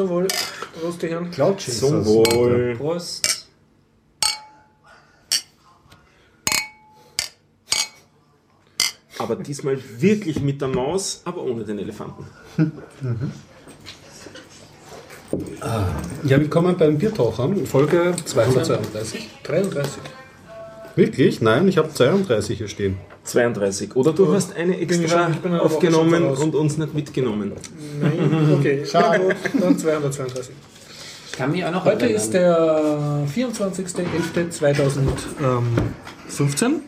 Zum Wohl, Prost, die Herren. Cloud Chasers. Zum Wohl. Prost. Aber diesmal wirklich mit der Maus, aber ohne den Elefanten. Ja, willkommen beim Biertauchern, Folge 232. 33. Wirklich? Nein, ich habe 32 hier stehen. 32. Oder du hast eine extra ich bin aufgenommen und uns nicht mitgenommen. Nein, okay. Schade. Dann 232. Ich kann mich auch noch Heute erinnern. ist der 24.11.2015.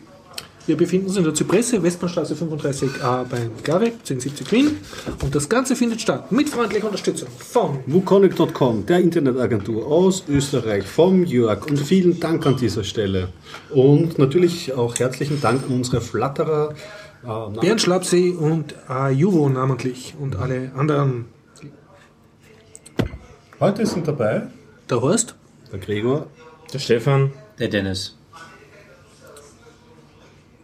Wir befinden uns in der Zypresse, Westbahnstraße 35a beim Garek, 1070 Wien. Und das Ganze findet statt mit freundlicher Unterstützung von WooConnect.com, der Internetagentur aus Österreich, vom Jörg. Und vielen Dank an dieser Stelle. Und natürlich auch herzlichen Dank an unsere Flatterer. Äh, Bernd Schlapsee und Juvo namentlich und alle anderen. Heute sind dabei Der Horst, der Gregor, Der Stefan. Der Dennis.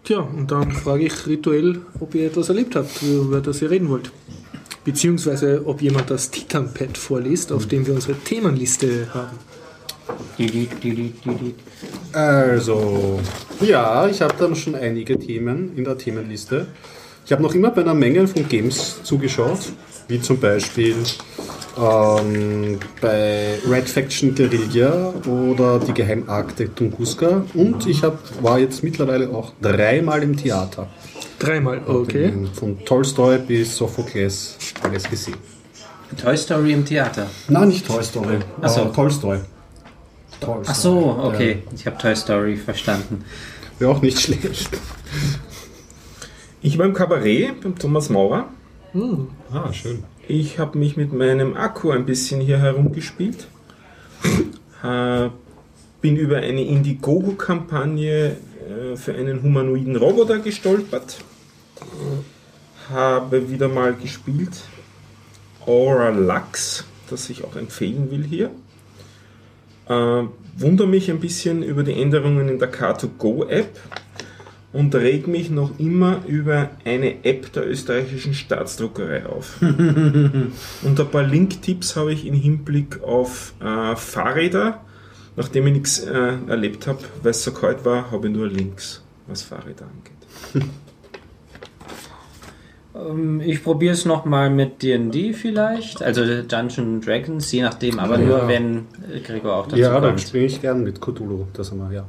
Tja, und dann frage ich rituell, ob ihr etwas erlebt habt, über das ihr reden wollt. Beziehungsweise, ob jemand das Titanpad vorliest, auf dem wir unsere Themenliste haben. Also, ja, ich habe dann schon einige Themen in der Themenliste. Ich habe noch immer bei einer Menge von Games zugeschaut, wie zum Beispiel ähm, bei Red Faction Guerilla oder die Geheimakte Tunguska. Und ich hab, war jetzt mittlerweile auch dreimal im Theater. Dreimal, okay. Von Tolstoy bis Sophokles alles gesehen. Toy Story im Theater. Nein, nicht Toy Story. Ach so. äh, Tolstoy. Tolstoy. Ach so, okay. Ich habe Toy Story verstanden. Wäre auch nicht schlecht. Ich war im Kabarett beim Thomas Maurer. Ah, schön. Ich habe mich mit meinem Akku ein bisschen hier herumgespielt. Bin über eine Indiegogo-Kampagne äh, für einen humanoiden Roboter gestolpert. Habe wieder mal gespielt Aura Lux, das ich auch empfehlen will hier. Äh, wundere mich ein bisschen über die Änderungen in der Car2Go-App und reg mich noch immer über eine App der österreichischen Staatsdruckerei auf. und ein paar Link-Tipps habe ich im Hinblick auf äh, Fahrräder. Nachdem ich nichts äh, erlebt habe, weil es so kalt war, habe ich nur Links, was Fahrräder angeht. Ähm, ich probiere es nochmal mit D&D vielleicht. Also Dungeon Dragons, je nachdem. Aber nur, wenn Gregor auch dazu Ja, dann kommt. spiele ich gern mit Cthulhu. Das haben wir, ja.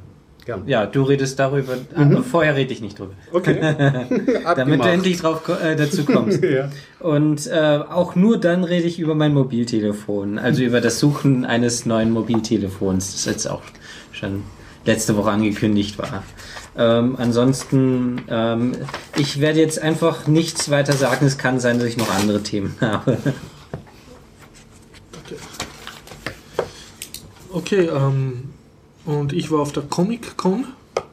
Gern. Ja, du redest darüber. Aber vorher rede ich nicht drüber. Okay. Damit du endlich drauf, äh, dazu kommst. Ja. Und äh, auch nur dann rede ich über mein Mobiltelefon, also über das Suchen eines neuen Mobiltelefons, das jetzt auch schon letzte Woche angekündigt war. Ähm, ansonsten, ähm, ich werde jetzt einfach nichts weiter sagen. Es kann sein, dass ich noch andere Themen habe. Okay, ähm, und ich war auf der Comic Con.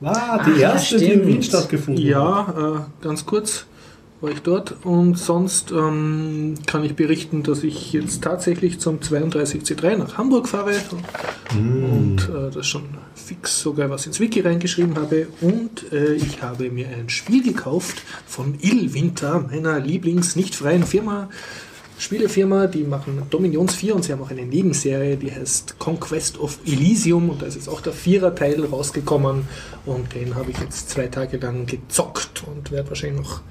Ah, die Ah, erste, die in. Wien stattgefunden hat. Ja, äh, ganz kurz war ich dort. Und sonst ähm, kann ich berichten, dass ich jetzt tatsächlich zum 32C3 nach Hamburg fahre. Und äh, das schon fix sogar was ins Wiki reingeschrieben habe. Und äh, ich habe mir ein Spiel gekauft von Illwinter, meiner Lieblings-nicht freien Firma. Spielefirma, die machen Dominions 4 und sie haben auch eine Nebenserie, die heißt Conquest of Elysium und da ist jetzt auch der Vierer-Teil rausgekommen und den habe ich jetzt zwei Tage lang gezockt und werde wahrscheinlich noch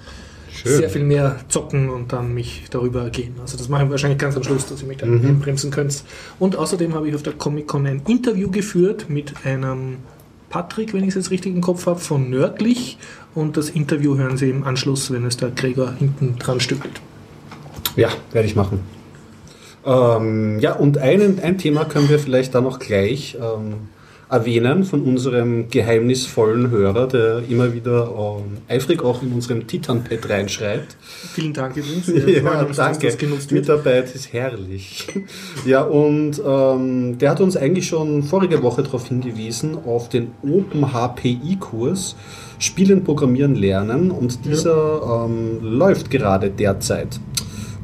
Schön. sehr viel mehr zocken und dann mich darüber gehen. Also das mache ich wahrscheinlich ganz am Schluss, dass ihr mich dann einbremsen könnt. Und außerdem habe ich auf der Comic-Con ein Interview geführt mit einem Patrick, wenn ich es jetzt richtig im Kopf habe, von Nördlich und das Interview hören Sie im Anschluss, wenn es der Gregor hinten dran stückelt. Ja, werde ich machen. Ähm, ja, und einen, ein Thema können wir vielleicht da noch gleich ähm, erwähnen von unserem geheimnisvollen Hörer, der immer wieder ähm, eifrig auch in unserem Titan-Pad reinschreibt. Vielen Dank übrigens. Wir freuen uns, danke. das. Mitarbeit ist herrlich. Ja, und ähm, der hat uns eigentlich schon vorige Woche darauf hingewiesen, auf den OpenHPI-Kurs Spielen, Programmieren, Lernen. Und dieser ähm, läuft gerade derzeit.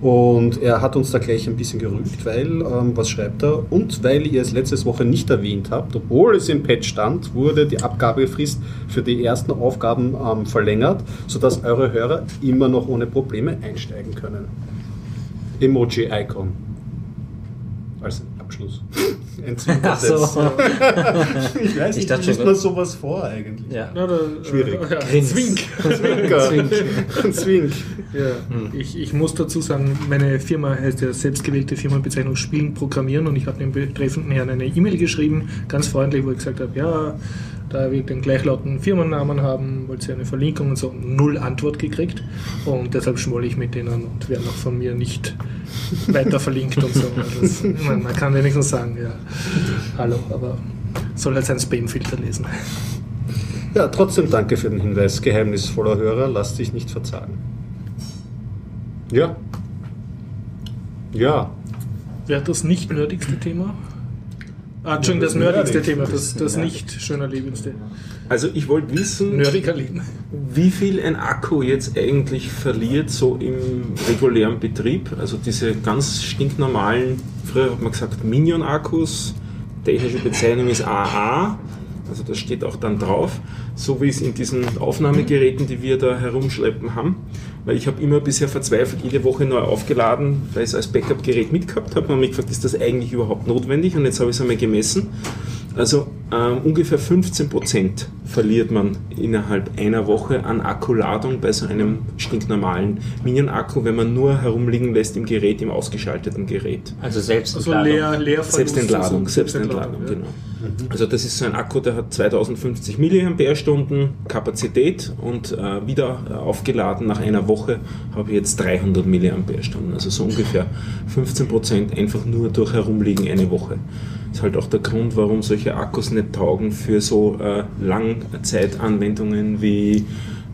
Und er hat uns da gleich ein bisschen gerügt, weil, ähm, was schreibt er? Und weil ihr es letztes Woche nicht erwähnt habt, obwohl es im Patch stand, wurde die Abgabefrist für die ersten Aufgaben ähm, verlängert, sodass eure Hörer immer noch ohne Probleme einsteigen können. Emoji-Icon. als Abschluss. Ach so. ich weiß Ich nicht, dachte wie liest schon- man sowas vor eigentlich? Ja. Na, da, Schwierig. Äh, ja. Zwink. Zwinker. Zwink. Ja, ich, ich muss dazu sagen, meine Firma heißt ja selbstgewählte Firmenbezeichnung Spielen Programmieren und ich habe dem betreffenden Herrn eine E-Mail geschrieben, ganz freundlich, wo ich gesagt habe, ja, da wir den gleichlautenden Firmennamen haben, wollte sie eine Verlinkung und so, null Antwort gekriegt und deshalb schmoll ich mit denen und werde noch von mir nicht weiter verlinkt und so. Das, ich meine, man kann wenigstens sagen, ja, hallo, aber soll halt seinen Spamfilter lesen. Ja, trotzdem danke für den Hinweis, geheimnisvoller Hörer, lass dich nicht verzagen. Ja. Ja. Hat das nicht nerdigste Thema? Ah, Entschuldigung, das nerdigste Nerdig. Thema, das, das nicht schöner lebendste. Also ich wollte wissen, wie viel ein Akku jetzt eigentlich verliert, so im regulären Betrieb. Also diese ganz stinknormalen, früher hat man gesagt Minion-Akkus, technische Bezeichnung ist AA, also das steht auch dann drauf, so wie es in diesen Aufnahmegeräten, die wir da herumschleppen haben. Weil ich habe immer bisher verzweifelt jede Woche neu aufgeladen, weil ich es als Backup-Gerät mitgehabt habe und mich gefragt, ist das eigentlich überhaupt notwendig? Und jetzt habe ich es einmal gemessen. Also ähm, ungefähr 15% verliert man innerhalb einer Woche an Akkuladung bei so einem stinknormalen Minion-Akku, wenn man nur herumliegen lässt im Gerät, im ausgeschalteten Gerät. Also selbst Also leer, leer Selbstentladung, Selbstentladung, ja. genau. Also das ist so ein Akku, der hat 2050 mAh Kapazität und äh, wieder äh, aufgeladen nach einer Woche habe ich jetzt 300 mAh. Also so ungefähr 15% einfach nur durch Herumliegen eine Woche. Das ist halt auch der Grund, warum solche Akkus nicht taugen für so äh, Langzeitanwendungen wie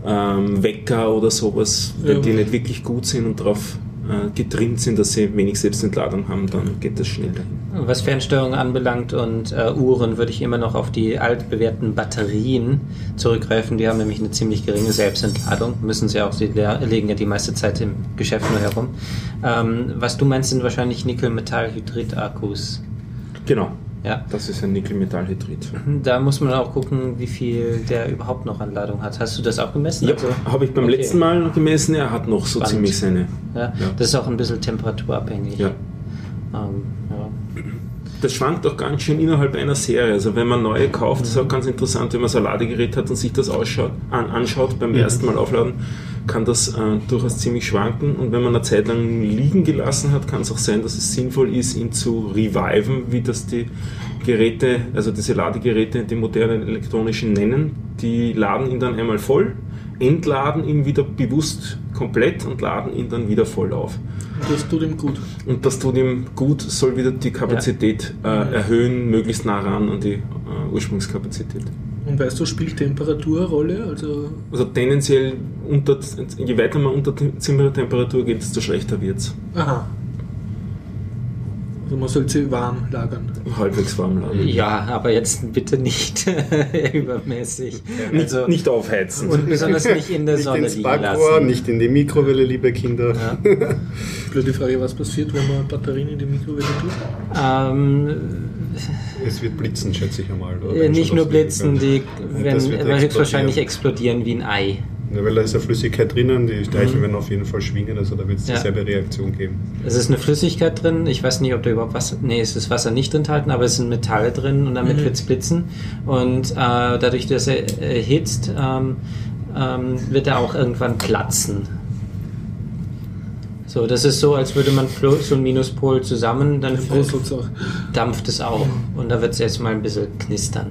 ähm, Wecker oder sowas, wenn Ja. die nicht wirklich gut sind und darauf äh, getrimmt sind, dass sie wenig Selbstentladung haben, dann geht das schnell dahin. Was Fernsteuerung anbelangt und äh, Uhren, würde ich immer noch auf die altbewährten Batterien zurückgreifen. Die haben nämlich eine ziemlich geringe Selbstentladung. Müssen sie auch, sie legen ja die meiste Zeit im Geschäft nur herum. Ähm, was du meinst, sind wahrscheinlich Nickel-Metall-Hydrid-Akkus. Genau. Ja. Das ist ein Nickel-Metall-Hydrid. Da muss man auch gucken, wie viel der überhaupt noch an Ladung hat. Hast du das auch gemessen? Ja, Also- habe ich beim Okay. letzten Mal noch gemessen, er hat noch so Spannend. ziemlich seine. Ja, Ja. Das ist auch ein bisschen temperaturabhängig. Ja. Ähm, ja. Das schwankt auch ganz schön innerhalb einer Serie. Also wenn man neue kauft, ist auch ganz interessant, wenn man so ein Ladegerät hat und sich das ausschaut, an, anschaut beim ersten Mal aufladen, kann das äh, durchaus ziemlich schwanken. Und wenn man eine Zeit lang liegen gelassen hat, kann es auch sein, dass es sinnvoll ist, ihn zu reviven, wie das die Geräte, also diese Ladegeräte, die modernen elektronischen nennen. Die laden ihn dann einmal voll, entladen ihn wieder bewusst komplett und laden ihn dann wieder voll auf. Das tut ihm gut. Und das tut ihm gut, soll wieder die Kapazität äh, erhöhen, möglichst nah ran an die äh, Ursprungskapazität. Und weißt du, spielt Temperatur eine Rolle? Also, Also tendenziell, unter, je weiter man unter Tem- Zimmertemperatur geht, desto schlechter wird es. aha. Also man sollte sie warm lagern. Halbwegs warm laden. ja, aber jetzt bitte nicht übermäßig. Nicht, Also, nicht aufheizen. und besonders nicht in der Nicht Sonne ins liegen Backrohr, lassen. nicht in die Mikrowelle, liebe Kinder. Blöde Frage, was passiert, wenn man Batterien in die Mikrowelle tut? Ähm, Es wird blitzen, schätze ich einmal. oder? äh, nicht nur blitzen, die weil höchstwahrscheinlich explodieren wie ein Ei. Ja, weil da ist ja Flüssigkeit drinnen, die Teilchen werden auf jeden Fall schwingen, also da wird es Ja. dieselbe Reaktion geben. Es ist eine Flüssigkeit drin. Ich weiß nicht, ob da überhaupt Wasser. Nee, es ist Wasser nicht enthalten, aber es sind Metalle drin und damit Mhm. wird es blitzen. Und äh, dadurch, dass er erhitzt, ähm, ähm, wird er auch irgendwann platzen. So, das ist so, als würde man Plus und Minuspol zusammen, dann dampft es auch. Und da wird es erstmal ein bisschen knistern.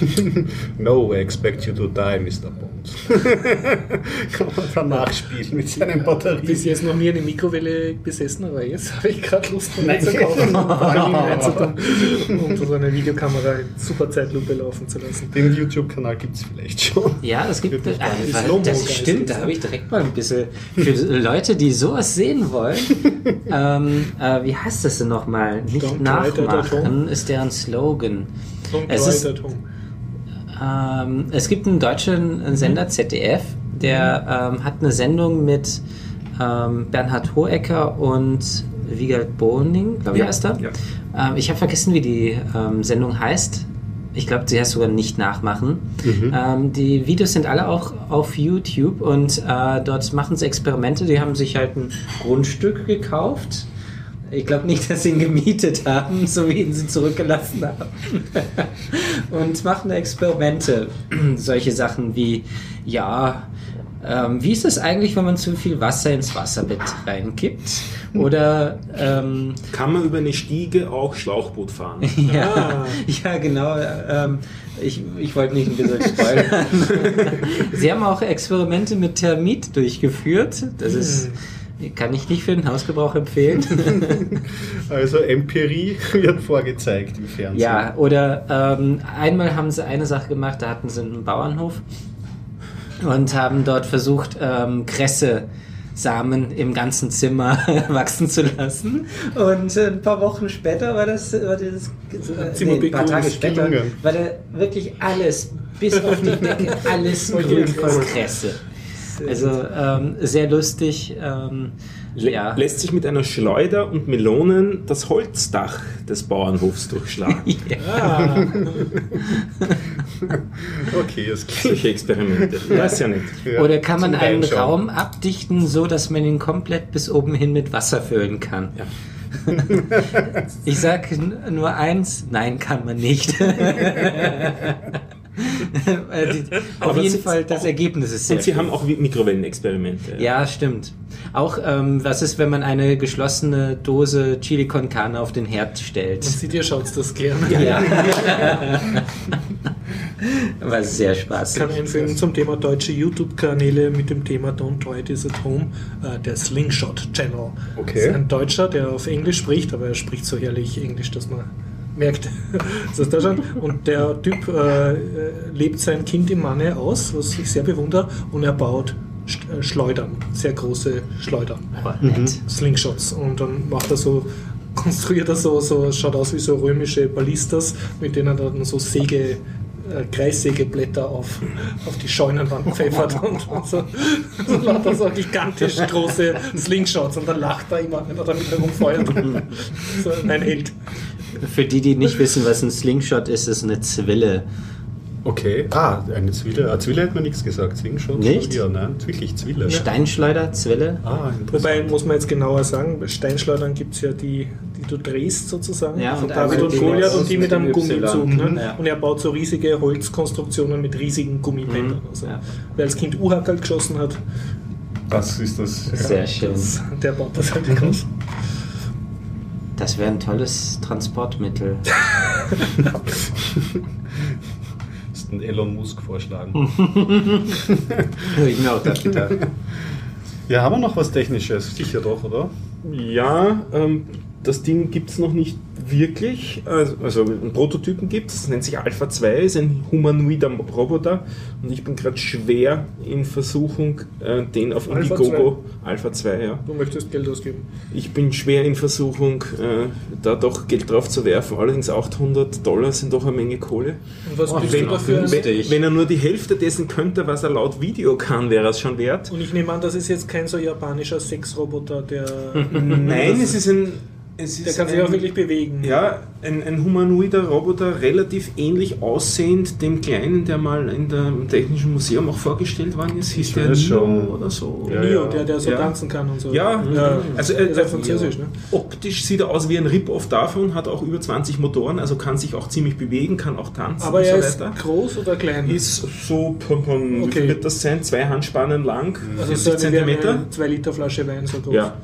No, I expect you to die, Mr. Bond. Kann man dann nachspielen mit seinen Batterien. Bis jetzt noch nie eine Mikrowelle besessen, aber jetzt habe ich gerade Lust, eine zu kaufen und um so eine Videokamera in super Zeitlupe laufen zu lassen. Den YouTube-Kanal gibt es vielleicht schon. Ja, es gibt. Slow-Mo das Geist. stimmt, da habe ich direkt mal ein bisschen. Für Leute, die sowas sehen wollen, ähm, äh, wie heißt das denn nochmal? Nicht Don't nachmachen ist deren Slogan. Don't Es ist- it at home. Ähm, es gibt einen deutschen Sender, ZDF, der ähm, hat eine Sendung mit ähm, Bernhard Hohecker und Wiegald Boning, glaube ich, Ja, heißt er. ja. Ähm, ich habe vergessen, wie die ähm, Sendung heißt. Ich glaube, sie heißt sogar nicht nachmachen. Ähm, die Videos sind alle auch auf YouTube und äh, dort machen sie Experimente. Die haben sich halt ein Grundstück gekauft, Ich glaube nicht, dass sie ihn gemietet haben, so wie ihn sie zurückgelassen haben. Und machen Experimente. Solche Sachen wie, ja, ähm, wie ist es eigentlich, wenn man zu viel Wasser ins Wasserbett reinkippt? Oder ähm, Kann man über eine Stiege auch Schlauchboot fahren? ja, ja, genau. Ähm, ich, ich wollte nicht ein bisschen spoilern. Sie haben auch Experimente mit Thermit durchgeführt. Das ist, kann ich nicht für den Hausgebrauch empfehlen. Also Empirie wird vorgezeigt im Fernsehen. Ja, oder ähm, einmal haben sie eine Sache gemacht, da hatten sie einen Bauernhof und haben dort versucht, ähm, Kresse. Samen im ganzen Zimmer wachsen zu lassen. Und äh, ein paar Wochen später war das, war das äh, nee, ein paar Tage später, war da wirklich alles, bis auf die Decke, alles grün voll Kresse. Also ähm, sehr lustig. Ähm, ja. Lässt sich mit einer Schleuder und Melonen das Holzdach des Bauernhofs durchschlagen. Okay, es klingt. Solche Experimente. Ja, ist ja. Ja, Oder kann man zum einen Reinschauen. Raum abdichten, so dass man ihn komplett bis oben hin mit Wasser füllen kann? Ja. Ich sage nur eins, nein, kann man nicht. Die- Auf Aber jeden Fall, das Ergebnis ist sehr Und sie schön. haben auch Mikrowellenexperimente. Ja, stimmt. Auch, ähm, was ist, wenn man eine geschlossene Dose Chili con Carne auf den Herd stellt? Und sie dir schaut das gerne. Ja. War sehr Ich spaßig. kann einfügen zum Thema deutsche YouTube-Kanäle mit dem Thema Don't Try This at Home, äh, der Slingshot Channel. Okay. Das ist ein Deutscher, der auf Englisch spricht, aber er spricht so herrlich Englisch, dass man merkt, das ist Deutschland. Und der Typ äh, äh, lebt sein Kind im Manne aus, was ich sehr bewundere, und er baut Sch- äh, Schleudern, sehr große Schleudern. Nett. Slingshots und dann macht er so, konstruiert er so, so schaut aus wie so römische Ballistas, mit denen er dann so Säge, äh, Kreissägeblätter auf, auf die Scheunenwand pfeffert und, und so, so lauter so gigantisch große Slingshots und dann lacht er immer, wenn er damit herumfeuert. so ein Held. Für die, die nicht wissen, was ein Slingshot ist, ist eine Zwille. Okay. Ah, eine Zwille. Ah, Zwille hat mir nichts gesagt. Zwingshot. Nicht? Ja, nein, wirklich Zwille. Steinschleuder, Zwille. Ah, interessant. Wobei, muss man jetzt genauer sagen, bei Steinschleudern gibt es ja die, die du drehst sozusagen, Ja, von und David und die Goliath mit- und die mit einem Gummizug. Ne? Ja. Und er baut so riesige Holzkonstruktionen mit riesigen Gummibändern. Mhm. Also, Ja. Wer als Kind Uhackerl geschossen hat, Das ist das. Sehr schön. der baut das halt groß. Das wäre ein tolles Transportmittel. Das ist ein Elon Musk vorschlagen. ich mir auch das gedacht. Ja, haben wir noch was Technisches? Sicher doch, oder? Ja, ähm, das Ding gibt es noch nicht wirklich. Also, also einen Prototypen gibt es, das nennt sich Alpha 2, ist ein humanoider Roboter und ich bin gerade schwer in Versuchung, äh, den auf Alpha Indiegogo, Alpha 2, ja. Du möchtest Geld ausgeben. Ich bin schwer in Versuchung, äh, da doch Geld drauf zu werfen. Allerdings 800 Dollar sind doch eine Menge Kohle. Und was Oh, bist Wenn, du dafür? wenn, wenn er nur die Hälfte dessen könnte, was er laut Video kann, wäre es schon wert. Und ich nehme an, das ist jetzt kein so japanischer Sexroboter, der, Nein, es ist ein. Es der ist kann sich ein, auch wirklich bewegen. Ja, ein, ein humanoider Roboter, relativ ähnlich aussehend dem kleinen, der mal in der, im Technischen Museum auch vorgestellt worden ist. Hieß der Neo schon. oder so? Ja, Neo, ja. der, der so Ja. tanzen kann und so. Ja, ja. also Der äh, ist ja französisch, ne? optisch sieht er aus wie ein Rip-Off davon, hat auch über 20 Motoren, also kann sich auch ziemlich bewegen, kann auch tanzen Aber und er so ist weiter. groß oder klein? Ist so, pum, pum, wie Okay. viel wird das sein? Zwei Handspannen lang, also 40 so wie Zentimeter. eine 2 Liter Flasche Wein so groß. Ja.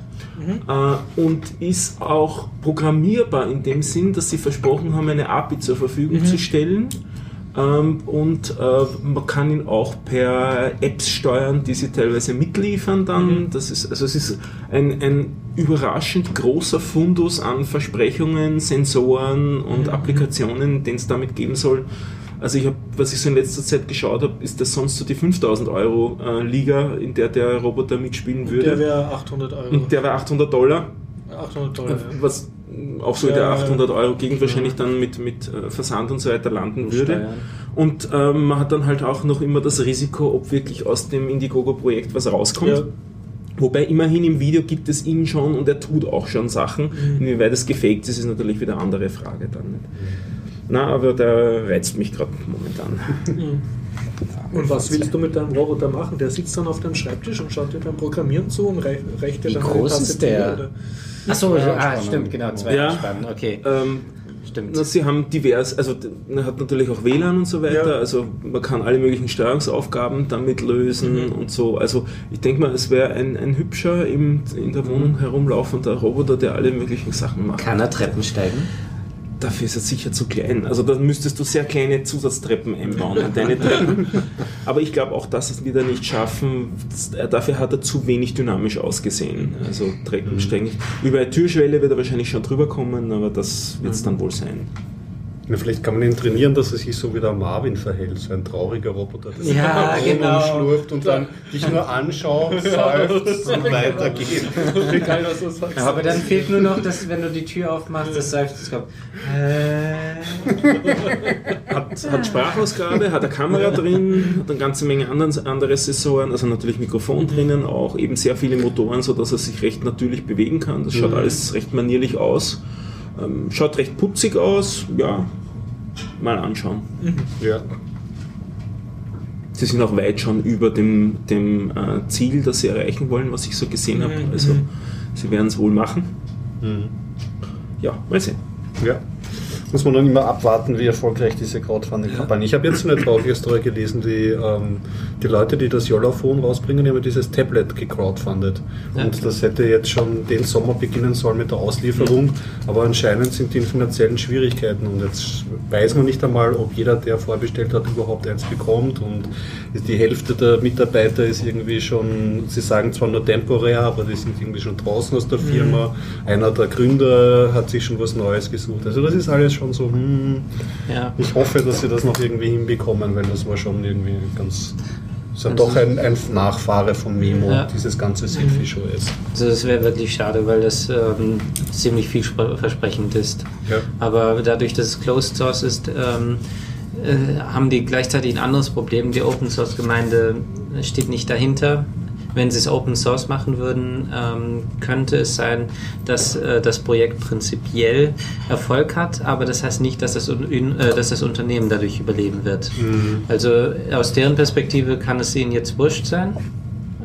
Äh, und ist auch programmierbar in dem Sinn, dass sie versprochen haben, eine API zur Verfügung zu stellen. Ähm, und äh, man kann ihn auch per Apps steuern, die sie teilweise mitliefern dann. Das ist, also es ist ein, ein überraschend großer Fundus an Versprechungen, Sensoren und Applikationen, den es damit geben soll. Also ich habe, was ich so in letzter Zeit geschaut habe, ist das sonst so die 5000 Euro äh, Liga, in der der Roboter mitspielen würde. Der wäre 800 Euro. Und der war 800 Dollar, 800 Dollar. Ja. was auch so in Ja, der ja. 800 Euro Gegend wahrscheinlich dann mit, mit äh, Versand und so weiter landen würde. Steuern. Und ähm, man hat dann halt auch noch immer das Risiko, ob wirklich aus dem Indiegogo-Projekt was rauskommt. Ja. Wobei immerhin im Video gibt es ihn schon und er tut auch schon Sachen. Mhm. Inwieweit es gefaked ist, ist natürlich wieder eine andere Frage dann. Nicht? Na, aber der reizt mich gerade momentan. Und was willst du mit deinem Roboter machen? Der sitzt dann auf deinem Schreibtisch und schaut dir beim Programmieren zu und rei- reicht dir Wie dann groß eine ist Tasse der? Bier, oder? Achso, ah, stimmt, genau, zwei Ja. Spannend, okay. Ähm, Stimmt. na, sie haben divers, also man hat natürlich auch WLAN und so weiter, Ja. also man kann alle möglichen Steuerungsaufgaben damit lösen Mhm. und so. Also ich denke mal, es wäre ein, ein hübscher im, in der Wohnung herumlaufender Roboter, der alle möglichen Sachen macht. Kann er Treppen steigen? Dafür ist er sicher zu klein. Also da müsstest du sehr kleine Zusatztreppen einbauen in deine Treppen. Aber ich glaube auch, das wird er nicht schaffen. Dafür hat er zu wenig dynamisch ausgesehen. Also Treppensteigen. Über eine Türschwelle wird er wahrscheinlich schon drüber kommen, aber das wird es dann wohl sein. Na, vielleicht kann man ihn trainieren, dass er sich so wie der Marvin verhält, so ein trauriger Roboter, der Ja, sich genau. schlurft und dann dich nur anschaut, seufzt und weitergeht. Egal, was du sagst. Aber dann fehlt nur noch, dass wenn du die Tür aufmachst, das Seufzen kommt. Äh, Hat, hat Sprachausgabe, hat eine Kamera drin, hat eine ganze Menge anderen, andere Sensoren, also natürlich Mikrofon drinnen auch, eben sehr viele Motoren, sodass er sich recht natürlich bewegen kann. Das schaut alles recht manierlich aus. Ähm, schaut recht putzig aus, ja, mal anschauen. Ja. Sie sind auch weit schon über dem, dem äh, Ziel, das sie erreichen wollen, was ich so gesehen habe. Also sie werden es wohl machen. Ja, mal sehen. Ja. Muss man dann immer abwarten, wie erfolgreich diese Crowdfunding-Kampagne. Ich habe jetzt eine traurige Story gelesen, die, ähm, die Leute, die das Yolla-Phone rausbringen, die haben dieses Tablet gecrowdfundet. Ja. Und das hätte jetzt schon den Sommer beginnen sollen mit der Auslieferung, aber anscheinend sind die in finanziellen Schwierigkeiten und jetzt weiß man nicht einmal, ob jeder, der vorbestellt hat, überhaupt eins bekommt und die Hälfte der Mitarbeiter ist irgendwie schon, sie sagen zwar nur temporär, aber die sind irgendwie schon draußen aus der Firma. Einer der Gründer hat sich schon was Neues gesucht. Also das ist alles schon so, hm, ja. ich hoffe, dass sie das noch irgendwie hinbekommen, weil das war schon irgendwie ganz, ist ja doch ein, ein Nachfahre von Memo, Ja. dieses ganze Selfie-Show ist. Also das wäre wirklich schade, weil das ähm, ziemlich vielversprechend ist. Ja. Aber dadurch, dass es Closed Source ist, ähm, äh, haben die gleichzeitig ein anderes Problem. Die Open Source Gemeinde steht nicht dahinter. Wenn sie es Open Source machen würden, ähm, könnte es sein, dass äh, das Projekt prinzipiell Erfolg hat, aber das heißt nicht, dass das, äh, dass das Unternehmen dadurch überleben wird. Also aus deren Perspektive kann es ihnen jetzt wurscht sein,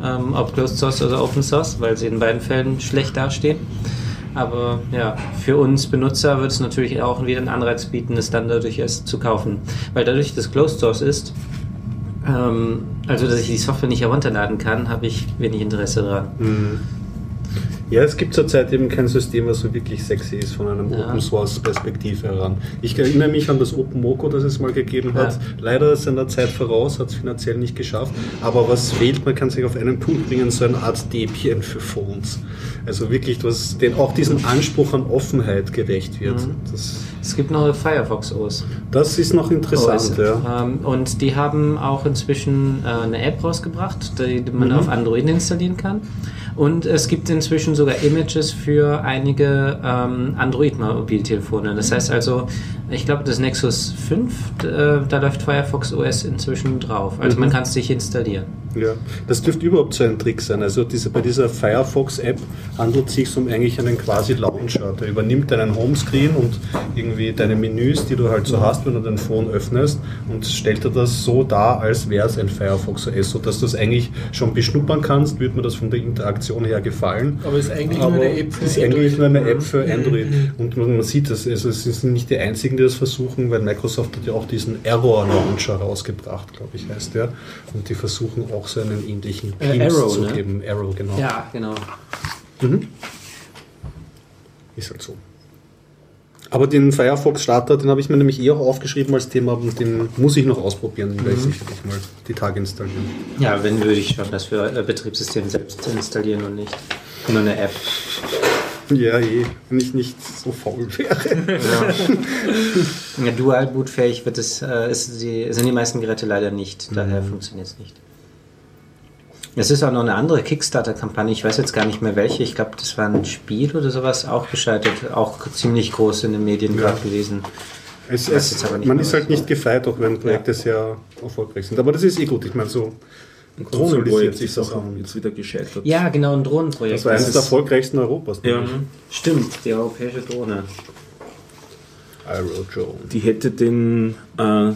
ähm, ob Closed Source oder Open Source, weil sie in beiden Fällen schlecht dastehen. Aber ja, für uns Benutzer wird es natürlich auch wieder einen Anreiz bieten, es dann dadurch erst zu kaufen. Weil dadurch, dass Closed Source ist, ähm, also dass ich die Software nicht herunterladen kann, habe ich wenig Interesse daran. Ja, es gibt zurzeit eben kein System, was so wirklich sexy ist von einer Ja. Open Source Perspektive heran. Ich erinnere mich an das Open Moco, das es mal gegeben hat. Ja. Leider ist es an der Zeit voraus, hat es finanziell nicht geschafft. Aber was fehlt, man kann sich auf einen Punkt bringen, so eine Art Debian für Phones. Also wirklich, was den auch diesem Anspruch an Offenheit gerecht wird. Mhm. Es gibt noch Firefox OS. das ist noch interessant, OS. ja. Ähm, und die haben auch inzwischen äh, eine App rausgebracht, die man Mhm. auf Android installieren kann. Und es gibt inzwischen sogar Images für einige ähm, Android-Mobiltelefone. Das heißt also, ich glaube, das Nexus 5, äh, da läuft Firefox OS inzwischen drauf. Also Mhm. man kann es sich installieren. Ja, das dürfte überhaupt so ein Trick sein. Also diese, bei dieser Firefox-App handelt es sich um eigentlich einen quasi Launcher. Der übernimmt deinen Homescreen und irgendwie deine Menüs, die du halt so hast, wenn du dein Phone öffnest und stellt dir das so dar, als wäre es ein Firefox OS, sodass du es eigentlich schon beschnuppern kannst, wird mir das von der Interaktion her gefallen. Aber ist eigentlich Aber nur eine App für ist eigentlich nur eine App für Mhm. Android. Und man, man sieht das, also es sind nicht die einzigen, die das versuchen, weil Microsoft hat ja auch diesen Error Launcher rausgebracht, glaube ich, heißt der. Und die versuchen auch so einen ähnlichen Äh, Arrow, zu ne? geben. Arrow, genau. Ja, genau. Ist halt so. Aber den Firefox-Starter, den habe ich mir nämlich eh auch aufgeschrieben als Thema und den muss ich noch ausprobieren, den werde ich sicherlich mal die Tage installieren. Ja, wenn würde ich schon das für äh, Betriebssystem selbst installieren und nicht nur eine App. Ja, eh, wenn ich nicht so faul wäre. Ja, dual bootfähig wird es, äh, die, sind die meisten Geräte leider nicht, daher funktioniert es nicht. Es ist auch noch eine andere Kickstarter-Kampagne, ich weiß jetzt gar nicht mehr welche, ich glaube, das war ein Spiel oder sowas, auch gescheitert, auch ziemlich groß in den Medien Ja. gerade gewesen. Es, es, man ist halt nicht gefeit, auch wenn Projekte sehr erfolgreich sind. Aber das ist eh gut. Ich meine, so Ein Drohnenprojekt ist das auch jetzt wieder gescheitert. Ja, genau, ein Drohnenprojekt. das war eines der erfolgreichsten Europas. Ja. Stimmt, die europäische Drohne. Die hätte den, äh,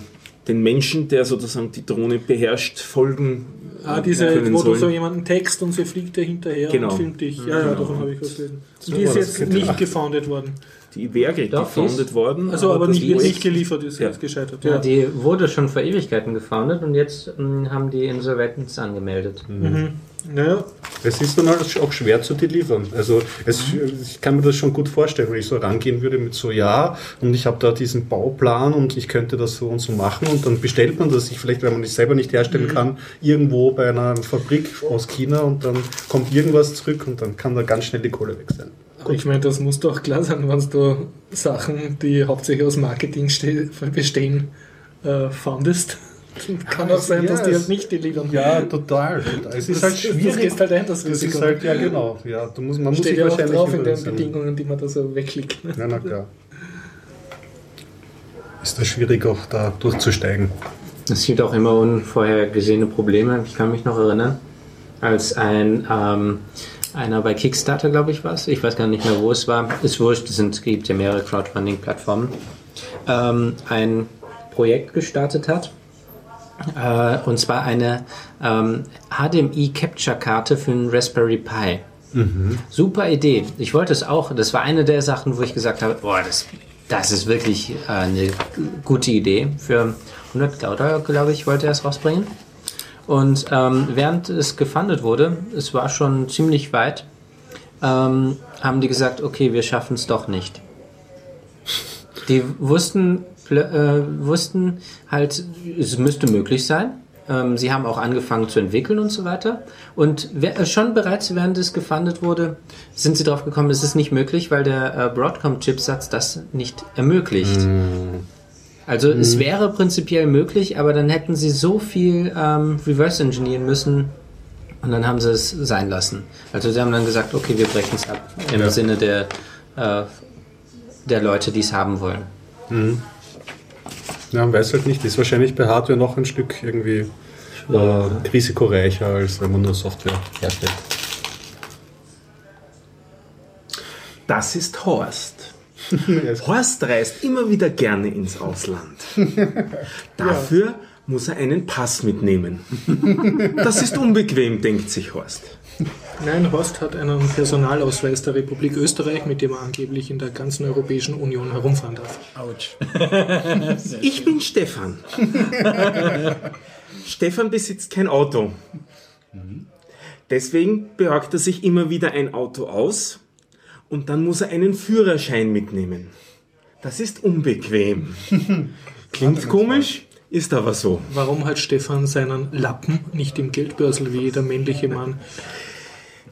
den Menschen, der sozusagen die Drohne beherrscht, folgen Ah, diese, wo du so sollen. jemanden text und sie fliegt dir hinterher Genau. und filmt dich. Ja, ja, davon habe ich was gelesen. So Und die ist jetzt nicht gefoundet worden. Die wäre Doch, gefoundet worden. Also, aber das nicht, wird nicht geliefert, ist Ja. jetzt gescheitert. Ja, Ja. die wurde schon vor Ewigkeiten gefoundet und jetzt mh, haben die Insolvenz angemeldet. Mhm. Naja, Es ist dann halt auch schwer zu delivern. Also es, ich kann mir das schon gut vorstellen, wenn ich so rangehen würde mit so, ja, und ich habe da diesen Bauplan und ich könnte das so und so machen und dann bestellt man das sich vielleicht, wenn man es selber nicht herstellen kann, irgendwo bei einer Fabrik aus China und dann kommt irgendwas zurück und dann kann da ganz schnell die Kohle weg sein. Aber ich meine, das muss doch klar sein, wenn du Sachen, die hauptsächlich aus Marketing ste- bestehen, äh, fandest. Kann auch sein, dass ja, die halt nicht delivern. Ja, total. Es ist Das- halt das schwierig. gehst halt ein, das Das Risiko. ist halt, ja genau. Ja, du musst, man muss Steht sich ja auch drauf in den das- Bedingungen, die man da so wegklickt. Ne? Ja, na klar. Ist das schwierig auch da durchzusteigen. Es gibt auch immer unvorhergesehene Probleme. Ich kann mich noch erinnern, als ein ähm, einer bei Kickstarter, glaube ich, war es. Ich weiß gar nicht mehr, wo es war. Ist wurscht, es gibt ja mehrere Crowdfunding-Plattformen. Ähm, ein Projekt gestartet hat. Äh, und zwar eine ähm, HDMI-Capture-Karte für einen Raspberry Pi. Super Idee. Ich wollte es auch. Das war eine der Sachen, wo ich gesagt habe, boah, das, das ist wirklich äh, eine gute Idee. Für 100 Euro, glaube ich, wollte er es rausbringen. Und ähm, während es gefundet wurde, es war schon ziemlich weit, ähm, haben die gesagt, okay, wir schaffen es doch nicht. Die wussten, äh, wussten halt, es müsste möglich sein. Ähm, sie haben auch angefangen zu entwickeln und so weiter. Und äh, schon bereits während es gefundet wurde, sind sie drauf gekommen, es ist nicht möglich, weil der äh, Broadcom-Chipsatz das nicht ermöglicht. Also es wäre prinzipiell möglich, aber dann hätten sie so viel ähm, reverse engineeren müssen und dann haben sie es sein lassen. Also sie haben dann gesagt, okay, wir brechen es ab im Ja. Sinne der, äh, der Leute, die es haben wollen. Ja, man weiß halt nicht. Ist wahrscheinlich bei Hardware noch ein Stück irgendwie äh, risikoreicher, als wenn man nur Software herstellt. Das ist Horst. Horst reist immer wieder gerne ins Ausland. Dafür muss er einen Pass mitnehmen. Das ist unbequem, denkt sich Horst. Nein, Horst hat einen Personalausweis der Republik Österreich, mit dem er angeblich in der ganzen Europäischen Union herumfahren darf. Autsch. Ich bin Stefan. Stefan besitzt kein Auto. Deswegen besorgt er sich immer wieder ein Auto aus und dann muss er einen Führerschein mitnehmen. Das ist unbequem. Klingt komisch, ist aber so. Warum hat Stefan seinen Lappen nicht im Geldbörsel wie jeder männliche Mann?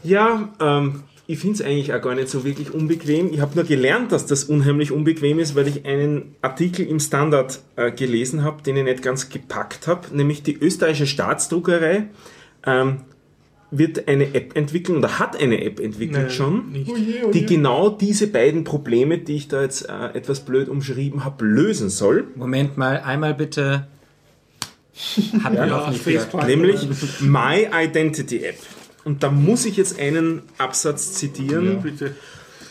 Ja, ähm, ich finde es eigentlich auch gar nicht so wirklich unbequem. Ich habe nur gelernt, dass das unheimlich unbequem ist, weil ich einen Artikel im Standard äh, gelesen habe, den ich nicht ganz gepackt habe, nämlich die österreichische Staatsdruckerei ähm, wird eine App entwickeln oder hat eine App entwickelt Nein, schon, nicht. die genau diese beiden Probleme, die ich da jetzt äh, etwas blöd umschrieben habe, lösen soll. Moment mal, einmal bitte. Hab ich auch nicht gehört. Nämlich My Identity App. Und da muss ich jetzt einen Absatz zitieren. Bitte.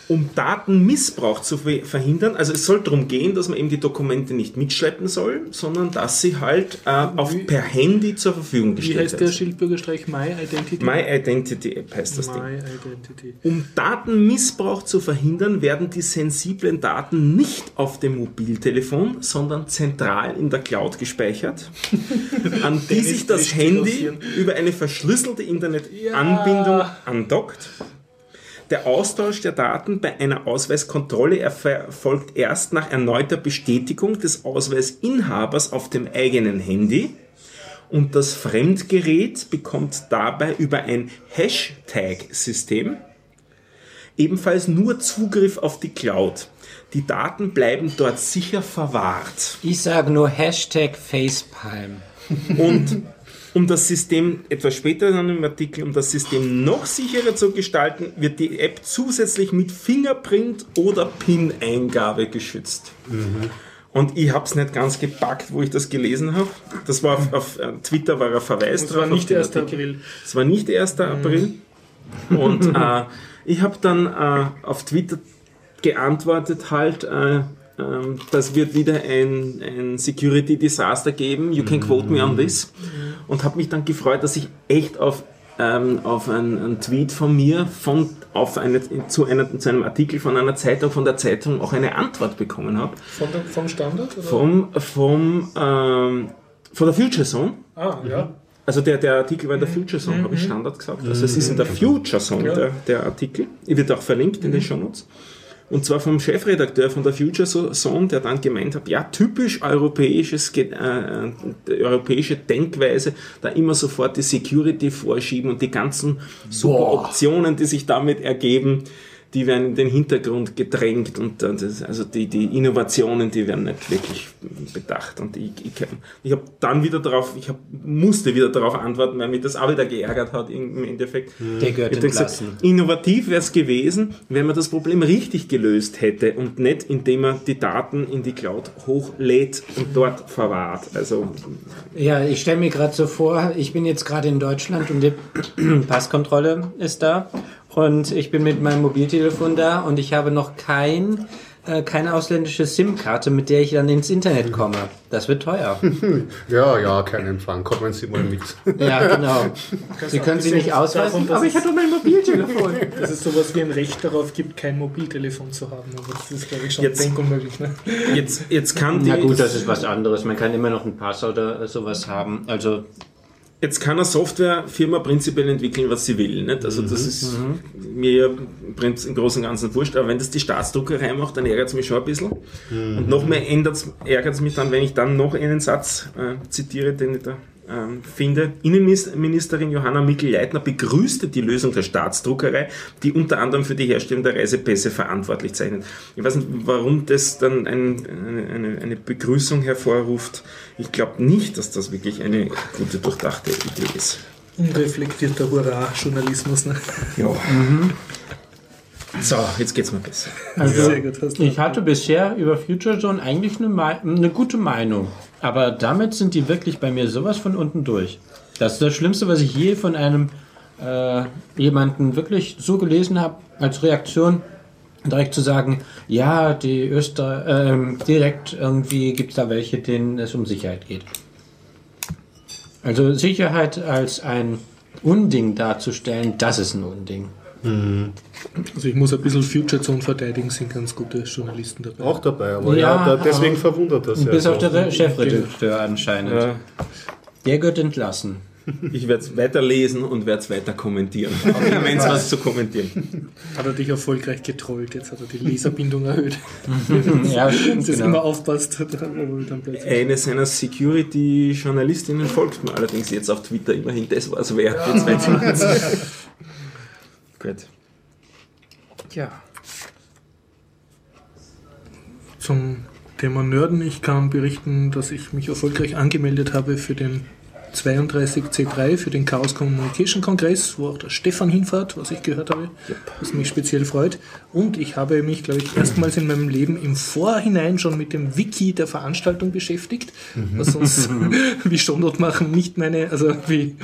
Um Datenmissbrauch zu ver- verhindern, also es soll darum gehen, dass man eben die Dokumente nicht mitschleppen soll, sondern dass sie halt äh, auf, Wie- per Handy zur Verfügung Wie gestellt heißt der werden. Schildbürgerstreich? My Identity? My Identity App heißt das Ding. My Identity. Um Datenmissbrauch zu verhindern, werden die sensiblen Daten nicht auf dem Mobiltelefon, sondern zentral in der Cloud gespeichert, an die sich das Handy über eine verschlüsselte Internetanbindung andockt. Der Austausch der Daten bei einer Ausweiskontrolle erfolgt erst nach erneuter Bestätigung des Ausweisinhabers auf dem eigenen Handy und das Fremdgerät bekommt dabei über ein Hashtag-System ebenfalls nur Zugriff auf die Cloud. Die Daten bleiben dort sicher verwahrt. Ich sage nur Hashtag Facepalm. Und um das System, etwas später dann im Artikel, um das System noch sicherer zu gestalten, wird die App zusätzlich mit Fingerprint oder PIN-Eingabe geschützt. Und ich habe es nicht ganz gepackt, wo ich das gelesen habe. Das war auf, auf äh, Twitter war ein Verweis Das war drauf auf nicht den 1. Artikel. April. Es war nicht 1. April. Und äh, ich habe dann äh, auf Twitter geantwortet halt, äh, ähm, das wird wieder ein, ein Security Disaster geben. You can quote me on this. Und habe mich dann gefreut, dass ich echt auf ähm, auf einen, einen, Tweet von mir von, auf eine, zu, einer, zu einem Artikel von einer Zeitung, von der Zeitung auch eine Antwort bekommen habe. Vom Standard? Oder? Vom, vom, ähm, von der Future Zone. Ah, ja. Also der, der Artikel war in der Future Zone, mhm. habe ich Standard gesagt. Also es ist in der Future Zone, der, der Artikel. Wird auch verlinkt in den Show Notes. Und zwar vom Chefredakteur von der Future Zone, der dann gemeint hat, ja, typisch europäisches, äh, äh, europäische Denkweise, da immer sofort die Security vorschieben und die ganzen super Optionen, die sich damit ergeben, die werden in den Hintergrund gedrängt und das, also die, die Innovationen, die werden nicht wirklich bedacht. Und ich, ich, ich habe dann wieder darauf, ich hab, musste wieder darauf antworten, weil mich das auch wieder geärgert hat im Endeffekt. Der gehört gesagt, Innovativ wäre es gewesen, wenn man das Problem richtig gelöst hätte und nicht indem man die Daten in die Cloud hochlädt und dort verwahrt. Also ja, ich stelle mir gerade so vor, ich bin jetzt gerade in Deutschland und die Passkontrolle ist da und ich bin mit meinem Mobiltelefon da und ich habe noch kein äh, keine ausländische SIM-Karte, mit der ich dann ins Internet komme. Das wird teuer. ja, ja, kein Empfang. Kommen Sie mal mit. ja, genau. Sie können sie nicht ausweisen, aber ich habe doch mein Mobiltelefon. Dass es sowas wie ein Recht darauf gibt, kein Mobiltelefon zu haben. Aber das ist, glaube ich, schon jetzt, unmöglich. Ne? Jetzt, jetzt kann die... Na gut, das ist was anderes. Man kann immer noch ein Pass oder sowas haben. Also Jetzt kann eine Softwarefirma prinzipiell entwickeln, was sie will. Nicht? Also das mhm. ist mhm. mir im Großen und Ganzen wurscht, aber wenn das die Staatsdruckerei macht, dann ärgert es mich schon ein bisschen. Mhm. Und noch mehr ärgert es mich dann, wenn ich dann noch einen Satz äh, zitiere, den ich da finde. Innenministerin Johanna Mikl-Leitner begrüßte die Lösung der Staatsdruckerei, die unter anderem für die Herstellung der Reisepässe verantwortlich zeichnet. Ich weiß nicht, warum das dann ein, eine, eine, Begrüßung hervorruft. Ich glaube nicht, dass das wirklich eine gute, durchdachte Idee ist. Unreflektierter Hurra-Journalismus. Ne? Ja. Mhm. So, jetzt geht's mir besser. Also, ich hatte bisher über Future Zone eigentlich eine, eine gute Meinung. Aber damit sind die wirklich bei mir sowas von unten durch. Das ist das Schlimmste, was ich je von einem äh, jemanden wirklich so gelesen habe, als Reaktion direkt zu sagen, ja, die Öster äh, direkt irgendwie gibt es da welche, denen es um Sicherheit geht. Also Sicherheit als ein Unding darzustellen, das ist ein Unding. Mhm. Also ich muss ein bisschen Future Zone verteidigen, sind ganz gute Journalisten dabei. Auch dabei, aber ja, ja deswegen verwundert das. Bis ja auf der Chefredakteur anscheinend. Ja. Der gehört entlassen. Ich werde es weiterlesen und werde es weiter kommentieren. Wenn es was zu kommentieren. Hat er dich erfolgreich getrollt, jetzt hat er die Leserbindung erhöht. ja, stimmt. Das genau. immer aufpasst. Eine seiner Security-Journalistinnen folgt mir allerdings jetzt auf Twitter immerhin. Das war es wert. Ja. Gut. Ja. Zum Thema Nörden. Ich kann berichten, dass ich mich erfolgreich angemeldet habe für den 32C3 für den Chaos Communication Kongress, wo auch der Stefan hinfährt, was ich gehört habe, was mich speziell freut. Und ich habe mich, glaube ich, erstmals in meinem Leben im Vorhinein schon mit dem Wiki der Veranstaltung beschäftigt, was sonst wie Shownote machen nicht meine, also wie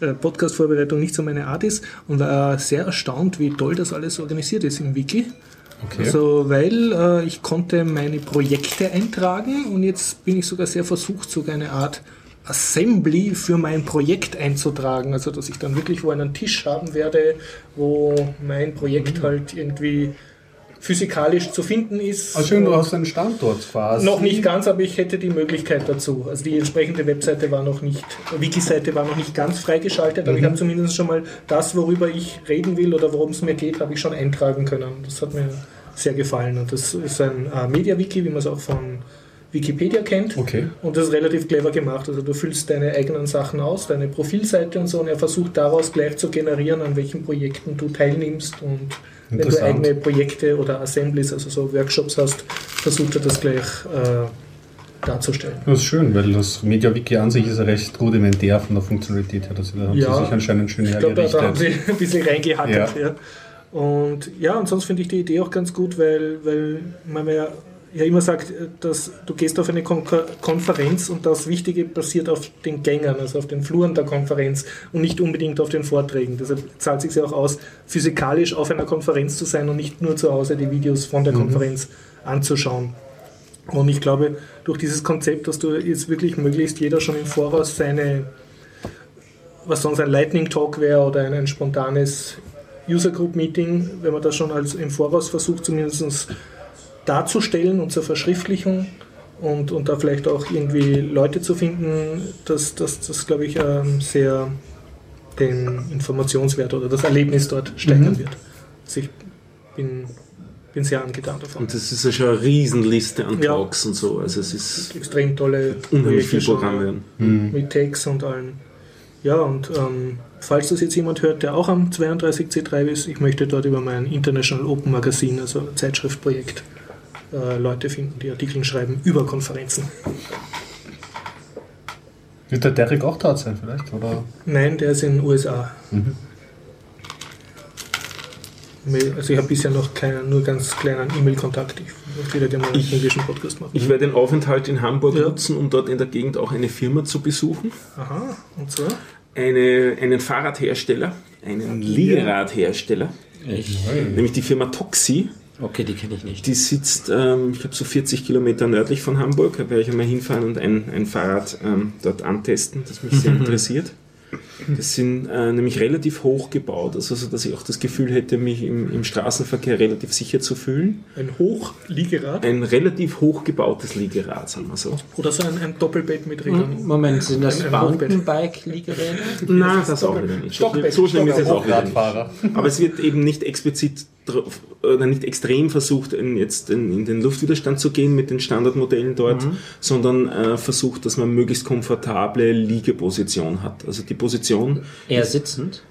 äh, Podcast-Vorbereitung nicht so meine Art ist und war sehr erstaunt, wie toll das alles organisiert ist im Wiki. Okay. Also, weil äh, ich konnte meine Projekte eintragen und jetzt bin ich sogar sehr versucht, sogar eine Art Assembly für mein Projekt einzutragen. Also dass ich dann wirklich wo einen Tisch haben werde, wo mein Projekt mhm. halt irgendwie physikalisch zu finden ist. Also schön, du hast einen Standort quasi. Noch nicht ganz, aber ich hätte die Möglichkeit dazu. Also die entsprechende Webseite war noch nicht, Wiki-Seite war noch nicht ganz freigeschaltet, aber mhm. ich habe zumindest schon mal das, worüber ich reden will oder worum es mir geht, habe ich schon eintragen können. Das hat mir sehr gefallen. Und das ist ein äh, Media-Wiki, wie man es auch von Wikipedia kennt. Okay. Und das ist relativ clever gemacht. Also du füllst deine eigenen Sachen aus, deine Profilseite und so, und er versucht daraus gleich zu generieren, an welchen Projekten du teilnimmst. Und wenn du eigene Projekte oder Assemblies, also so Workshops hast, versucht er das gleich äh, darzustellen. Das ist schön, weil das MediaWiki an sich ist recht rudimentär von der Funktionalität her. Also da haben ja, sie sich anscheinend schön ich glaube, da haben sie ein bisschen reingehackert. Ja. ja. Und ja, und sonst finde ich die Idee auch ganz gut, weil, weil man ja ja immer sagt, dass du gehst auf eine Kon Konferenz und das Wichtige passiert auf den Gängern, also auf den Fluren der Konferenz und nicht unbedingt auf den Vorträgen. Deshalb zahlt es sich ja auch aus, physikalisch auf einer Konferenz zu sein und nicht nur zu Hause die Videos von der mhm. Konferenz anzuschauen. Und ich glaube, durch dieses Konzept, dass du jetzt wirklich möglichst jeder schon im Voraus seine, was sonst ein Lightning Talk wäre oder ein, ein spontanes User Group Meeting, wenn man das schon als im Voraus versucht, zumindest darzustellen und zur Verschriftlichung und, und da vielleicht auch irgendwie Leute zu finden, dass das, das glaube ich, ähm, sehr den Informationswert oder das Erlebnis dort steigern Mhm. wird. Also ich bin, bin sehr angetan davon. Und das ist ja schon eine Riesenliste an Ja. Talks und so. Also es ist Extrem tolle unheimlich viel schon Programm werden. mit Tags und allem. Ja, und ähm, falls das jetzt jemand hört, der auch am 32C3 ist, ich möchte dort über mein International Open Magazine, also Zeitschriftprojekt, äh, Leute finden, die Artikel schreiben über Konferenzen. Wird der Derek auch dort sein vielleicht? Oder? Nein, der ist in den USA. Mhm. Also ich habe bisher noch keinen, nur ganz kleinen E-Mail-Kontakt. Ich wieder gerne mal einen Ich- englischen Podcast machen. Ich werde den Aufenthalt in Hamburg Ja. nutzen, um dort in der Gegend auch eine Firma zu besuchen. Aha, und zwar? Eine, einen Fahrradhersteller, einen Liegeradhersteller, Echt? nämlich die Firma Toxi. Okay, die kenne ich nicht. Die sitzt, ähm, ich glaube, so 40 Kilometer nördlich von Hamburg. Da werde ich einmal hinfahren und ein, ein Fahrrad ähm, dort antesten, das mich sehr interessiert. Das sind äh, nämlich relativ hoch gebaut, also so, dass ich auch das Gefühl hätte, mich im, im Straßenverkehr relativ sicher zu fühlen. Ein Hochliegerad Ein relativ hoch gebautes Liegerad, sagen wir so. oder so ein, ein Doppelbett mit Rädern? Moment, sind das. Mountainbike-Liegeräder? Nein, das auch wieder nicht. Stockbett, So schnell ist es auch wieder nicht. Radfahrer. Aber es wird eben nicht explizit oder nicht extrem versucht, in, jetzt in, in den Luftwiderstand zu gehen mit den Standardmodellen dort, sondern äh, versucht, dass man möglichst komfortable Liegeposition hat. Also die Position, Eher sitzend?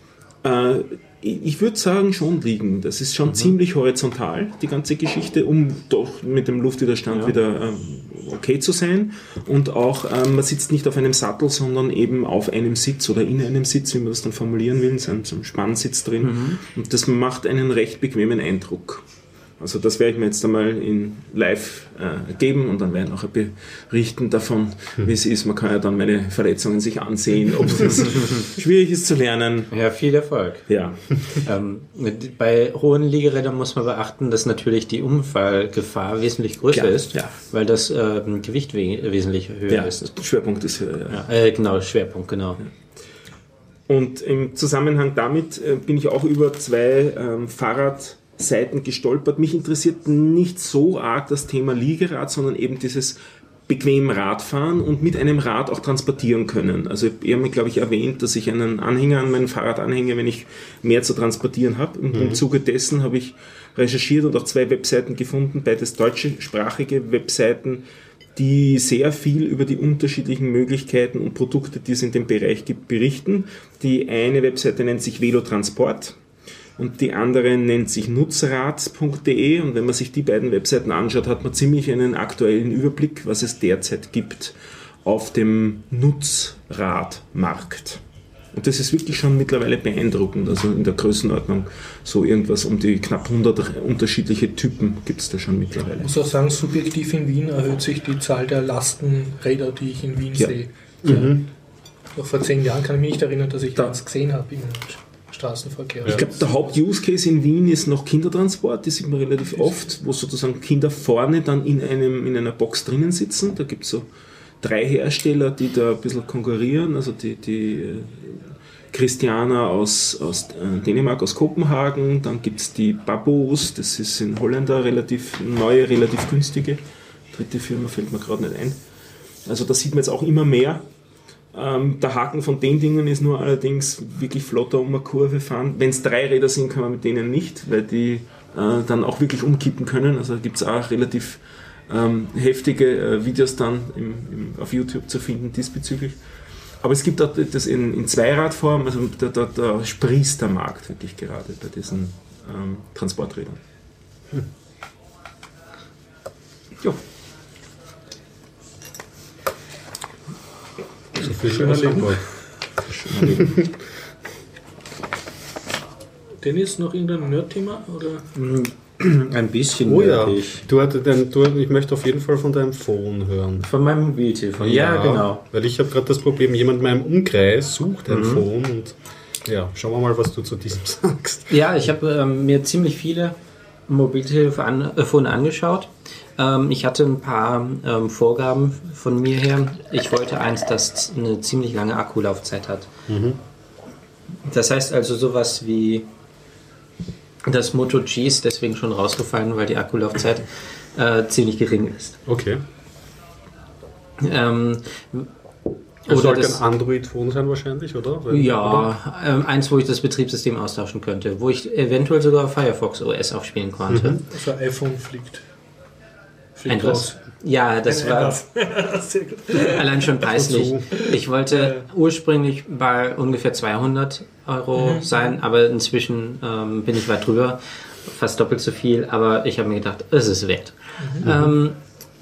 äh, ich würde sagen, schon liegen. Das ist schon ziemlich horizontal, die ganze Geschichte, um doch mit dem Luftwiderstand wieder ähm, okay zu sein. Und auch, ähm, man sitzt nicht auf einem Sattel, sondern eben auf einem Sitz oder in einem Sitz, wie man das dann formulieren will, so ein Spannsitz drin. Und das macht einen recht bequemen Eindruck. Also das werde ich mir jetzt einmal in live äh, geben und dann werde ich nachher berichten davon, wie es ist. Man kann ja dann meine Verletzungen sich ansehen, ob das schwierig ist zu lernen. Ja, viel Erfolg. Ja, ähm, bei hohen Liegerädern muss man beachten, dass natürlich die Unfallgefahr wesentlich größer Ja, ist, ja. weil das ähm, Gewicht we wesentlich höher ja ist. der Schwerpunkt ist höher. Ja. Äh, genau, Schwerpunkt, genau. Und im Zusammenhang damit äh, bin ich auch über zwei ähm, Fahrradseiten gestolpert. Mich interessiert nicht so arg das Thema Liegerad, sondern eben dieses bequem Radfahren und mit einem Rad auch transportieren können. Also ich habe mir, glaube ich, erwähnt, dass ich einen Anhänger an mein Fahrrad anhänge, wenn ich mehr zu transportieren habe. Und im Zuge dessen habe ich recherchiert und auch zwei Webseiten gefunden, beides deutschsprachige Webseiten, die sehr viel über die unterschiedlichen Möglichkeiten und Produkte, die es in dem Bereich gibt, berichten. Die eine Webseite nennt sich Velotransport und die andere nennt sich nutzrad.de und wenn man sich die beiden Webseiten anschaut, hat man ziemlich einen aktuellen Überblick, was es derzeit gibt auf dem Nutzradmarkt. Und das ist wirklich schon mittlerweile beeindruckend. Also in der Größenordnung so irgendwas um die knapp 100 unterschiedliche Typen gibt es da schon mittlerweile. Ich muss auch sagen, subjektiv in Wien erhöht sich die Zahl der Lastenräder, die ich in Wien Ja. sehe. Mhm. Noch vor zehn Jahren kann ich mich nicht erinnern, dass ich Da- das gesehen habe Straßenverkehr. Ich glaube, der Haupt-Use-Case in Wien ist noch Kindertransport. Das sieht man relativ oft, wo sozusagen Kinder vorne dann in, einem, in einer Box drinnen sitzen. Da gibt es so drei Hersteller, die da ein bisschen konkurrieren. Also die, die äh, Christiana aus, aus äh, Dänemark, aus Kopenhagen. Dann gibt es die Babos, das ist in Holländer relativ neue, relativ günstige. Dritte Firma fällt mir gerade nicht ein. Also da sieht man jetzt auch immer mehr. Ähm, der Haken von den Dingen ist nur allerdings wirklich flotter um eine Kurve fahren. Wenn es drei Räder sind, kann man mit denen nicht, weil die äh, dann auch wirklich umkippen können. Also gibt es auch relativ ähm, heftige äh, Videos dann im, im, auf YouTube zu finden diesbezüglich. Aber es gibt auch das in, in Zweiradform, also da, da, da sprießt der Markt wirklich gerade bei diesen ähm, Transporträdern. Ja. Schöner Leben. Dennis, noch irgendein Nerd-Thema? Oder? Ein bisschen Oh ja, du hattest den, du, ich möchte auf jeden Fall von deinem Phone hören. Von meinem Mobiltelefon. Ja, genau. Weil ich habe gerade das Problem, jemand in meinem Umkreis sucht Mhm. ein Phone und ja, schauen wir mal, was du zu diesem sagst. Ja, ich habe ähm, mir ziemlich viele Mobiltelefon angeschaut. Ähm, ich hatte ein paar ähm, Vorgaben von mir her. Ich wollte eins, das eine ziemlich lange Akkulaufzeit hat. Das heißt also sowas wie das Moto G ist deswegen schon rausgefallen, weil die Akkulaufzeit äh, ziemlich gering ist. Okay. Ähm, Das oder sollte das, ein Android-Phone sein wahrscheinlich, oder? Oder? ja, ähm, eins, wo ich das Betriebssystem austauschen könnte, wo ich eventuell sogar Firefox OS aufspielen konnte. Also iPhone fliegt. Fliegt was? Ja, das war allein schon preislich. Ich wollte ursprünglich bei ungefähr 200 Euro sein, aber inzwischen ähm, bin ich weit drüber, fast doppelt so viel, aber ich habe mir gedacht, es ist wert. Ähm,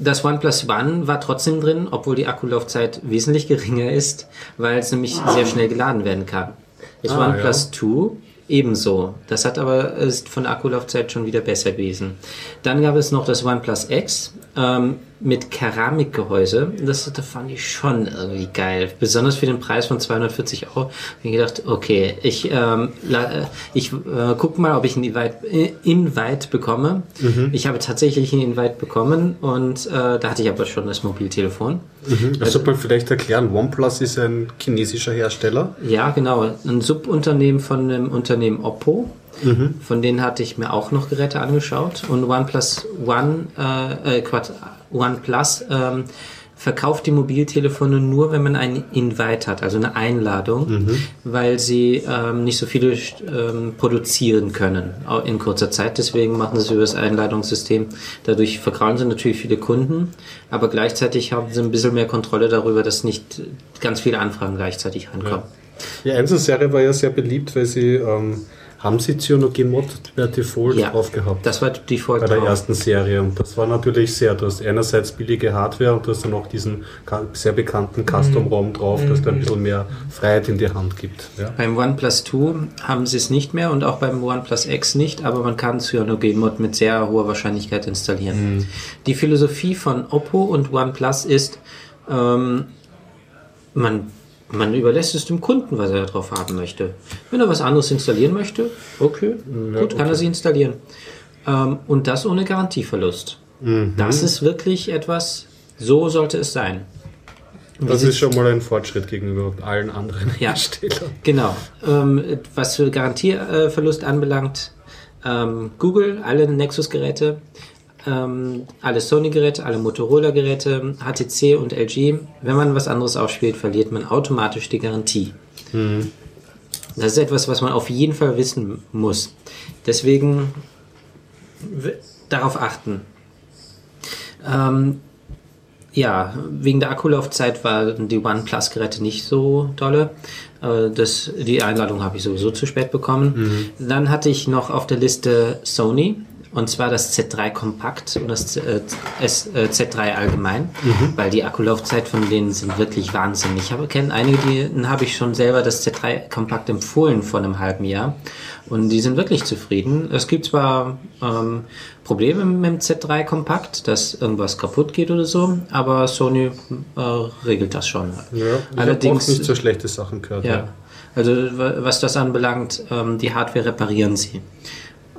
das OnePlus One war trotzdem drin, obwohl die Akkulaufzeit wesentlich geringer ist, weil es nämlich sehr schnell geladen werden kann. Das Ah, OnePlus 2 ebenso. Das hat aber ist von der Akkulaufzeit schon wieder besser gewesen. Dann gab es noch das OnePlus X ähm, mit Keramikgehäuse. Das, das fand ich schon irgendwie geil. Besonders für den Preis von 240 Euro. Hab ich gedacht, okay, ich, ähm, äh, ich äh, guck mal, ob ich einen Invite, äh, Invite bekomme. Ich habe tatsächlich einen Invite bekommen und äh, da hatte ich aber schon das Mobiltelefon. Das sollte man vielleicht erklären. OnePlus ist ein chinesischer Hersteller. Ja, genau. Ein Subunternehmen von dem Unternehmen Oppo. Von denen hatte ich mir auch noch Geräte angeschaut. Und OnePlus One, äh, äh, Quatsch, OnePlus ähm, verkauft die Mobiltelefone nur, wenn man einen Invite hat, also eine Einladung, weil sie ähm, nicht so viele ähm, produzieren können in kurzer Zeit. Deswegen machen sie es über das Einladungssystem. Dadurch vergrauen sie natürlich viele Kunden, aber gleichzeitig haben sie ein bisschen mehr Kontrolle darüber, dass nicht ganz viele Anfragen gleichzeitig reinkommen. Die Einzelserie war ja sehr beliebt, weil sie, ähm, haben sie Cyanogen-Mod per Default Ja, drauf gehabt? Das war die Folge. bei der ersten Serie. Und das war natürlich sehr, du hast einerseits billige Hardware und du hast dann auch diesen sehr bekannten Custom-ROM drauf, das dir ein bisschen mehr Freiheit in die Hand gibt. Ja. Beim OnePlus 2 haben sie es nicht mehr und auch beim OnePlus X nicht, aber man kann Cyanogen-Mod mit sehr hoher Wahrscheinlichkeit installieren. Die Philosophie von Oppo und OnePlus ist, ähm, man, man überlässt es dem Kunden, was er drauf haben möchte. Wenn er was anderes installieren möchte, okay, gut, kann er sie installieren. Ähm, und das ohne Garantieverlust. Das ist wirklich etwas, so sollte es sein. Das ist schon mal ein Fortschritt gegenüber allen anderen Ja. Herstellern. Genau. Ähm, was für Garantieverlust anbelangt, ähm, Google, alle Nexus-Geräte, ähm, alle Sony-Geräte, alle Motorola-Geräte, HTC und LG. Wenn man was anderes aufspielt, verliert man automatisch die Garantie. Das ist etwas, was man auf jeden Fall wissen muss. Deswegen darauf achten. Ähm, ja, wegen der Akkulaufzeit waren die OnePlus-Geräte nicht so dolle. Äh, Das, die Einladung habe ich sowieso zu spät bekommen. Dann hatte ich noch auf der Liste Sony. Und zwar das Z3 Kompakt und das äh, S, äh, Z3 allgemein, weil die Akkulaufzeit von denen sind wirklich Wahnsinn. Ich habe kenne einige, denen habe ich schon selber das Z3 Kompakt empfohlen vor einem halben Jahr und die sind wirklich zufrieden. Es gibt zwar ähm, Probleme mit dem Z3 Kompakt, dass irgendwas kaputt geht oder so, aber Sony äh, regelt das schon. Ja, ich Allerdings- nicht so schlechte Sachen gehört. Ja. Also wa- was das anbelangt, ähm, die Hardware reparieren sie.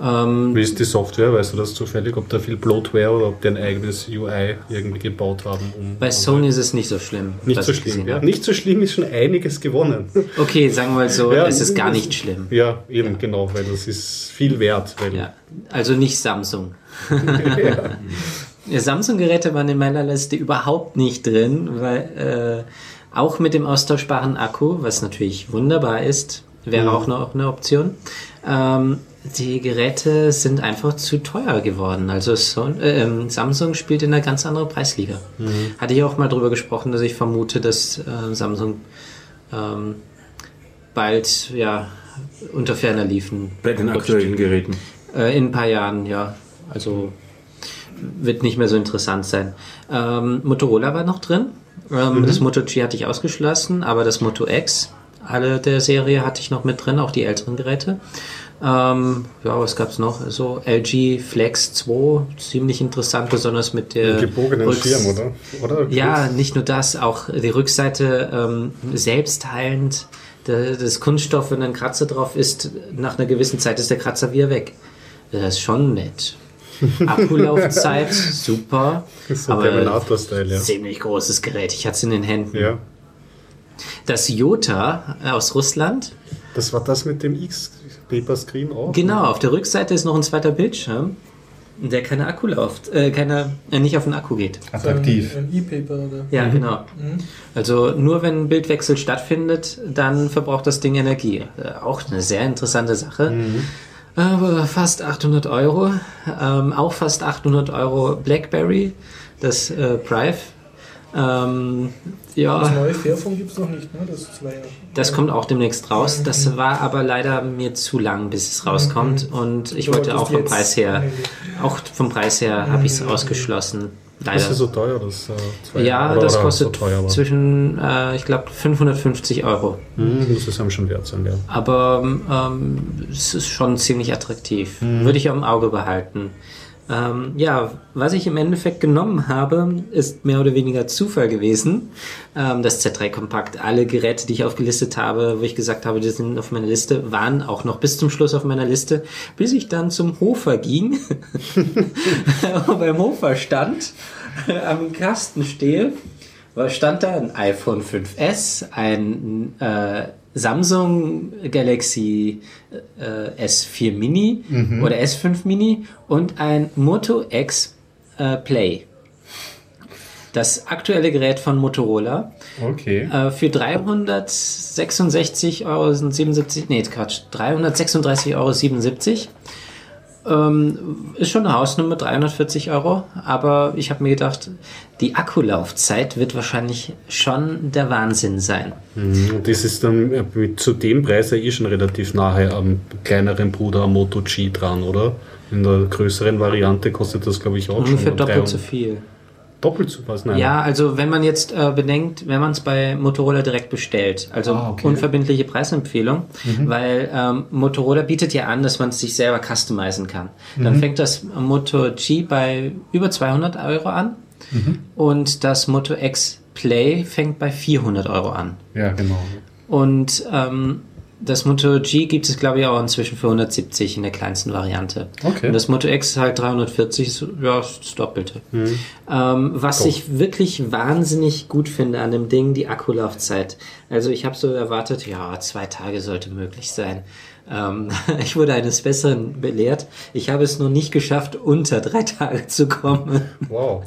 Ähm, Wie ist die Software? Weißt du das zufällig, ob da viel Bloatware oder ob die ein eigenes UI irgendwie gebaut haben? Um, bei Sony ist es nicht so schlimm. Nicht so schlimm. Ja. habe. Nicht so schlimm ist schon einiges gewonnen. Okay, sagen wir mal so, Ja, es ist gar nicht schlimm. Ja, eben, genau, weil das ist viel wert. Weil Ja, also nicht Samsung. Ja, Samsung-Geräte waren in meiner Liste überhaupt nicht drin, weil äh, auch mit dem austauschbaren Akku, was natürlich wunderbar ist, wäre auch noch eine Option. Ähm, die Geräte sind einfach zu teuer geworden. Also Son äh, ähm, Samsung spielt in einer ganz anderen Preisliga. Hatte ich auch mal drüber gesprochen, dass ich vermute, dass äh, Samsung ähm, bald ja unter ferner liefen. Bei den aktuellen Geräten. Äh, in ein paar Jahren, ja. Also wird nicht mehr so interessant sein. Ähm, Motorola war noch drin. Ähm, Das Moto G hatte ich ausgeschlossen, aber das Moto X, alle der Serie hatte ich noch mit drin, auch die älteren Geräte. Ähm, ja, was gab's noch? So LG Flex 2, ziemlich interessant, besonders mit der gebogenen Rücks- Schirm, oder? oder? ja, nicht nur das, auch die Rückseite ähm, selbstheilend. Das Kunststoff, wenn ein Kratzer drauf ist, nach einer gewissen Zeit ist der Kratzer wieder weg. das ist schon nett. Akkulaufzeit, super. Das ist so aber Terminator-Style, ja. Ziemlich großes Gerät. Ich hatte es in den Händen. ja. Das Jota aus Russland. Das war das mit dem X-Paper-Screen auch? Genau, auf der Rückseite ist noch ein zweiter Bildschirm, der keine Akku läuft, äh, keine, äh, nicht auf den Akku geht. Attraktiv. Ein ein E-Paper oder. Ja, genau. Also nur wenn ein Bildwechsel stattfindet, dann verbraucht das Ding Energie. Äh, auch eine sehr interessante Sache. Aber fast 800 Euro. Ähm, auch fast 800 Euro BlackBerry, das äh, Prive. Ähm, Das ja, neue Fairphone gibt es noch nicht, ne? Das zwei Jahre. das kommt auch demnächst raus. Das war aber leider mir zu lang, bis es rauskommt. Und ich Du wollte auch vom Preis her, auch vom Preis her habe ich es ausgeschlossen. Leider. Das ist so teuer, das äh, zwei Ja, das kostet so teuer zwischen, äh, ich glaube, 550 Euro. Hm, muss es einem schon wert sein, ja. Aber ähm, es ist schon ziemlich attraktiv. Mhm. Würde ich am Auge behalten. Ähm, ja, was ich im Endeffekt genommen habe, ist mehr oder weniger Zufall gewesen. Ähm, das Z3 Kompakt, alle Geräte, die ich aufgelistet habe, wo ich gesagt habe, die sind auf meiner Liste, waren auch noch bis zum Schluss auf meiner Liste, bis ich dann zum Hofer ging, beim Hofer stand, am Kasten stehe was stand da? Ein iPhone 5S, ein äh, Samsung Galaxy äh, S4 Mini oder S5 Mini und ein Moto X äh, Play. Das aktuelle Gerät von Motorola Okay. äh, für 366,77 Euro, nee, Quatsch, 336,77 Euro. Ähm, ist schon eine Hausnummer, 340 Euro, aber ich habe mir gedacht, die Akkulaufzeit wird wahrscheinlich schon der Wahnsinn sein. Mhm, Und das ist dann äh, mit, zu dem Preis ja eh schon relativ nahe am kleineren Bruder am Moto G dran, oder? In der größeren Variante kostet das, glaube ich, auch Ungefähr schon. doppelt drei- so viel. Doppelt so was? Nein. Ja, also wenn man jetzt äh, bedenkt, wenn man es bei Motorola direkt bestellt, also Ah, okay. Mhm. unverbindliche Preisempfehlung, weil ähm, Motorola bietet ja an, dass man es sich selber customizen kann. Mhm. Dann fängt das Moto G bei über 200 Euro an Mhm. und das Moto X Play fängt bei 400 Euro an. Ja, genau. Und ähm, das Moto G gibt es, glaube ich, auch inzwischen für 170 in der kleinsten Variante. Okay. Und das Moto X ist halt 340, ist, ja, ist das Doppelte. Ähm, was Top. ich wirklich wahnsinnig gut finde an dem Ding, die Akkulaufzeit. Also ich habe so erwartet, ja, zwei Tage sollte möglich sein. Ähm, ich wurde eines Besseren belehrt. Ich habe es nur nicht geschafft, unter drei Tage zu kommen. Wow.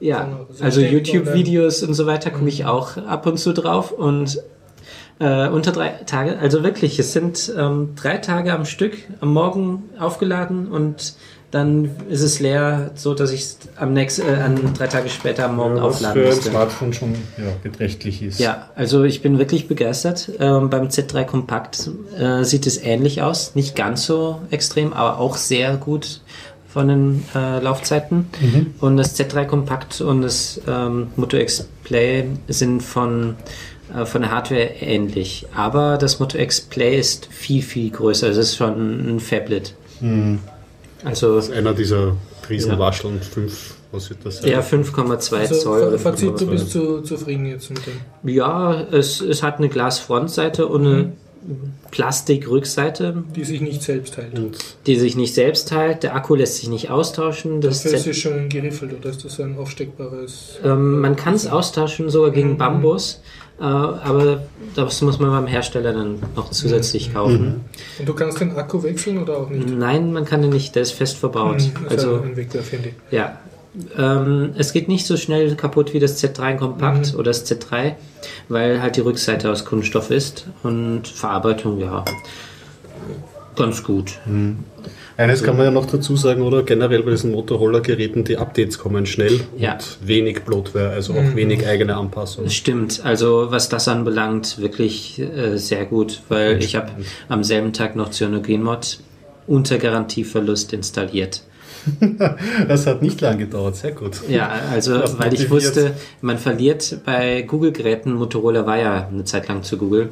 Ja, also YouTube-Videos und so weiter komme ich auch ab und zu drauf und äh, unter drei Tage, also wirklich, es sind ähm, drei Tage am Stück, am Morgen aufgeladen und dann ist es leer, so dass ich es am nächsten, äh, an drei Tage später am Morgen Ja, was aufladen für ein musste. Smartphone schon ja, beträchtlich ist. Ja, also ich bin wirklich begeistert. Ähm, beim Z3 Kompakt äh, sieht es ähnlich aus. Nicht ganz so extrem, aber auch sehr gut von den äh, Laufzeiten. Und das Z3 Kompakt und das ähm, Moto X Play sind von, von der Hardware ähnlich. Aber das Moto X Play ist viel, viel größer. Es ist schon ein Phablet. Also Das ist einer dieser riesen Ja. Wascheln, fünf, was wird das sein? ja, 5,2 Also, Zoll. oder Fazit, du 5,2. bist zu, zufrieden jetzt mit dem. Ja, es, es hat eine Glasfrontseite und eine Plastikrückseite, Die sich nicht selbst heilt. Und die sich nicht selbst teilt. Der Akku lässt sich nicht austauschen. Das Dafür ist es schon geriffelt oder ist das ein aufsteckbares? ähm, man kann es austauschen, sogar gegen Bambus, äh, aber das muss man beim Hersteller dann noch zusätzlich kaufen. Und du kannst den Akku wechseln oder auch nicht? Nein, man kann den nicht, der ist fest verbaut. Mhm, Also Also ein Wegwerfhandy. Ja. Ähm, es geht nicht so schnell kaputt wie das Z3 Kompakt Mhm. oder das Z3, weil halt die Rückseite aus Kunststoff ist und Verarbeitung, ja, ganz gut. Eines kann man ja noch dazu sagen, oder? Generell bei diesen Motorola-Geräten, die Updates kommen schnell Ja. und wenig Bloatware, also auch wenig eigene Anpassung. Das stimmt, also was das anbelangt, wirklich äh, sehr gut, weil ich habe am selben Tag noch CyanogenMod unter Garantieverlust installiert. Das hat nicht lange gedauert, sehr gut. Ja, also Das weil ich motiviert. wusste, man verliert bei Google-Geräten, Motorola war ja eine Zeit lang zu Google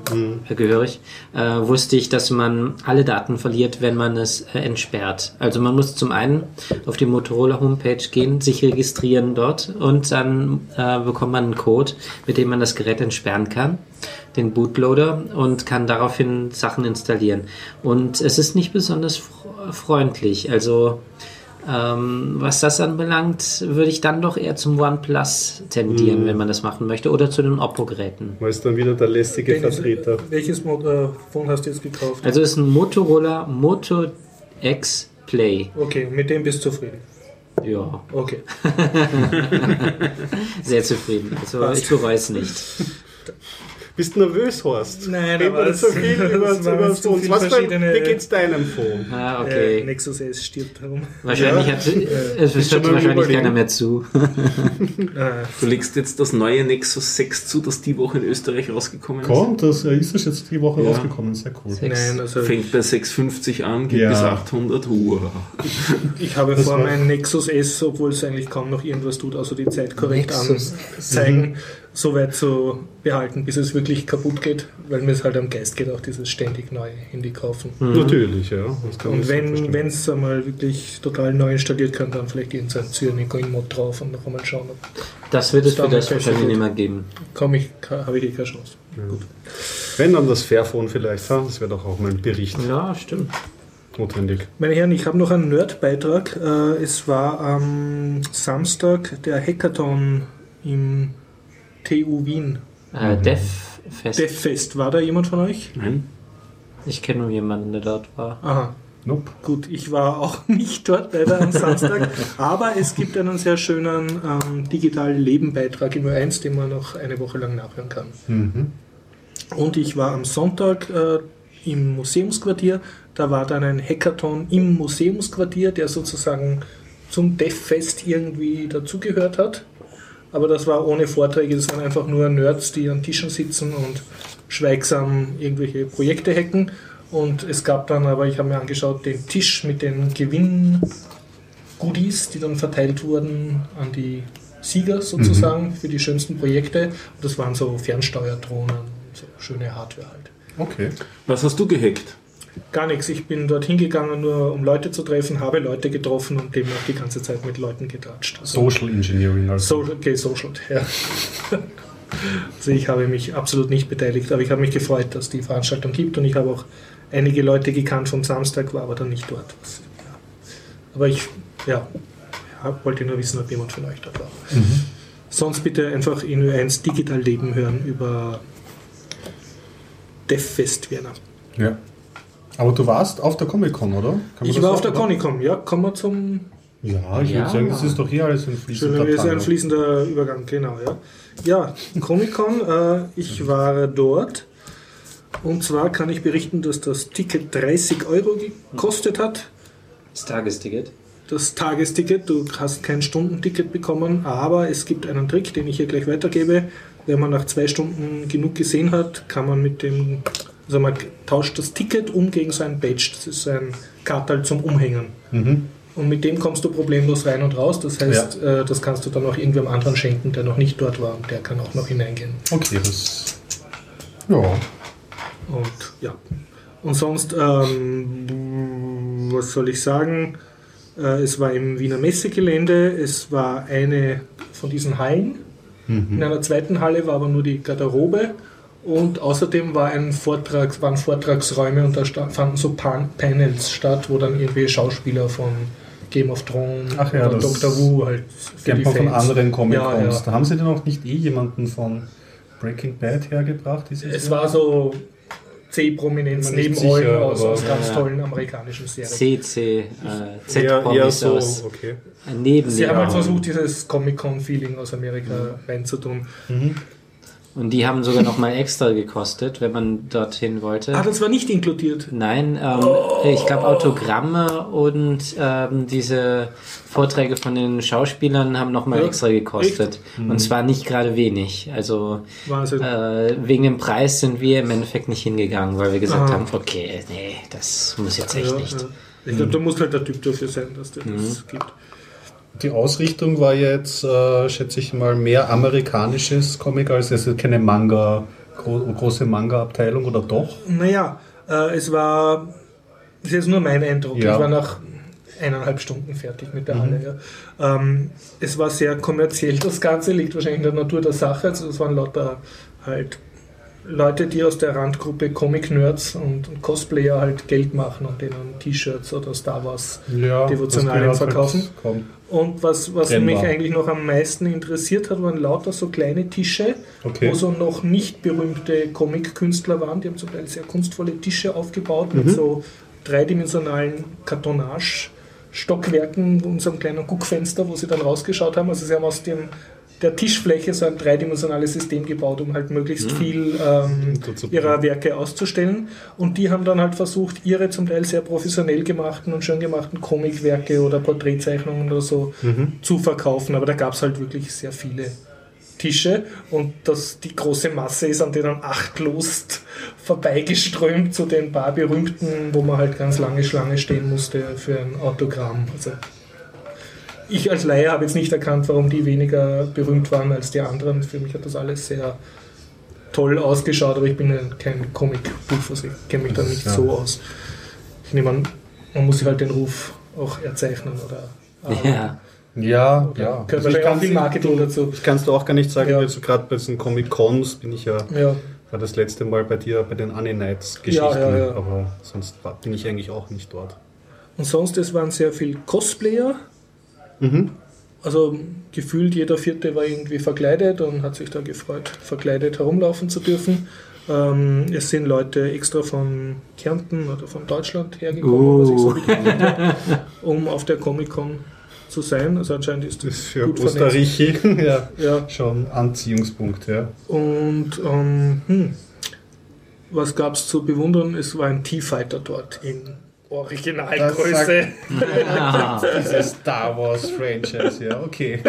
äh, gehörig, äh, wusste ich, dass man alle Daten verliert, wenn man es äh, entsperrt. Also man muss zum einen auf die Motorola-Homepage gehen, sich registrieren dort und dann äh, bekommt man einen Code, mit dem man das Gerät entsperren kann, den Bootloader und kann daraufhin Sachen installieren. Und es ist nicht besonders fr- freundlich. Also ähm, was das anbelangt, würde ich dann doch eher zum OnePlus tendieren, wenn man das machen möchte, oder zu den Oppo-Geräten. Weil es dann wieder der lästige Welches, Vertreter. welches äh, Phone hast du jetzt gekauft? Also ist ein Motorola Moto X Play. okay, mit dem bist du zufrieden. Ja, Okay. sehr zufrieden. Also ich bereue es nicht. Bist du nervös, Horst? Nein, Reden aber nicht so es- viel über, über Phones. viele Was verschiedene- wie geht's deinem Phone? Ah, Äh, okay. Nexus S stirbt herum. Wahrscheinlich Ja. hat es schon hört wahrscheinlich überlegen. keiner mehr zu. Äh, Du legst jetzt das neue Nexus 6 zu, das die Woche in Österreich rausgekommen ist. Kommt, das äh, ist das jetzt die Woche Ja. rausgekommen, sehr cool. Nein, also Fängt bei 650 an, geht Ja. bis 800. Uhr. ich habe Das vor, mein Nexus S, obwohl es eigentlich kaum noch irgendwas tut, außer die Zeit korrekt Nexus anzeigen, so weit zu behalten, bis es wirklich kaputt geht, weil mir es halt am Geist geht, auch dieses ständig neue Handy kaufen. Natürlich, ja. Das kann man Und wenn es einmal wirklich total neu installiert kann, dann vielleicht irgendein Cyanico-Mod drauf und noch einmal schauen. ob- Das wird es für das wahrscheinlich nicht mehr geben. Komm ich, habe ich eh keine Chance. Wenn dann das Fairphone vielleicht, das wäre doch auch mal ein Bericht Ja, stimmt. notwendig. Meine Herren, ich habe noch einen Nerd-Beitrag. Äh, Es war am Samstag der Hackathon im TU Wien. Äh, Mhm. Dev Fest. DevFest. War da jemand von euch? Nein? Ich kenne nur jemanden, der dort war. Aha. Nope. Gut, ich war auch nicht dort leider am Samstag, aber es gibt einen sehr schönen ähm, digitalen Leben-Beitrag im Ö1, den man noch eine Woche lang nachhören kann. Mhm. Und ich war am Sonntag äh, im Museumsquartier. Da war dann ein Hackathon im Museumsquartier, der sozusagen zum DevFest irgendwie dazugehört hat. Aber das war ohne Vorträge, das waren einfach nur Nerds, die an Tischen sitzen und schweigsam irgendwelche Projekte hacken. Und es gab dann aber, ich habe mir angeschaut, den Tisch mit den Gewinn-Goodies, die dann verteilt wurden an die Sieger sozusagen für die schönsten Projekte. Und das waren so Fernsteuerdrohnen, so schöne Hardware halt. Okay. Was hast du gehackt? Gar nichts. Ich bin dort hingegangen, nur um Leute zu treffen, habe Leute getroffen und demnach die ganze Zeit mit Leuten getratscht. Also, Social Engineering also. Okay, Social, ja. Also ich habe mich absolut nicht beteiligt, aber ich habe mich gefreut, dass die Veranstaltung gibt und ich habe auch einige Leute gekannt vom Samstag, war aber dann nicht dort. Was, ja. Aber ich ja, wollte nur wissen, ob jemand von euch dort war. Sonst bitte einfach in Ö1 Digital Leben hören über DevFest Vienna. Ja. Aber du warst auf der Comic-Con, oder? Ich war auf der? Comic-Con, ja, kommen wir zum Ja, ich Ja. würde sagen, das ist doch hier alles ein fließender Schön, ist ein fließender Übergang, genau, ja. Ja, Comic-Con, äh, ich war dort. Und zwar kann ich berichten, dass das Ticket 30 Euro gekostet hat. Das Tagesticket. Das Tagesticket, du hast kein Stundenticket bekommen, aber es gibt einen Trick, den ich hier gleich weitergebe. Wenn man nach zwei Stunden genug gesehen hat, kann man mit dem, also man tauscht das Ticket um gegen so ein Badge. Das ist so ein Kartal zum Umhängen. Mhm. Und mit dem kommst du problemlos rein und raus. Das heißt, äh, das kannst du dann auch irgendwem anderen schenken, der noch nicht dort war und der kann auch noch hineingehen. Okay, das. Ja. Und ja. Und sonst, ähm, was soll ich sagen? Äh, es war im Wiener Messegelände, es war eine von diesen Hallen. In einer zweiten Halle war aber nur die Garderobe. Und außerdem war ein Vortrag, waren Vortragsräume und da fanden so Pan Panels statt, wo dann irgendwie Schauspieler von Game of Thrones Ach ja, oder das Doctor Who halt für Kennt man von Fans. anderen Comic-Cons. Ja, ja. Da haben sie denn auch nicht eh jemanden von Breaking Bad hergebracht? Es Jahr? war so C-Prominenz Nebenrollen sicher, aus, aber- aus ganz Ja. tollen amerikanischen Serien. CC, äh, Z-Promis so, aus okay. neben Sie haben halt versucht, dieses Comic-Con-Feeling aus Amerika reinzutun. Und die haben sogar noch mal extra gekostet, wenn man dorthin wollte. Ah, das war nicht inkludiert. Nein, ähm, ich glaube Autogramme und ähm, diese Vorträge von den Schauspielern haben nochmal Ja, extra gekostet. Und zwar nicht gerade wenig. Also äh, wegen dem Preis sind wir im Endeffekt nicht hingegangen, weil wir gesagt Ah. haben, okay, nee, das muss jetzt echt Ja, nicht. ja. Ich glaube, da muss halt der Typ dafür sein, dass der das gibt. Die Ausrichtung war jetzt, äh, schätze ich mal, mehr amerikanisches Comic als es ist keine Manga, gro große Manga-Abteilung oder doch? Naja, äh, es war, das ist jetzt nur mein Eindruck, Ja. ich war nach eineinhalb Stunden fertig mit der Halle. Ja. Ähm, es war sehr kommerziell, das Ganze liegt wahrscheinlich in der Natur der Sache, also es waren lauter halt Leute, die aus der Randgruppe Comic-Nerds und, und Cosplayer halt Geld machen und denen T-Shirts oder Star Wars Ja, Devotionalien gehört verkaufen. Halt. Und was, was Trennbar. mich eigentlich noch am meisten interessiert hat, waren lauter so kleine Tische, Okay. wo so noch nicht berühmte Comic-Künstler waren. Die haben zum Teil sehr kunstvolle Tische aufgebaut Mhm. mit so dreidimensionalen Kartonage-Stockwerken und so einem kleinen Guckfenster, wo sie dann rausgeschaut haben. Also sie haben aus dem der Tischfläche so ein dreidimensionales System gebaut, um halt möglichst viel ähm, ihrer Werke auszustellen. Und die haben dann halt versucht, ihre zum Teil sehr professionell gemachten und schön gemachten Comicwerke oder Porträtzeichnungen oder so zu verkaufen. Aber da gab es halt wirklich sehr viele Tische und das, die große Masse ist an denen achtlos vorbeigeströmt zu den paar berühmten, wo man halt ganz lange Schlange stehen musste für ein Autogramm. Also ich als Laie habe jetzt nicht erkannt, warum die weniger berühmt waren als die anderen. Für mich hat das alles sehr toll ausgeschaut, aber ich bin ja kein Comic-Buff, also ich kenne mich da nicht Ja. so aus. Ich nehme an, man muss sich halt den Ruf auch erzeichnen oder äh, Ja. Ja, ja. Gehört Also auch kann viel Marketing dazu. Ich kann es dir auch gar nicht sagen, Ja. also gerade bei diesen Comic-Cons bin ich ja, Ja, war das letzte Mal bei dir bei den Annie-Nights-Geschichten, Ja, ja, ja. aber sonst war, bin ich eigentlich auch nicht dort. und sonst, es waren sehr viel Cosplayer. Mhm. Also gefühlt jeder Vierte war irgendwie verkleidet und hat sich da gefreut, verkleidet herumlaufen zu dürfen. Ähm, es sind Leute extra von Kärnten oder von Deutschland hergekommen, was ich so habe, um auf der Comic-Con zu sein. Also anscheinend ist Das das für gut vernetzt. Österreich ja, Ja, schon Anziehungspunkt, ja. und ähm, hm, was gab es zu bewundern? Es war ein T-Fighter dort in Originalgröße. Dieses Star Wars Franchise, ja, okay.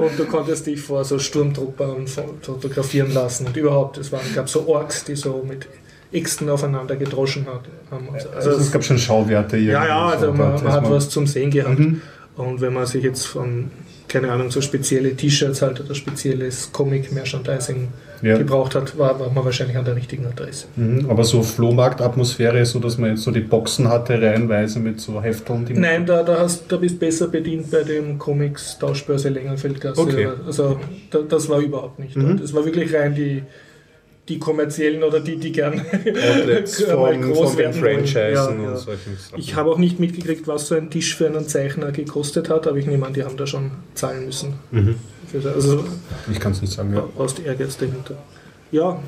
Und du konntest dich vor so Sturmtruppern fo- fotografieren lassen und überhaupt, es waren, gab so Orks, die so mit Äxten aufeinander gedroschen hat, haben. und so. Also es gab schon Schauwerte irgendwie. ja, ja, also so man, man hat was zum Sehen gehabt. Mhm. Und wenn man sich jetzt von, keine Ahnung, so spezielle T-Shirts halt oder spezielles Comic-Merchandising Ja. gebraucht hat, war, war man wahrscheinlich an der richtigen Adresse. Mhm, aber so Flohmarktatmosphäre, so dass man jetzt so die Boxen hatte, reihenweise mit so Hefteln. Die Nein, da, da, hast, da bist besser bedient bei dem Comics Tauschbörse Längenfeldgasse. Okay. Also da, das war überhaupt nicht. Mhm. Das war wirklich rein die, die kommerziellen oder die, die gern Outlets mal groß von den werden wollen. Ja, und ja. Ich habe auch nicht mitgekriegt, was so ein Tisch für einen Zeichner gekostet hat, aber ich nehme an, die haben da schon zahlen müssen. Mhm. Also Ich kann es nicht sagen, ja. aus der Ehrgeiz dahinter. Ja,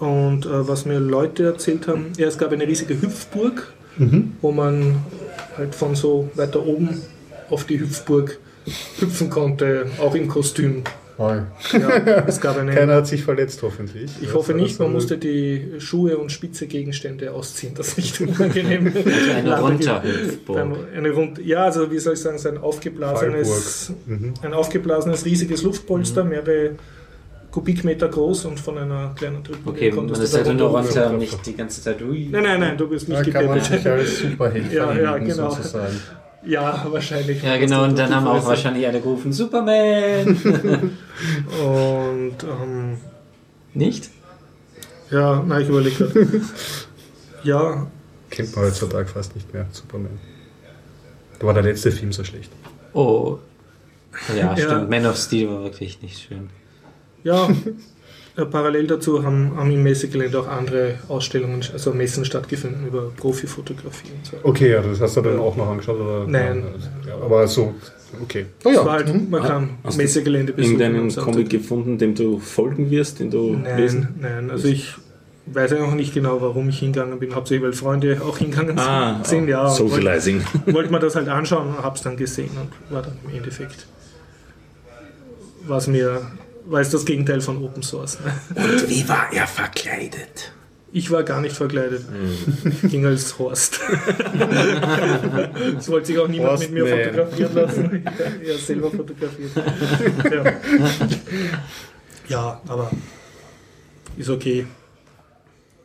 und äh, was mir Leute erzählt haben, ja, es gab eine riesige Hüpfburg, Mhm. wo man halt von so weiter oben auf die Hüpfburg hüpfen konnte, auch im Kostüm. Ja, es gab eine, Keiner hat sich verletzt, hoffentlich. ich Das hoffe nicht, man musste die Schuhe und spitze Gegenstände ausziehen, das ist nicht unangenehm. Eine Beim- Runterhüpfburg. Eine rund, ja, also wie soll ich sagen, so ein aufgeblasenes, Mhm. ein aufgeblasenes riesiges Luftpolster, mehrere Kubikmeter groß und von einer kleinen Tribüne Okay, man ist halt nur runterhüpfen. runter, nicht die ganze Zeit. Ui. Nein, nein, nein, du bist Da nicht kann man sich als Superheld Ja, ja, genau. sozusagen. Ja, wahrscheinlich. Ja, genau, und dann haben auch wahrscheinlich. alle gerufen: Superman! Und, ähm, nicht? ja, nein, ich überlege gerade. Ja, Kennt man heutzutage fast nicht mehr, Superman. Da war der letzte Film so schlecht. Oh. Ja, Ja. stimmt. Man of Steel war wirklich nicht schön. ja. Äh, Parallel dazu haben, haben im Messegelände auch andere Ausstellungen, also Messen stattgefunden über Profifotografie und so. Okay, ja, das hast du dann auch noch angeschaut? Oder? Nein. Ja, aber so, okay. Oh ja. war halt, man kann Hast Messegelände besuchen. Irgendeinen. Comic gefunden, dem du folgen wirst, den du lesen? Nein, nein, also ich weiß ja noch nicht genau, warum ich hingegangen bin. Hauptsächlich, weil Freunde auch hingegangen Ah, sind. Ja, wollte Socializing. wollte mir das halt anschauen und habe es dann gesehen und war dann im Endeffekt, was mir, war es das Gegenteil von Open Source. Ne? Und wie war er verkleidet? Ich war gar nicht verkleidet. Ich ging als Horst. Es wollte sich auch niemand Horst mit mir Man. fotografieren lassen. Ich habe selber fotografiert. Ja. ja, aber ist okay.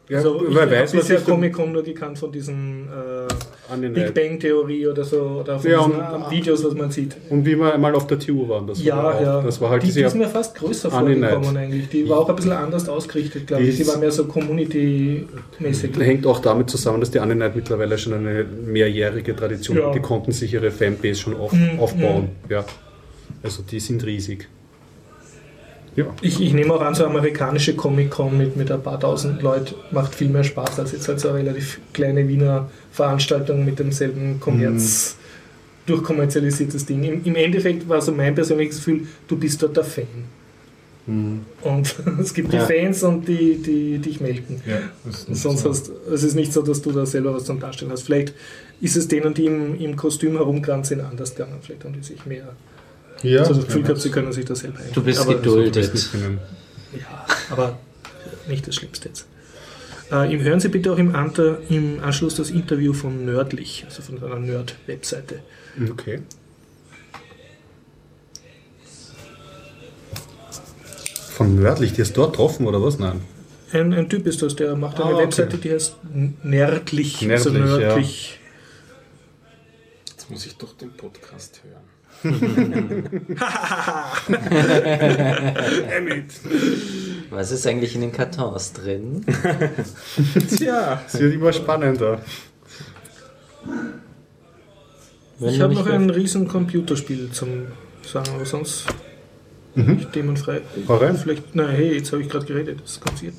Ja, Also ich habe weiß, was bisher Comic-Con nur gekannt von diesen äh, Big Night. Bang Theorie oder so oder von Ja, diesen und- äh, Videos, was man sieht. Und wie wir einmal auf der TU waren, das Ja, war auch, ja. das war halt die, die ist mir fast größer vorgekommen eigentlich. Die war auch ein bisschen anders ausgerichtet, glaube ich. Die war mehr so Community-mäßig. hängt auch damit zusammen, dass die Anne Night mittlerweile schon eine mehrjährige Tradition Ja. hat. Die konnten sich ihre Fanbase schon auf, Mhm, aufbauen. Ja. Also die sind riesig. Ja. Ich, ich nehme auch an, so amerikanische Comic-Con mit, mit ein paar tausend Leuten macht viel mehr Spaß als jetzt halt so eine relativ kleine Wiener Veranstaltung mit demselben Kommerz, durchkommerzialisiertes Ding. Im, Im Endeffekt war so mein persönliches Gefühl, du bist dort der Fan. Und es gibt Ja. die Fans und die, die dich melken. Ja, Sonst so. hast es ist nicht so, dass du da selber was zum Darstellen hast. Vielleicht ist es denen, die im, im Kostüm herumkranzen, anders gegangen. Vielleicht haben die sich mehr Ja, so das Gefühl gehabt, sie können sich das selber Du bist aber, geduldet. Ja, aber nicht das Schlimmste jetzt. Äh, hören Sie bitte auch im, Ante, im Anschluss das Interview von Nerdlich, also von einer Nerd-Webseite. Okay. Von nördlich, die ist dort getroffen oder was? Nein. Ein, ein Typ ist das, der macht eine Ah, okay. Webseite, die heißt N- Nerdlich. also Nerdlich, ja. nördlich. Jetzt muss ich doch den Podcast hören. Was ist eigentlich in den Kartons drin? Tja, Es wird immer spannender. Wenn Ich habe noch ein riesen Computerspiel zum sagen, aber sonst Mhm. nicht themenfrei. Hau rein. Vielleicht, na hey, jetzt habe ich gerade geredet, das kommt hier.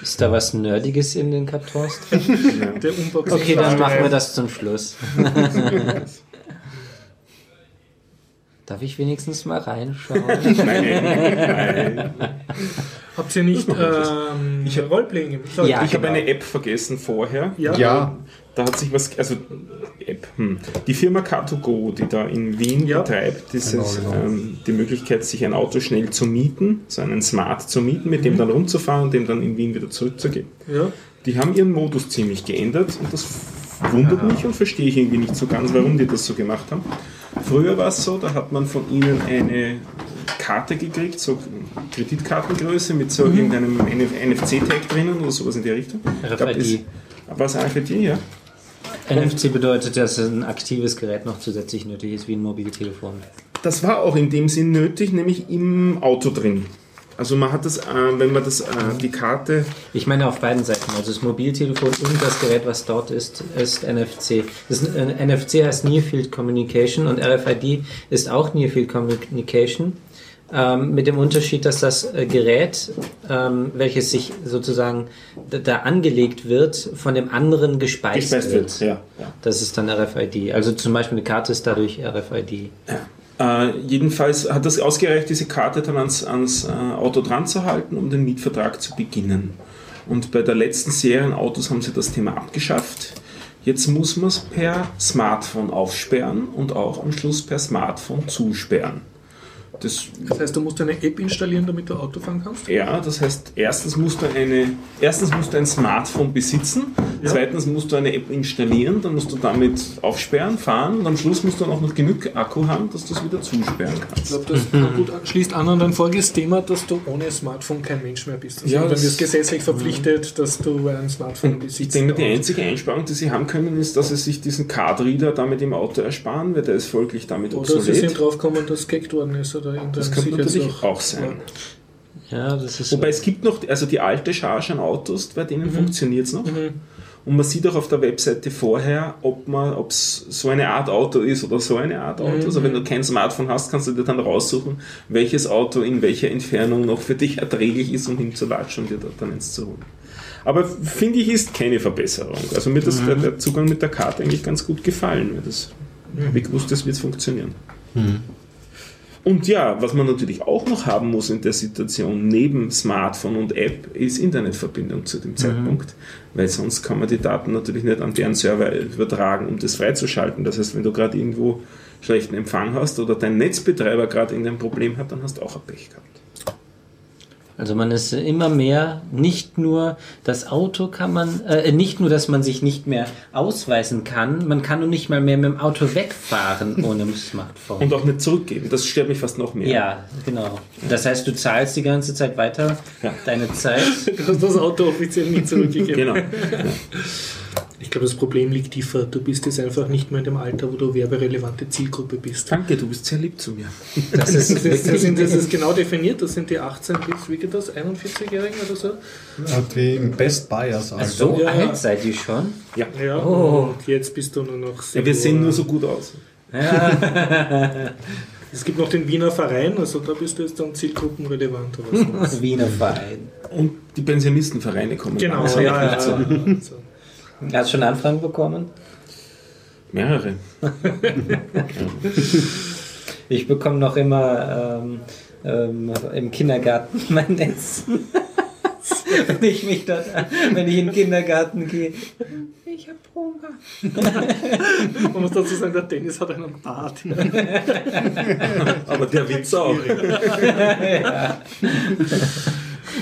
Ist da was Nerdiges in den Kartons drin? Der Unboxing. Okay, dann machen wir das zum Schluss. Darf ich wenigstens mal reinschauen? Habt ihr nicht ähm, Ich hab- Roleplaying gemacht? Sorry. Ja. ich habe genau. eine App vergessen vorher. Ja. Ja, Da hat sich was, also App, hm. die Firma Car2Go, die da in Wien Ja. betreibt, Genau, ist genau. ähm, die Möglichkeit, sich ein Auto schnell zu mieten, so einen Smart zu mieten, mit dem dann rumzufahren und dem dann in Wien wieder zurückzugehen. Ja. Die haben ihren Modus ziemlich geändert und das wundert mich und verstehe ich irgendwie nicht so ganz, warum die das so gemacht haben. Früher war es so, da hat man von ihnen eine Karte gekriegt, so Kreditkartengröße mit so irgendeinem NFC-Tag drinnen oder sowas in der Richtung. RFID. Was RFID, ja? NFC bedeutet, dass ein aktives Gerät noch zusätzlich nötig ist, wie ein Mobiltelefon. Das war auch in dem Sinn nötig, nämlich im Auto drin. Also man hat das, äh, wenn man das, äh, die Karte, Ich meine auf beiden Seiten, also das Mobiltelefon und das Gerät, was dort ist, ist NFC. Das ist, äh, NFC heißt Near Field Communication und RFID ist auch Near Field Communication. Ähm, mit dem Unterschied, dass das äh, Gerät, ähm, welches sich sozusagen da, da angelegt wird, von dem anderen gespeist, gespeist wird. wird. Ja, ja. Das ist dann RFID. Also zum Beispiel eine Karte ist dadurch RFID. Äh, jedenfalls hat das ausgereicht, diese Karte dann ans, ans äh, Auto dran zu halten, um den Mietvertrag zu beginnen. Und bei der letzten Serie Autos haben sie das Thema abgeschafft. Jetzt muss man es per Smartphone aufsperren und auch am Schluss per Smartphone zusperren. Das Das heißt, du musst eine App installieren, damit du Auto fahren kannst? Ja, das heißt, erstens musst du, eine, erstens musst du ein Smartphone besitzen, Ja. zweitens musst du eine App installieren, dann musst du damit aufsperren, fahren und am Schluss musst du dann auch noch genug Akku haben, dass du es wieder zusperren Ich kannst. glaube, das gut schließt an an dein voriges Thema, dass du ohne Smartphone kein Mensch mehr bist. Also Ja, dann das- wirst gesetzlich verpflichtet, dass du ein Smartphone besitzt. Ich denke, die einzige Einsparung, die sie haben können, ist, dass sie sich diesen Card-Reader damit im Auto ersparen, weil der ist folglich damit Oder sie sind obsolet. draufgekommen, dass gehackt worden ist oder irgendein Das könnte natürlich Sicherheitsloch. auch sein. Ja, das ist Wobei es gibt noch, also die alte Charge an Autos, bei denen Mhm. funktioniert es noch. Und man sieht auch auf der Webseite vorher, ob man, ob es so eine Art Auto ist oder so eine Art Auto. Mhm. Also wenn du kein Smartphone hast, kannst du dir dann raussuchen, welches Auto in welcher Entfernung noch für dich erträglich ist, um hinzulatschen und dir dort dann eins zu holen. Aber finde ich, ist keine Verbesserung. Also mir hat das, der, der Zugang mit der Karte eigentlich ganz gut gefallen. Weil das habe ich gewusst, das wird funktionieren. Und ja, was man natürlich auch noch haben muss in der Situation, neben Smartphone und App, ist Internetverbindung zu dem Zeitpunkt. Weil sonst kann man die Daten natürlich nicht an deren Server übertragen, um das freizuschalten. Das heißt, wenn du gerade irgendwo schlechten Empfang hast oder dein Netzbetreiber gerade irgendein Problem hat, dann hast du auch ein Pech gehabt. Also man ist immer mehr, nicht nur das Auto kann man, äh, nicht nur, dass man sich nicht mehr ausweisen kann, man kann nur nicht mal mehr mit dem Auto wegfahren ohne Smartphone. Und auch nicht zurückgeben. Das stört mich fast noch mehr. Ja, genau. Das heißt, du zahlst die ganze Zeit weiter Ja. deine Zeit. Du hast das Auto offiziell nicht zurückgegeben. Genau. Ich glaube, das Problem liegt tiefer. Du bist jetzt einfach nicht mehr in dem Alter, wo du werberelevante Zielgruppe bist. Danke, du bist sehr lieb zu mir. Das ist Das, das, sind, das ist genau definiert. Das sind die 18 bis, wie geht das, 41-Jährigen oder so? Wie im Best Buyers Alter. so Ja. alt seid ihr schon? Ja. Ja, Oh. und jetzt bist du nur noch ja wir sehen nur so gut aus. Es gibt noch den Wiener Verein, also da bist du jetzt dann zielgruppenrelevant. Oder so. Wiener Verein. Und die Pensionistenvereine kommen genau, ja, ja, dazu. ja. Also, Hast du schon Anfragen bekommen? Mehrere. Ich bekomme noch immer ähm, ähm, im Kindergarten mein Essen. wenn ich mich dort, wenn ich in den Kindergarten gehe. Ich habe Hunger. man muss dazu sagen, der Dennis hat einen Bart. Aber der Witz auch.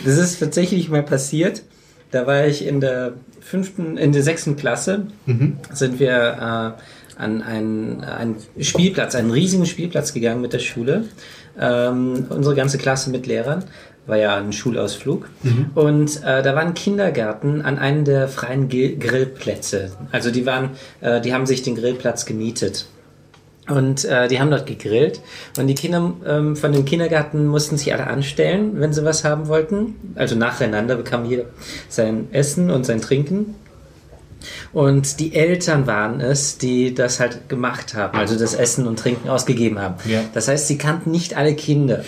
Das ist tatsächlich mal passiert. Da war ich in der fünften, in der sechsten Klasse, sind wir äh, an einen, einen Spielplatz, einen riesigen Spielplatz gegangen mit der Schule. Ähm, unsere ganze Klasse mit Lehrern. War ja ein Schulausflug. Und äh, da war ein Kindergarten an einem der freien Grillplätze. Also die waren, äh, die haben sich den Grillplatz gemietet. Und äh, die haben dort gegrillt. Und die Kinder ähm, von dem Kindergarten mussten sich alle anstellen, wenn sie was haben wollten. Also nacheinander bekam jeder sein Essen und sein Trinken. Und die Eltern waren es, die das halt gemacht haben, also das Essen und Trinken ausgegeben haben. Ja. Das heißt, sie kannten nicht alle Kinder.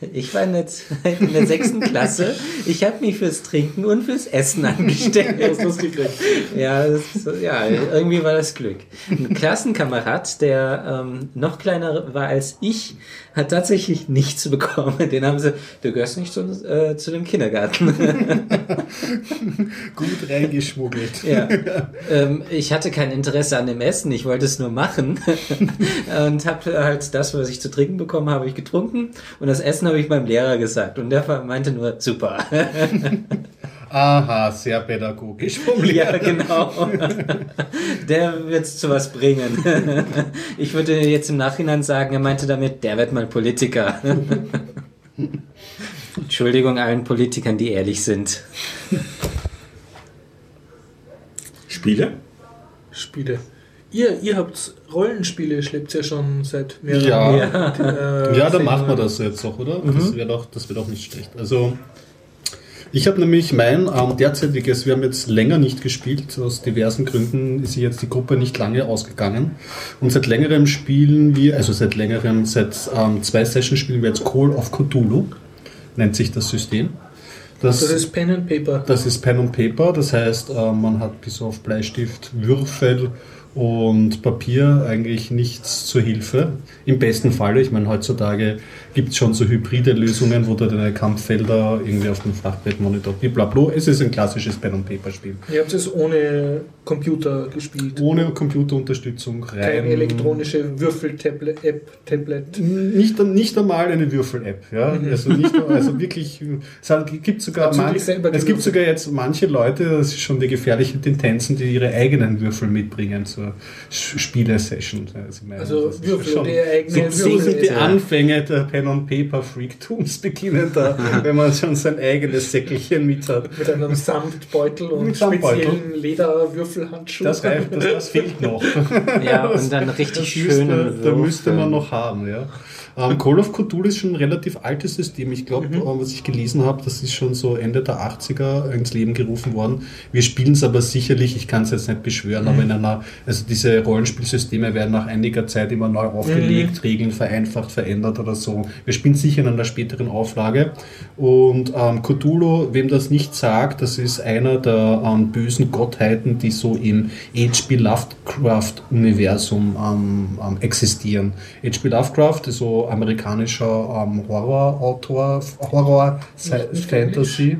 Ich war in der, in der sechsten Klasse. Ich habe mich fürs Trinken und fürs Essen angestellt. Hast du das gekriegt? Ja, das, ja, irgendwie war das Glück. Ein Klassenkamerad, der ähm, noch kleiner war als ich, hat tatsächlich nichts bekommen. Den haben sie, du gehörst nicht zu, äh, zu dem Kindergarten. Gut reingeschmuggelt. ja. ähm, ich hatte kein Interesse an dem Essen, ich wollte es nur machen. und habe halt das, was ich zu trinken bekommen habe, ich getrunken. Und das Essen habe ich meinem Lehrer gesagt. Und der meinte nur, super. Aha, sehr pädagogisch formuliert. Ja, genau. Der wird zu was bringen. Ich würde jetzt im Nachhinein sagen, er meinte damit, der wird mal Politiker. Entschuldigung allen Politikern, die ehrlich sind. Spiele? Spiele. Ihr, ihr habt Rollenspiele, schleppt ja schon seit mehreren Ja. Jahren. Äh, Ja, dann machen wir das jetzt auch, oder? Das wäre doch, das wär doch nicht schlecht. Also, ich habe nämlich mein ähm, derzeitiges, wir haben jetzt länger nicht gespielt, aus diversen Gründen ist jetzt die Gruppe nicht lange ausgegangen. Und seit längerem spielen wir, also seit längerem, seit ähm, zwei Sessions spielen wir jetzt Call of Cthulhu, nennt sich das System. Das, Das ist Pen and Paper. das ist Pen und Paper, das heißt, äh, man hat bis auf Bleistift, Würfel und Papier eigentlich nichts zur Hilfe. Im besten Falle, ich meine, heutzutage gibt es schon so hybride Lösungen, wo du deine Kampffelder irgendwie auf dem Flachbrettmonitor, blablabla. Es ist ein klassisches Pen und Paper Spiel. Ihr habt es ohne Computer gespielt. Ohne Computerunterstützung, rein. Keine elektronische Würfel-App, Tablet. Nicht, nicht einmal eine Würfel-App, ja. Also, nicht, also wirklich, es gibt sogar, man, es gibt sogar jetzt manche Leute, das ist schon die gefährlichen Tendenzen, die ihre eigenen Würfel mitbringen zur Spiele-Session. Also, Also Würfel schon- ihre eigenen so, so Würfel. sind die. Anfänge der Pen and Paper Freaktums beginnen da, wenn man schon sein eigenes Säckelchen mit hat. Mit einem Samtbeutel und Samtbeutel. speziellen Lederwürfelhandschuhen. Das das, das fehlt noch. Ja, und dann richtig müsste, da müsste man noch haben, ja. Ähm, Call of Cthulhu ist schon ein relativ altes System. Ich glaube, Mhm. was ich gelesen habe, das ist schon so Ende der 80er ins Leben gerufen worden. Wir spielen es aber sicherlich, ich kann es jetzt nicht beschwören, Mhm. aber in einer, also diese Rollenspielsysteme werden nach einiger Zeit immer neu aufgelegt, Mhm. Regeln vereinfacht, verändert oder so. Wir spielen sicher in einer späteren Auflage. Und ähm, Cthulhu, wem das nicht sagt, das ist einer der ähm, bösen Gottheiten, die so im H.P. Lovecraft-Universum ähm, ähm, existieren. H.P. Lovecraft ist so amerikanischer ähm, Horrorautor, Horror, Sci- Nicht Fantasy.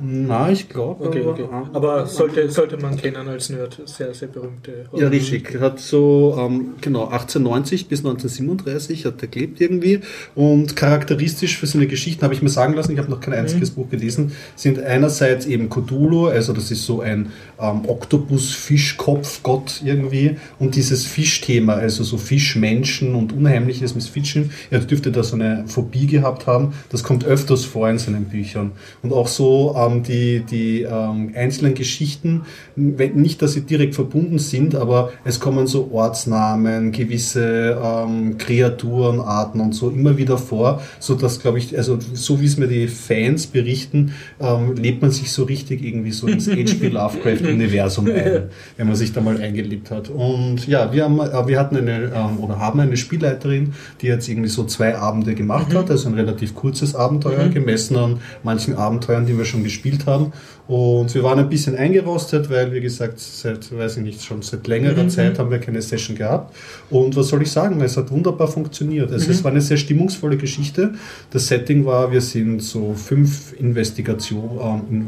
Na, ich glaube. Okay, okay. Aber sollte, sollte man kennen als Nerd. Sehr, sehr berühmte. Ja, richtig. Hat so, ähm, genau, 1890 bis 1937 hat er gelebt irgendwie. Und charakteristisch für seine Geschichten, habe ich mir sagen lassen, ich habe noch kein einziges Buch gelesen, sind einerseits eben Cthulhu, also das ist so ein ähm, Oktopus-Fischkopf-Gott irgendwie. Und dieses Fischthema, also so Fischmenschen und Unheimliches mit Fischen. Er dürfte da so eine Phobie gehabt haben. Das kommt öfters vor in seinen Büchern. Und auch so, ähm, ähm, die, die ähm, einzelnen Geschichten, nicht, dass sie direkt verbunden sind, aber es kommen so Ortsnamen, gewisse ähm, Kreaturenarten und so immer wieder vor, so dass, glaube ich, also so wie es mir die Fans berichten, ähm, lebt man sich so richtig irgendwie so ins H.P. Lovecraft-Universum ein, wenn man sich da mal eingelebt hat. Und ja, wir, haben, äh, wir hatten eine, ähm, oder haben eine Spielleiterin, die jetzt irgendwie so zwei Abende gemacht hat, also ein relativ kurzes Abenteuer, gemessen an manchen Abenteuern, die wir schon gespielt haben. Und wir waren ein bisschen eingerostet, weil, wie gesagt, seit, weiß ich nicht, schon seit längerer Mhm. Zeit haben wir keine Session gehabt. Und was soll ich sagen? Es hat wunderbar funktioniert. Also es war eine sehr stimmungsvolle Geschichte. Das Setting war, wir sind so fünf Investigation, ähm,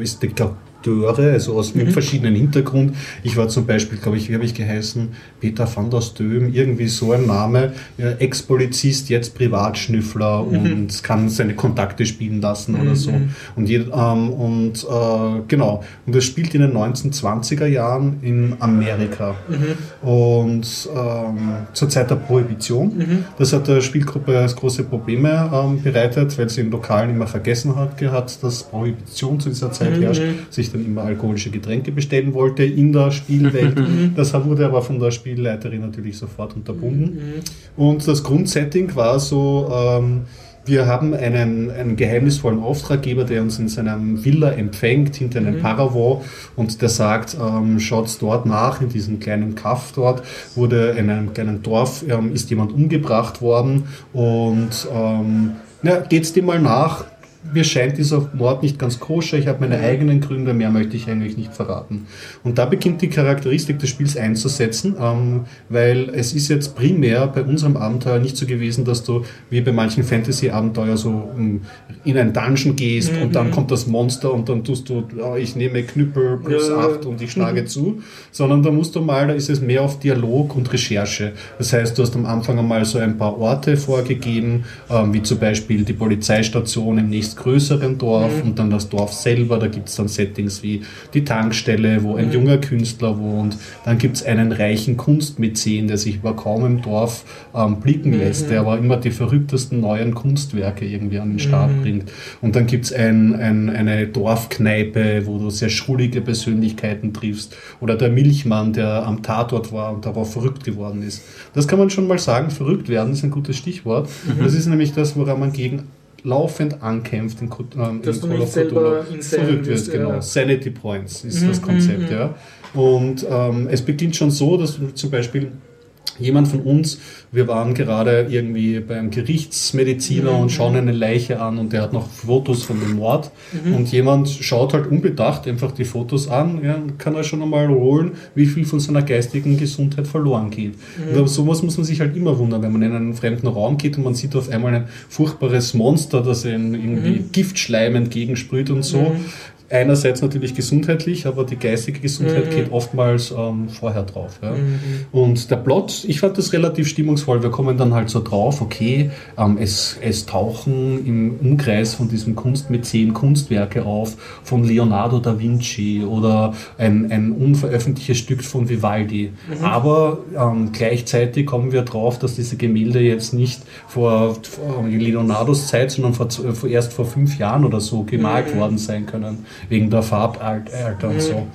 Investigateure, also aus mit verschiedenen Hintergrund. Ich war zum Beispiel, glaube ich, wie habe ich geheißen? Peter van der Stöhm, irgendwie so ein Name. Ja, Ex-Polizist, jetzt Privatschnüffler und kann seine Kontakte spielen lassen oder so. Und, jed, ähm, und äh, genau. Und das spielt in den 1920er Jahren in Amerika. Und ähm, zur Zeit der Prohibition. Das hat der Spielgruppe große Probleme ähm, bereitet, weil sie in Lokalen immer vergessen hat gehabt, dass Prohibition zu dieser Zeit herrscht, sich dann immer alkoholische Getränke bestellen wollte in der Spielwelt. Das wurde aber von der Spielleiterin natürlich sofort unterbunden. Und das Grundsetting war so, ähm, wir haben einen, einen geheimnisvollen Auftraggeber, der uns in seinem Villa empfängt, hinter einem Paravent, und der sagt, ähm, schaut dort nach, in diesem kleinen Kaff dort, wurde in einem kleinen Dorf, ähm, ist jemand umgebracht worden, und ähm, na, geht's dem mal nach, mir scheint dieser Mord nicht ganz koscher, ich habe meine eigenen Gründe, mehr möchte ich eigentlich nicht verraten. Und da beginnt die Charakteristik des Spiels einzusetzen, ähm, weil es ist jetzt primär bei unserem Abenteuer nicht so gewesen, dass du wie bei manchen Fantasy-Abenteuer so ähm, in ein Dungeon gehst und dann kommt das Monster und dann tust du, oh, ich nehme Knüppel plus Ja. 8 und ich schlage zu, sondern da musst du mal, da ist es mehr auf Dialog und Recherche. Das heißt, du hast am Anfang einmal so ein paar Orte vorgegeben, ähm, wie zum Beispiel die Polizeistation im nächstgrößeren Dorf und dann das Dorf selber. Da gibt es dann Settings wie die Tankstelle, wo ein junger Künstler wohnt. Dann gibt es einen reichen Kunstmäzen, der sich aber kaum im Dorf ähm, blicken lässt, der aber immer die verrücktesten neuen Kunstwerke irgendwie an den Start bringt. Und dann gibt es ein, ein, eine Dorfkneipe, wo du sehr schrullige Persönlichkeiten triffst. Oder der Milchmann, der am Tatort war und darauf verrückt geworden ist. Das kann man schon mal sagen. Verrückt werden ist ein gutes Stichwort. Das ist nämlich das, woran man gegen laufend ankämpft in, ähm, Dass in Call of Cthulhu. verrückt wirst, genau. ja. Sanity Points ist das Konzept, ja. Und ähm, es beginnt schon so, dass du zum Beispiel jemand von uns, wir waren gerade irgendwie beim Gerichtsmediziner und schauen eine Leiche an und der hat noch Fotos von dem Mord. Und jemand schaut halt unbedacht einfach die Fotos an, ja, und kann er schon einmal holen, wie viel von seiner geistigen Gesundheit verloren geht. Und aber sowas muss man sich halt immer wundern, wenn man in einen fremden Raum geht und man sieht auf einmal ein furchtbares Monster, das einem irgendwie Giftschleim entgegensprüht und so. Einerseits natürlich gesundheitlich, aber die geistige Gesundheit geht oftmals ähm, vorher drauf. Ja. Und der Plot, ich fand das relativ stimmungsvoll. Wir kommen dann halt so drauf, okay, ähm, es, es tauchen im Umkreis von diesem Kunstmäzen Kunstwerke auf von Leonardo da Vinci oder ein, ein unveröffentlichtes Stück von Vivaldi. Aber ähm, gleichzeitig kommen wir drauf, dass diese Gemälde jetzt nicht vor, vor Leonardos Zeit, sondern vor, z- vor, erst vor fünf Jahren oder so gemalt worden sein können, wegen der Farbalter und so.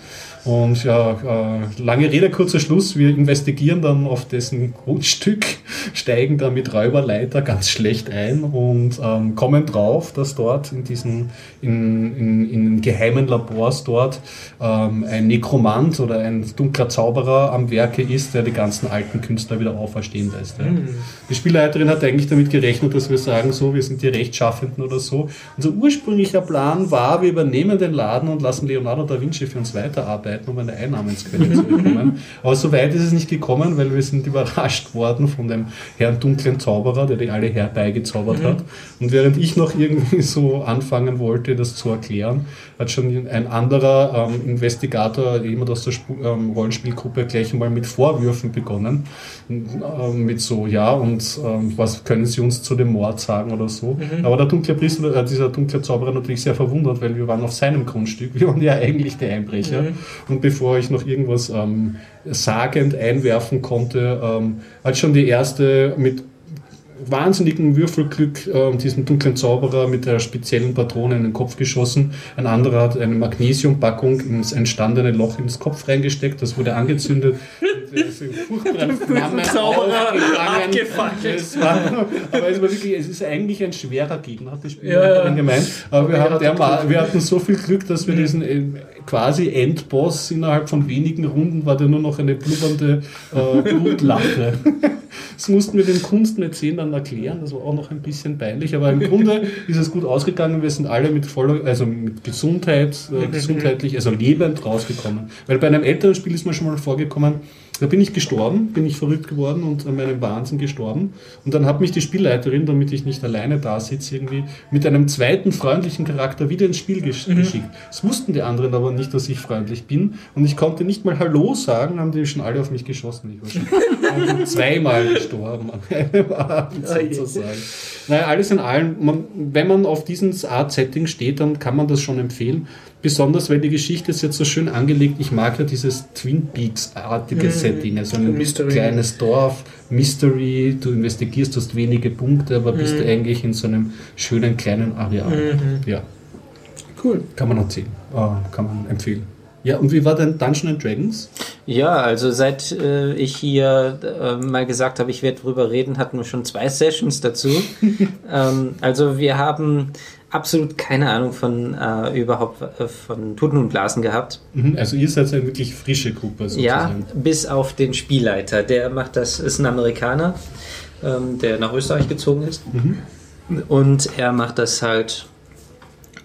Und ja, äh, lange Rede, kurzer Schluss. Wir investigieren dann auf dessen Grundstück, steigen da mit Räuberleiter ganz schlecht ein und ähm, kommen drauf, dass dort in diesen in, in, in geheimen Labors dort ähm, ein Nekromant oder ein dunkler Zauberer am Werke ist, der die ganzen alten Künstler wieder auferstehen lässt. Ja. Die Spielleiterin hat eigentlich damit gerechnet, dass wir sagen, so, wir sind die Rechtschaffenden oder so. Unser ursprünglicher Plan war, wir übernehmen den Laden und lassen Leonardo da Vinci für uns weiterarbeiten, um eine Einnahmensquelle zu bekommen. Aber so weit ist es nicht gekommen, weil wir sind überrascht worden von dem Herrn dunklen Zauberer, der die alle herbeigezaubert hat. Und während ich noch irgendwie so anfangen wollte, das zu erklären, hat schon ein anderer ähm, Investigator, jemand aus der Sp ähm, Rollenspielgruppe, gleich mal mit Vorwürfen begonnen. Ähm, mit so, ja, und ähm, was können Sie uns zu dem Mord sagen oder so. Aber der dunkle Priester, äh, dieser dunkle Zauberer natürlich sehr verwundert, weil wir waren auf seinem Grundstück. Wir waren ja eigentlich die Einbrecher. Und bevor ich noch irgendwas ähm, sagend einwerfen konnte, ähm, hat schon die erste mit wahnsinnigen Würfelglück äh, diesem dunklen Zauberer mit der speziellen Patrone in den Kopf geschossen. Ein anderer hat eine Magnesiumpackung ins entstandene Loch ins Kopf reingesteckt. Das wurde angezündet. Zauberer Es war, aber es war wirklich, es ist eigentlich ein schwerer Gegner, hat das Spiel Ja, gemeint. Aber wir, haben derma- wir hatten so viel Glück, dass wir diesen äh, quasi Endboss innerhalb von wenigen Runden war der nur noch eine blubbernde äh, Blutlache. Das mussten wir den Kunstmäzen dann erklären, das war auch noch ein bisschen peinlich, aber im Grunde ist es gut ausgegangen, wir sind alle mit voller, also mit Gesundheit, äh, gesundheitlich, also lebend rausgekommen. Weil bei einem älteren Spiel ist mir schon mal vorgekommen, da bin ich gestorben, bin ich verrückt geworden und an meinem Wahnsinn gestorben. Und dann hat mich die Spielleiterin, damit ich nicht alleine da sitze, irgendwie mit einem zweiten freundlichen Charakter wieder ins Spiel gesch geschickt. Das wussten die anderen aber nicht, dass ich freundlich bin. Und ich konnte nicht mal Hallo sagen, haben die schon alle auf mich geschossen. Ich war schon zweimal gestorben an einem Abend sozusagen. Naja, alles in allem, man, wenn man auf diesen Art Setting steht, dann kann man das schon empfehlen. Besonders, weil die Geschichte ist jetzt so schön angelegt. Ich mag ja dieses Twin Peaks-artige Setting. Also ein Mystery. kleines Dorf, Mystery, du investigierst, hast wenige Punkte, aber bist du eigentlich in so einem schönen kleinen Areal. Ja, Cool. kann man erzählen. Ah, kann man empfehlen. Ja, und wie war denn Dungeon and Dragons? Ja, also seit äh, ich hier äh, mal gesagt habe, ich werde drüber reden, hatten wir schon zwei Sessions dazu. ähm, also wir haben absolut keine Ahnung von äh, überhaupt äh, von Tuten und Blasen gehabt. Mhm, Also ihr seid eine wirklich frische Gruppe Ja, sozusagen. bis auf den Spielleiter. Der macht das, ist ein Amerikaner, ähm, der nach Österreich gezogen ist. Und er macht das halt.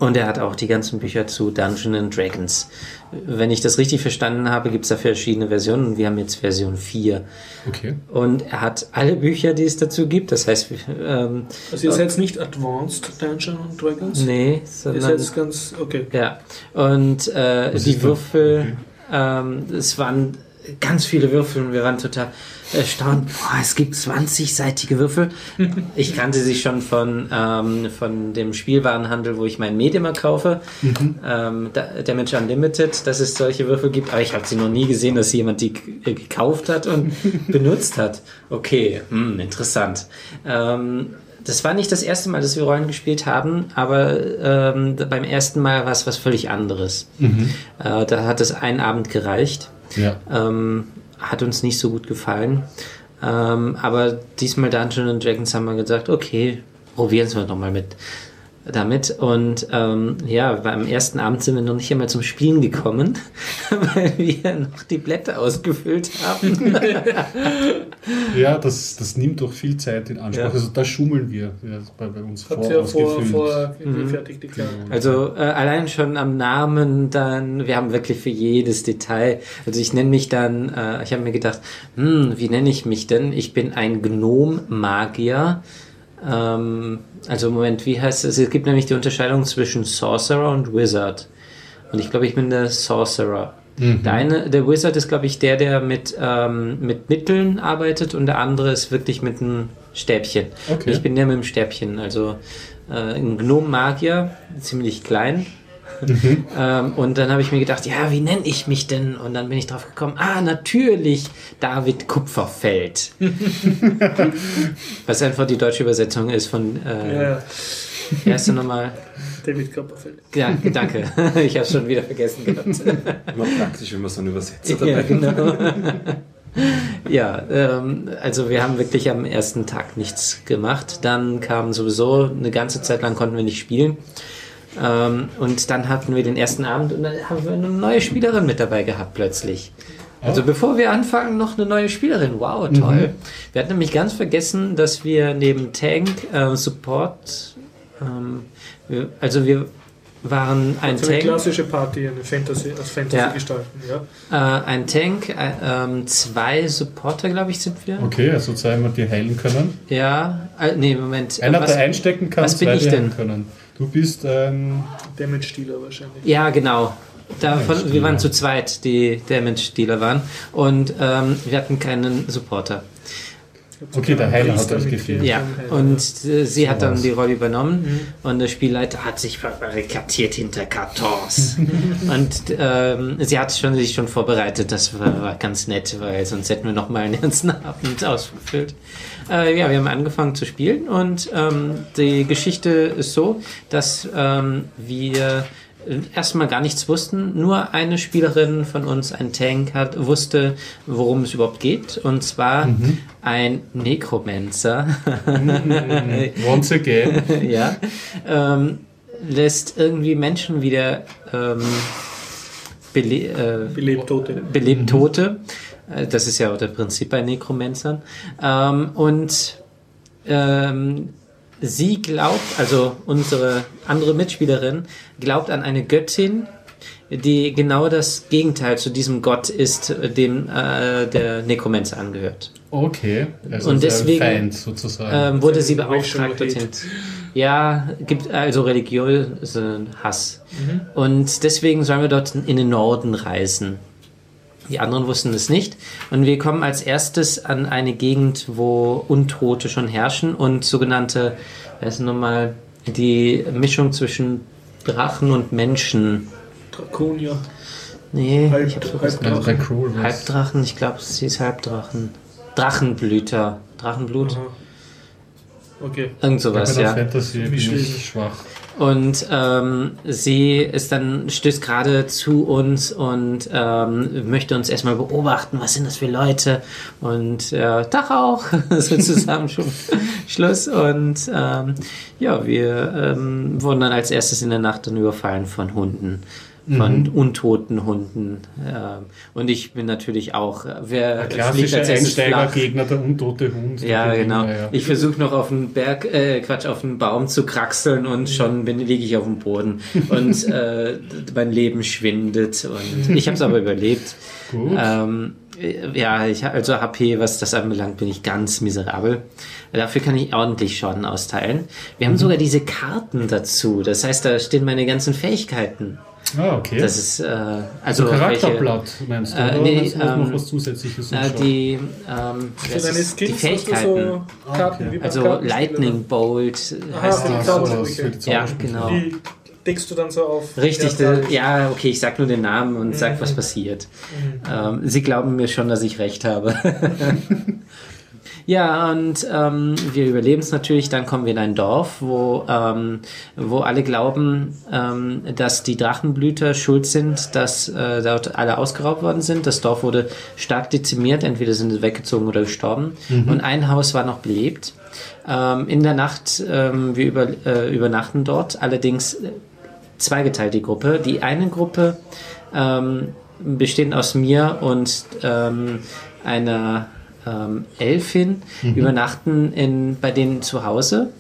Und er hat auch die ganzen Bücher zu Dungeons and Dragons. Wenn ich das richtig verstanden habe, gibt es da verschiedene Versionen und wir haben jetzt Version 4. Okay. Und er hat alle Bücher, die es dazu gibt. Das heißt, ähm, Also ihr seid nicht Advanced Dungeons and Dragons? nee, Ihr sondern seid ganz, okay. Ja, und äh, die ist das? Würfel, ähm, es waren ganz viele Würfel und wir waren total erstaunt. Boah, es gibt 20-seitige Würfel. Ich kannte sie schon von, ähm, von dem Spielwarenhandel, wo ich mein Med immer kaufe. Ähm, da- Damage Unlimited, dass es solche Würfel gibt. Aber ich habe sie noch nie gesehen, dass jemand die äh, gekauft hat und benutzt hat. Okay, hm, interessant. Ähm, das war nicht das erste Mal, dass wir Rollen gespielt haben, aber ähm, beim ersten Mal war es was völlig anderes. Äh, da hat es einen Abend gereicht. Ähm, hat uns nicht so gut gefallen. Ähm, aber diesmal Dungeons Dragons haben wir gesagt, okay, probieren wir doch mal mit damit. Und ähm, ja, beim ersten Abend sind wir noch nicht einmal zum Spielen gekommen, weil wir noch die Blätter ausgefüllt haben. Ja, das, das nimmt doch viel Zeit in Anspruch. Ja. Also da schummeln wir ja, bei, bei uns Habt vor, vorausgefüllt. vor fertig die Kleinen? Also äh, allein schon am Namen dann, wir haben wirklich für jedes Detail. Also ich nenne mich dann, äh, ich habe mir gedacht, hm, wie nenne ich mich denn? Ich bin ein Gnom-Magier. Ähm, also Moment, wie heißt es? Es gibt nämlich die Unterscheidung zwischen Sorcerer und Wizard. Und ich glaube, ich bin der Sorcerer. Der eine, der Wizard ist, glaube ich, der, der mit, ähm, mit Mitteln arbeitet und der andere ist wirklich mit einem Stäbchen. Okay. Ich bin der mit dem Stäbchen, also äh, ein Gnome-Magier, ziemlich klein. Ähm, und dann habe ich mir gedacht, ja, wie nenne ich mich denn? Und dann bin ich drauf gekommen, ah, natürlich, David Kupferfeld. Was einfach die deutsche Übersetzung ist von, äh, Ja, wie heißt du nochmal? David Copperfield. Ja, danke. ich habe schon wieder vergessen gehabt. Immer praktisch, wenn man so einen Übersetzer dabei Ja, hat. genau. ja, ähm, also wir haben wirklich am ersten Tag nichts gemacht. Dann kam sowieso eine ganze Zeit lang konnten wir nicht spielen. Ähm, und dann hatten wir den ersten Abend und dann haben wir eine neue Spielerin mit dabei gehabt plötzlich. Also bevor wir anfangen, noch eine neue Spielerin. Wow, toll. Wir hatten nämlich ganz vergessen, dass wir neben Tank, äh, Support, ähm, wir, also wir waren ein So eine Tank. klassische Party, eine Fantasy, als Fantasy Ja. gestalten, ja. Äh, ein Tank, äh, ähm, zwei Supporter, glaube ich, sind wir. Okay, also zwei, die heilen können. Ja, äh, nee, Moment. Einer, was, der einstecken kann, was bin ich denn? heilen können. Du bist ein... Damage-Dealer wahrscheinlich. ja, genau. Davon, wir waren zu zweit, die Damage-Dealer waren. Und ähm, wir hatten keinen Supporter. Okay, der Heiler hat mit gefehlt. Ja, und äh, sie hat dann die Rolle übernommen und der Spielleiter hat sich verbarrikadiert hinter Kartons. und ähm, sie hat schon, sich schon vorbereitet, das war, war ganz nett, weil sonst hätten wir noch mal einen ganzen Abend ausgefüllt. Äh, ja, wir haben angefangen zu spielen und ähm, die Geschichte ist so, dass ähm, wir äh, erstmal gar nichts wussten. Nur eine Spielerin von uns, ein Tank, hat, wusste, worum es überhaupt geht. Und zwar ein Necromancer. Once again. ja. Ähm, lässt irgendwie Menschen wieder ähm, bele äh, Belebt Tote. belebt Tote. Äh, Das ist ja auch das Prinzip bei Necromancern. Ähm, und ähm, sie glaubt, also unsere andere Mitspielerin, glaubt an eine Göttin, die genau das Gegenteil zu diesem Gott ist, äh, dem äh, der Necromancer angehört. Okay. Also Und ist deswegen, Feind sozusagen. Ähm, wurde sie beauftragt, dorthin. Ja, gibt also religiösen Hass. Und deswegen sollen wir dort in den Norden reisen. Die anderen wussten es nicht. Und wir kommen als erstes an eine Gegend, wo Untote schon herrschen und sogenannte, was ist nochmal, die Mischung zwischen Drachen und Menschen. Draconia. Nee, Halb- ich hab's halb- vergessen. bei Cruel was- Halbdrachen, ich glaube, sie ist Halbdrachen. Drachenblüter. Drachenblut? Aha. Okay. Irgend sowas, ja. Fantasy bin Mischwesen. ich schwach. Und ähm, sie ist dann, stößt gerade zu uns und ähm, möchte uns erstmal beobachten, was sind das für Leute. Und äh, Tag auch, so zusammen schon Schluss. Und ähm, ja, wir ähm, wurden dann als erstes in der Nacht dann überfallen von Hunden. Von untoten Hunden. Ähm, und ich bin natürlich auch, äh, wer fliegt als? Einsteigergegner, der untote Hund. Ja, genau. Gegner, ja. Ich versuche noch auf den Berg, äh, Quatsch, auf den Baum zu kraxeln und schon bin liege ich auf dem Boden und äh, mein Leben schwindet und ich habe es aber überlebt. Gut. Ähm, äh, ja, ich also HP, was das anbelangt, bin ich ganz miserabel. Dafür kann ich ordentlich Schaden austeilen. Wir Mhm. haben sogar diese Karten dazu. Das heißt, da stehen meine ganzen Fähigkeiten. Ah, okay. Das ist äh, also so welche, Charakterblatt, meinst du? Äh, nee, du noch ähm, was Zusätzliches? äh, anschauen? die, ähm, Für das deine die Skills hast du Fähigkeiten. so Karten Okay. wie beim Also Lightning Bolt Aha, heißt die Ah, die. so, für die Ja, genau. Die deckst du dann so auf. Richtig, Ja, de- ja, okay, ich sag nur den Namen und sag, Mhm. was passiert. Ähm, sie glauben mir schon, dass ich recht habe. ja, und ähm, wir überleben es natürlich. Dann kommen wir in ein Dorf, wo, ähm, wo alle glauben, ähm, dass die Drachenblüter schuld sind, dass äh, dort alle ausgeraubt worden sind. Das Dorf wurde stark dezimiert, entweder sind sie weggezogen oder gestorben. Und ein Haus war noch belebt. Ähm, in der Nacht, ähm, wir über, äh, übernachten dort, allerdings äh, zweigeteilt die Gruppe. Die eine Gruppe ähm, bestehend aus mir und ähm, einer ähm, Elfin übernachten in, bei denen zu Hause.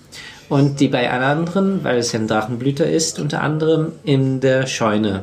Und die bei anderen, weil es ja ein Drachenblüter ist, unter anderem in der Scheune.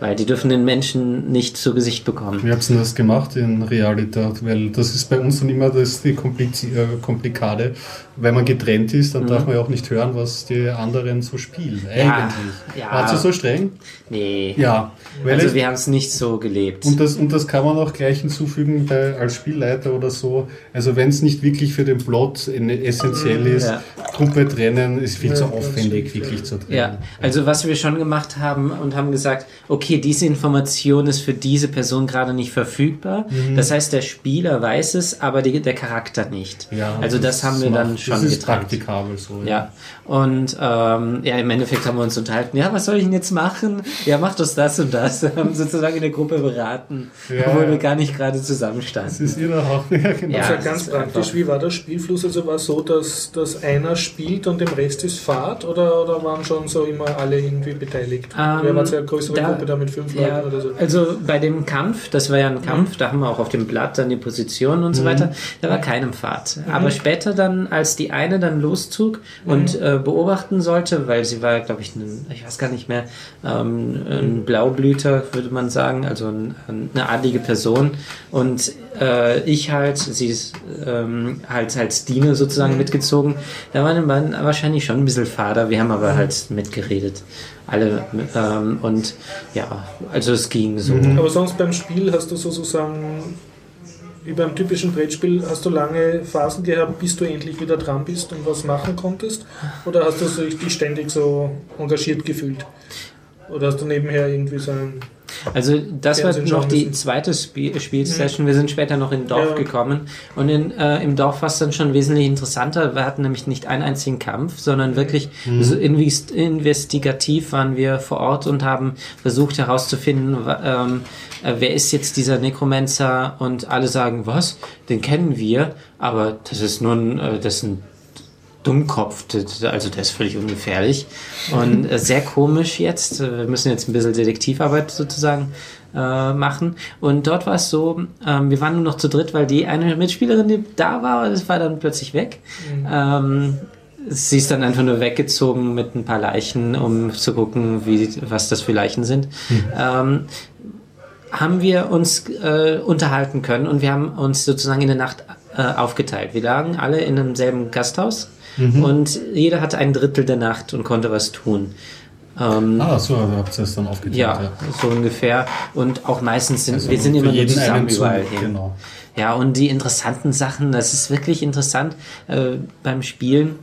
Weil die dürfen den Menschen nicht zu Gesicht bekommen. Wie habt ihr das gemacht in Realität? Weil das ist bei uns dann immer das die Komplizi äh, Komplikade. Wenn man getrennt ist, dann darf man ja auch nicht hören, was die anderen so spielen. Eigentlich. ja. Warst du so streng? Nee. Ja. Weil Also wir haben es nicht so gelebt. und, das, und das kann man auch gleich hinzufügen bei, als Spielleiter oder so. Also wenn es nicht wirklich für den Plot essentiell ist, Ja. Gruppe trennen ist viel zu Ja, das aufwendig, wirklich zu trennen. Ja, also was wir schon gemacht haben und haben gesagt, okay, diese Information ist für diese Person gerade nicht verfügbar. Mhm. Das heißt, der Spieler weiß es, aber die, der Charakter nicht. Ja, also das, haben wir dann macht- schon Das ist getrennt. praktikabel so. Ja, und ähm, ja, im Endeffekt haben wir uns unterhalten, ja, was soll ich denn jetzt machen? Ja, mach doch das und das. Wir haben sozusagen in der Gruppe beraten, Ja, obwohl ja. wir gar nicht gerade Das zusammenstanden. ist ihre Haut. Ja, genau. Ja. Also das ganz ist praktisch, einfach- wie war der Spielfluss? Also war es so, dass, dass einer spielt und dem Rest ist Fahrt oder, oder waren schon so immer alle irgendwie beteiligt? Ähm, Wer war ja eine größere da- Gruppe da mit fünf Ja, Leuten oder so? also bei dem Kampf, das war ja ein Kampf, da haben wir auch auf dem Blatt dann die Position und so weiter, da war keinem Pfad. Aber später dann, als die eine dann loszog und äh, beobachten sollte, weil sie war, glaube ich, ein, ich weiß gar nicht mehr, ähm, ein Blaublüter, würde man sagen, also ein, eine adlige Person und äh, ich halt, sie ist ähm, halt als Diener sozusagen mitgezogen, da waren dann wahrscheinlich schon ein bisschen fader, wir haben aber halt mitgeredet. Alle ähm, und ja, also es ging so. Aber sonst beim Spiel hast du sozusagen wie beim typischen Brettspiel, hast du lange Phasen gehabt, bis du endlich wieder dran bist und was machen konntest? Oder hast du dich ständig so engagiert gefühlt? Oder hast du nebenher irgendwie so ein also das war noch die zweite Spiel Spielsession. Wir sind später noch in ein Dorf ja. gekommen und in, äh, im Dorf war es dann schon wesentlich interessanter. Wir hatten nämlich nicht einen einzigen Kampf, sondern wirklich mhm. so investigativ waren wir vor Ort und haben versucht herauszufinden, ähm, äh, wer ist jetzt dieser Necromancer und alle sagen, was, den kennen wir, aber das ist nur ein, äh, das ist ein Dummkopf, also der ist völlig ungefährlich und äh, sehr komisch jetzt. Wir müssen jetzt ein bisschen Detektivarbeit sozusagen äh, machen. Und dort war es so, ähm, wir waren nur noch zu dritt, weil die eine Mitspielerin, die da war, das war dann plötzlich weg. Mhm. Ähm, sie ist dann einfach nur weggezogen mit ein paar Leichen, um zu gucken, wie, was das für Leichen sind. Mhm. Ähm, haben wir uns äh, unterhalten können und wir haben uns sozusagen in der Nacht äh, aufgeteilt. Wir lagen alle in demselben Gasthaus Mhm. Und jeder hatte ein Drittel der Nacht und konnte was tun. Ähm, ah, so habt ihr es dann aufgeteilt. Ja, ja, so ungefähr. Und auch meistens sind also wir sind immer nur zusammen überall hin. Genau. Ja, und die interessanten Sachen, das ist wirklich interessant äh, beim Spielen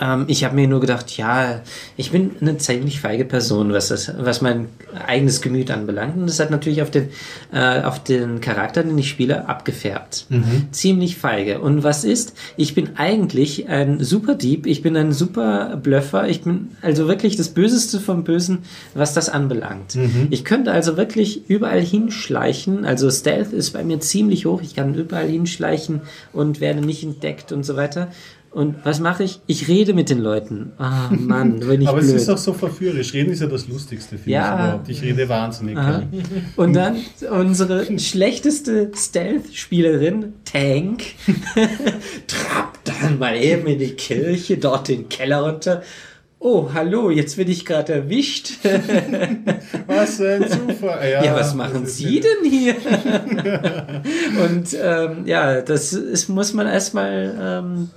ähm, ich habe mir nur gedacht, ja, ich bin eine ziemlich feige Person, was das, was mein eigenes Gemüt anbelangt. Und das hat natürlich auf den, äh, auf den Charakter, den ich spiele, abgefärbt. Mhm. Ziemlich feige. Und was ist? Ich bin eigentlich ein super Dieb, ich bin ein super Bluffer, ich bin also wirklich das Böseste vom Bösen, was das anbelangt. Mhm. Ich könnte also wirklich überall hinschleichen. Also Stealth ist bei mir ziemlich hoch. Ich kann überall hinschleichen und werde nicht entdeckt und so weiter. Und was mache ich? Ich rede mit den Leuten. Ah, oh, Mann, wenn ich Aber blöd. es ist auch so verführerisch. Reden ist ja das Lustigste, finde ja. ich überhaupt. Ich rede wahnsinnig gern. Und dann unsere schlechteste Stealth-Spielerin, Tank, trappt dann mal eben in die Kirche, dort den Keller runter. Oh, hallo, jetzt bin ich gerade erwischt. was ein Zufall. Ja, ja was machen Sie denn hier? Und ähm, ja, das ist, muss man erstmal ähm,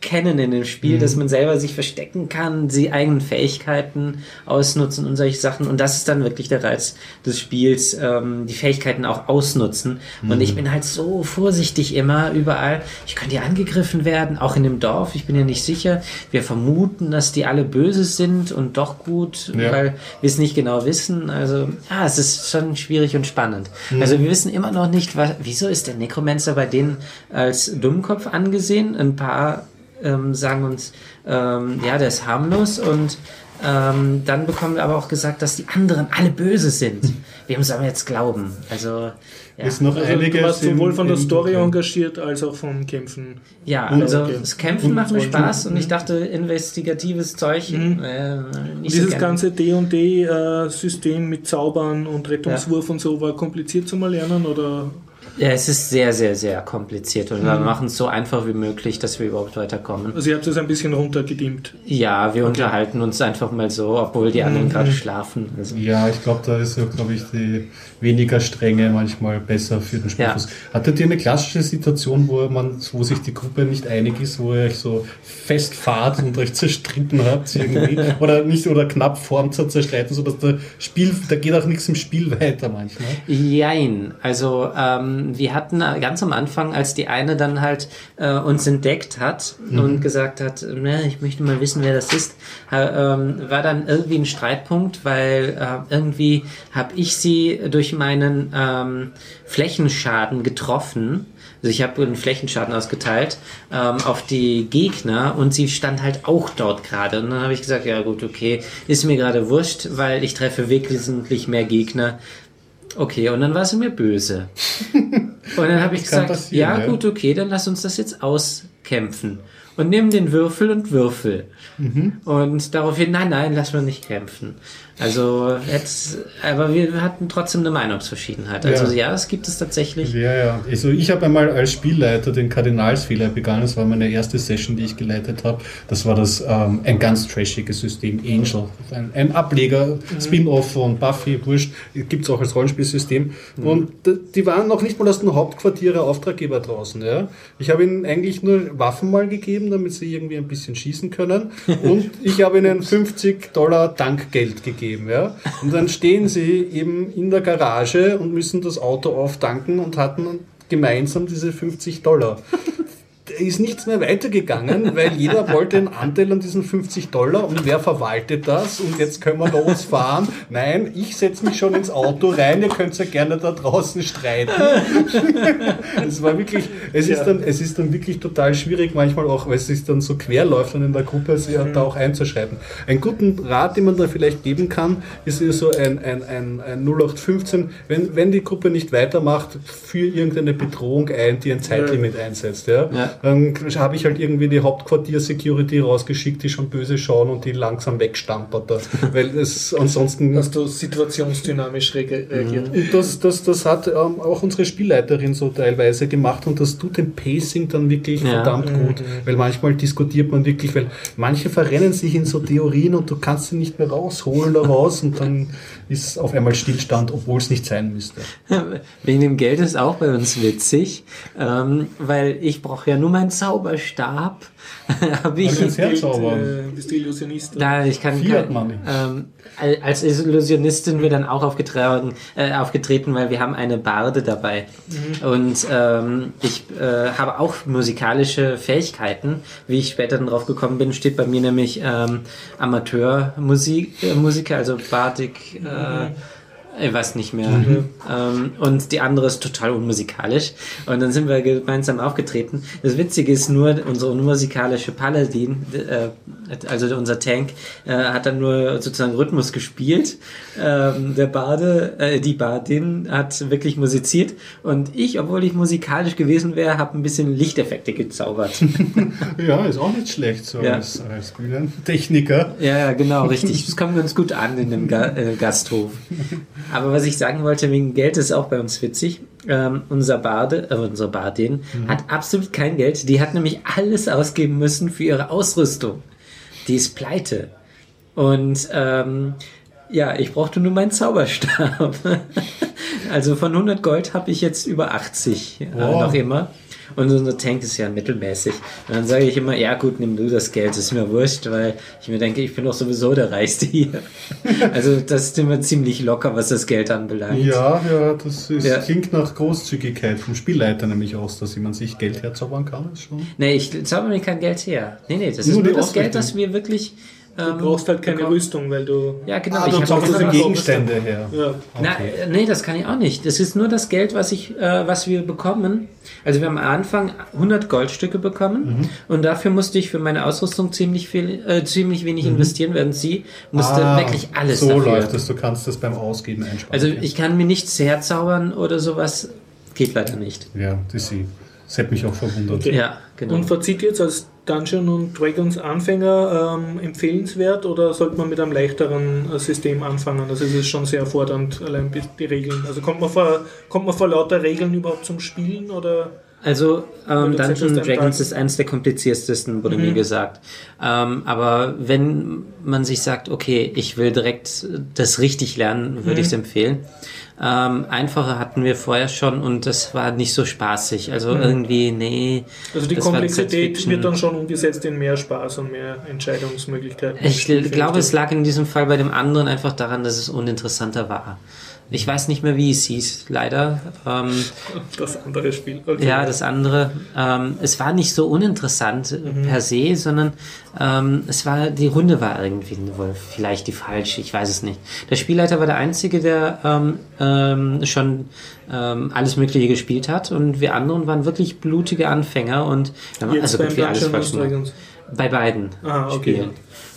kennen in dem Spiel, mhm. dass man selber sich verstecken kann, die eigenen Fähigkeiten ausnutzen und solche Sachen. Und das ist dann wirklich der Reiz des Spiels, ähm, die Fähigkeiten auch ausnutzen. Mhm. Und ich bin halt so vorsichtig immer überall. Ich könnte ja angegriffen werden, auch in dem Dorf. Ich bin ja nicht sicher. Wir vermuten, dass die alle böse sind und doch gut, ja. weil wir es nicht genau wissen. Also, ja, es ist schon schwierig und spannend. Mhm. Also, wir wissen immer noch nicht, was, wieso ist der Necromancer bei denen als Dummkopf angesehen? Ein paar ähm, sagen uns, ähm, ja, der ist harmlos und ähm, dann bekommen wir aber auch gesagt, dass die anderen alle böse sind. Wir müssen aber jetzt glauben. Also, ja. Ist noch also, du warst sowohl von der Story engagiert als auch vom Kämpfen. Ja, also okay. das Kämpfen macht mir Spaß und ich dachte, investigatives Zeug. Mhm. Äh, dieses so ganze D&D-System äh, mit Zaubern und Rettungswurf ja. und so war kompliziert zu mal lernen oder ja, es ist sehr, sehr, sehr kompliziert und mhm. wir machen es so einfach wie möglich, dass wir überhaupt weiterkommen. Also ihr habt es ein bisschen runtergedimmt. Ja, wir okay. unterhalten uns einfach mal so, obwohl die anderen mhm. gerade schlafen. Also. Ja, ich glaube, da ist, glaube ich, die weniger Strenge manchmal besser für den Spielfluss. Ja. Hattet ihr eine klassische Situation, wo man, wo sich die Gruppe nicht einig ist, wo ihr euch so festfahrt und euch zerstritten habt irgendwie? oder nicht oder knapp vorm Zerstreiten, sodass der Spiel, da geht auch nichts im Spiel weiter manchmal? Jein. Also ähm, wir hatten ganz am Anfang, als die eine dann halt äh, uns entdeckt hat mhm. und gesagt hat, ne, ich möchte mal wissen, wer das ist, äh, war dann irgendwie ein Streitpunkt, weil äh, irgendwie habe ich sie durch meinen ähm, Flächenschaden getroffen. Also ich habe einen Flächenschaden ausgeteilt ähm, auf die Gegner und sie stand halt auch dort gerade. Und dann habe ich gesagt, ja gut, okay, ist mir gerade wurscht, weil ich treffe wesentlich mehr Gegner Okay, und dann war sie mir böse. Und dann habe ich gesagt, ja, ja gut, okay, dann lass uns das jetzt auskämpfen. Und nimm den Würfel und Würfel. Mhm. Und daraufhin, nein, nein, lass mal nicht kämpfen. Also jetzt, aber wir hatten trotzdem eine Meinungsverschiedenheit. Also ja, ja es gibt es tatsächlich. Ja, ja. Also ich habe einmal als Spielleiter den Kardinalsfehler begangen. Das war meine erste Session, die ich geleitet habe. Das war das ähm, ein ganz trashiges System, Angel. Ein, ein Ableger, mhm. Spin-off von Buffy, Wurscht, gibt es auch als Rollenspielsystem. Mhm. Und die waren noch nicht mal aus dem Hauptquartier Auftraggeber draußen. Ja? Ich habe ihnen eigentlich nur Waffen mal gegeben, damit sie irgendwie ein bisschen schießen können. Und ich habe ihnen 50 Dollar Dankgeld gegeben geben. Ja? Und dann stehen sie eben in der Garage und müssen das Auto auftanken und hatten gemeinsam diese 50 Dollar. Ist nichts mehr weitergegangen, weil jeder wollte einen Anteil an diesen 50 Dollar und wer verwaltet das und jetzt können wir losfahren. Nein, ich setze mich schon ins Auto rein, ihr könnt ja gerne da draußen streiten. es war wirklich, es ist, dann, es ist dann wirklich total schwierig, manchmal auch, weil es ist dann so querläuft in der Gruppe, sich mhm. da auch einzuschreiben. Einen guten Rat, den man da vielleicht geben kann, ist so ein, ein, ein, ein 0815, wenn, wenn die Gruppe nicht weitermacht, für irgendeine Bedrohung ein, die ein Zeitlimit einsetzt. Ja? ja. Dann habe ich halt irgendwie die Hauptquartier-Security rausgeschickt, die schon böse schauen und die langsam wegstampert. Weil es ansonsten. Hast du situationsdynamisch reagiert? Und das, das, das hat ähm, auch unsere Spielleiterin so teilweise gemacht und das tut dem Pacing dann wirklich ja. verdammt mhm. gut. Weil manchmal diskutiert man wirklich, weil manche verrennen sich in so Theorien und du kannst sie nicht mehr rausholen daraus und dann ist auf einmal Stillstand, obwohl es nicht sein müsste. Wegen dem Geld ist auch bei uns witzig, ähm, weil ich brauche ja nur meinen Zauberstab. habe ich jetzt äh, bist du Illusionist? Da ich kann, kann ähm, als Illusionistin wir dann auch aufgetreten, äh, aufgetreten, weil wir haben eine Barde dabei mhm. und ähm, ich äh, habe auch musikalische Fähigkeiten. Wie ich später dann drauf gekommen bin, steht bei mir nämlich ähm, Amateurmusiker, äh, also Bardik. Äh, mhm ich weiß nicht mehr. Mhm. Ähm, und die andere ist total unmusikalisch. Und dann sind wir gemeinsam aufgetreten. Das Witzige ist nur, unsere unmusikalische Paladin, äh, also unser Tank, äh, hat dann nur sozusagen Rhythmus gespielt. Ähm, der Bade, äh, die Badin hat wirklich musiziert. Und ich, obwohl ich musikalisch gewesen wäre, habe ein bisschen Lichteffekte gezaubert. ja, ist auch nicht schlecht so ja. als, als Techniker. Ja, genau, richtig. Das kommt ganz gut an in dem Ga äh, Gasthof. Aber was ich sagen wollte wegen Geld ist auch bei uns witzig. Ähm, unser Bade, äh, unsere Badin mhm. hat absolut kein Geld. Die hat nämlich alles ausgeben müssen für ihre Ausrüstung. Die ist pleite. Und ähm, ja, ich brauchte nur meinen Zauberstab. also von 100 Gold habe ich jetzt über 80 äh, wow. noch immer. Und unser Tank ist ja mittelmäßig. Und dann sage ich immer, ja gut, nimm du das Geld, das ist mir wurscht, weil ich mir denke, ich bin doch sowieso der Reichste hier. also das ist immer ziemlich locker, was das Geld anbelangt. Ja, ja, das ist, ja. klingt nach Großzügigkeit vom Spielleiter nämlich aus, dass jemand sich Geld herzaubern kann. Ist schon nee, ich zauber mir kein Geld her. Nee, nee, das nur ist nur das Geld, das wir wirklich Du ähm, brauchst halt keine bekommen. Rüstung, weil du. Ja, genau. Ah, du ich habe diese Gegenstände her. Ja. Okay. Na, nee, das kann ich auch nicht. Das ist nur das Geld, was ich, äh, was wir bekommen. Also wir haben am Anfang 100 Goldstücke bekommen mhm. und dafür musste ich für meine Ausrüstung ziemlich viel, äh, ziemlich wenig mhm. investieren, während sie musste ah, wirklich alles. So dafür. läuft es. Du kannst das beim Ausgeben einsparen. Also ich kann mir nichts herzaubern oder sowas. Geht leider nicht. Ja, das sie. Das hätte mich auch verwundert. Okay. Ja, genau. Und verzieht jetzt als Dungeon und Dragons Anfänger ähm, empfehlenswert oder sollte man mit einem leichteren äh, System anfangen? Also es ist schon sehr fordernd, allein die Regeln. Also kommt man vor, kommt man vor lauter Regeln überhaupt zum Spielen oder? Also ähm, Dungeons Dragons ist eines der kompliziertesten, wurde mhm. mir gesagt. Ähm, aber wenn man sich sagt, okay, ich will direkt das richtig lernen, würde mhm. ich es empfehlen. Ähm, einfache hatten wir vorher schon und das war nicht so spaßig. Also mhm. irgendwie, nee. Also die Komplexität wird dann schon umgesetzt in mehr Spaß und mehr Entscheidungsmöglichkeiten. Ich glaube, es lag in diesem Fall bei dem anderen einfach daran, dass es uninteressanter war. Ich weiß nicht mehr, wie es hieß, leider. Ähm, das andere Spiel. Okay. Ja, das andere. Ähm, es war nicht so uninteressant mhm. per se, sondern ähm, es war, die Runde war irgendwie wohl vielleicht die falsche, ich weiß es nicht. Der Spielleiter war der Einzige, der ähm, ähm, schon ähm, alles Mögliche gespielt hat und wir anderen waren wirklich blutige Anfänger und also gut, wir alles falsch Bei beiden ah, okay. Spielen.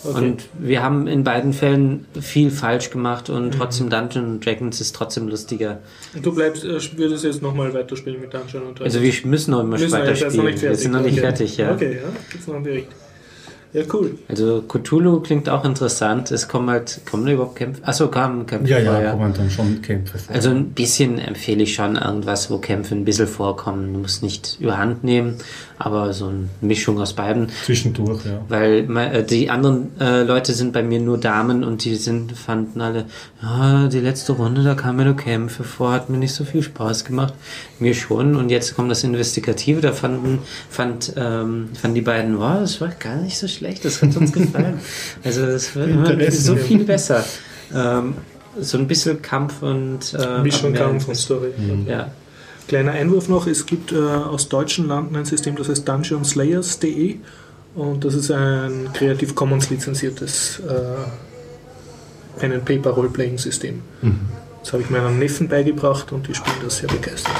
Okay. Und wir haben in beiden Fällen viel falsch gemacht und mhm. trotzdem Dungeon Dragons ist trotzdem lustiger. Und du bleibst, äh, würdest jetzt nochmal weiterspielen mit Dungeon und Dragons? Also wir müssen noch immer weiterspielen. Wir sind noch nicht okay. fertig, ja. Okay, ja, gibt's noch einen Bericht. Ja, cool. Also Cthulhu klingt auch interessant. Es kommen halt, kommen da überhaupt Kämpfe? Achso, kamen Kämpfe. Ja, ja, kommen dann schon Kämpfe vor. Also ein bisschen empfehle ich schon irgendwas, wo Kämpfe ein bisschen vorkommen. Du musst nicht überhand nehmen, aber so eine Mischung aus beiden. Zwischendurch, ja. Weil äh, die anderen äh, Leute sind bei mir nur Damen und die sind, fanden alle, ja, die letzte Runde, da kamen mir nur Kämpfe vor, hat mir nicht so viel Spaß gemacht. Mir schon. Und jetzt kommt das Investigative, da fanden, fand, ähm, fanden die beiden, wow, das war gar nicht so schlecht, das hat uns gefallen. also das wird immer so viel besser. Ähm, so ein bisschen Kampf und äh, Mischung Kampf und Story. Mhm. Ja. Kleiner Einwurf noch, es gibt äh, aus deutschen Landen ein System, das heißt dungeonslayers.de und das ist ein Creative Commons lizenziertes äh, Pen and Paper Roleplaying System. Mhm. Das habe ich meinem Neffen beigebracht und die spielen das sehr begeistert.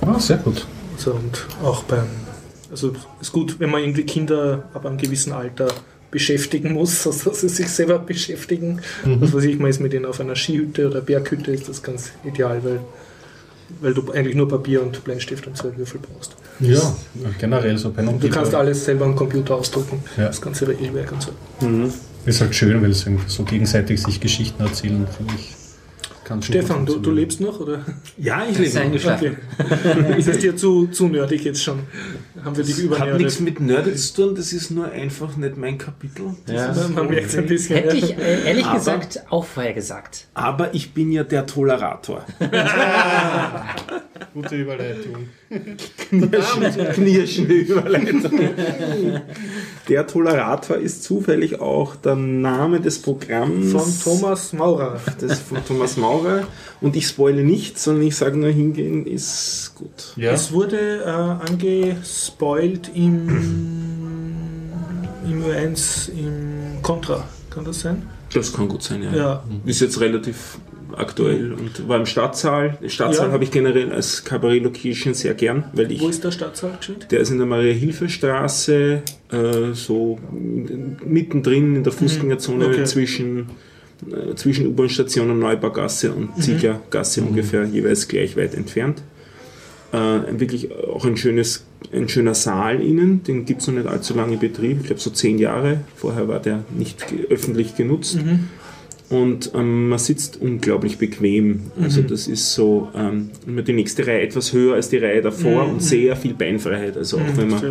Ah, sehr gut. Also und auch beim, also ist gut, wenn man irgendwie Kinder ab einem gewissen Alter beschäftigen muss, also dass sie sich selber beschäftigen. Mhm. Was weiß ich, man ist mit denen auf einer Skihütte oder Berghütte, ist das ganz ideal, weil, weil du eigentlich nur Papier und Bleistift und zwei Würfel brauchst. Ja, generell so Pen und Du kannst alles selber am Computer ausdrucken, Ja. das ganze Regelwerk und so. ist halt schön, weil es irgendwie so gegenseitig sich Geschichten erzählen, finde ich. Stefan, du, du lebst noch, oder? Ja, ich lebe. eingeschlafen. Okay. ist es dir zu, zu nerdig jetzt schon? Haben wir dich Hat nichts mit Nerdig zu tun, das ist nur einfach nicht mein Kapitel. Das Ja. ist Man merkt es ein okay. bisschen. Hätte ich äh, ehrlich Aber- gesagt auch vorher gesagt. Aber ich bin ja der Tolerator. Gute Überleitung. Knirschende Überleitung. Der Tolerator ist zufällig auch der Name des Programms Von Thomas Maurer. des von Thomas Maurer. Und ich spoile nichts, sondern ich sage nur, hingehen ist gut. Ja, Es wurde äh, angespoilt im, im U1 im Contra. Kann das sein? Das kann gut sein, ja. Ja. Ist jetzt relativ aktuell und war im Stadtsaal. Den Stadtsaal Ja. habe ich generell als Cabaret-Location sehr gern, weil ich Wo ist der Stadtsaal? Der ist in der Maria-Hilfe-Straße, äh, so mittendrin in der Fußgängerzone Mhm. Okay. zwischen, äh, zwischen U-Bahn-Station und Neubaugasse Mhm. und Zieglergasse ungefähr jeweils gleich weit entfernt. Äh, wirklich auch ein, schönes, ein schöner Saal innen, den gibt es noch nicht allzu lange in Betrieb, ich glaube so zehn Jahre. Vorher war der nicht öffentlich genutzt. Mhm. Und ähm, man sitzt unglaublich bequem. Also Mhm. das ist so, ähm, die nächste Reihe etwas höher als die Reihe davor Mhm. und sehr viel Beinfreiheit. Also auch wenn man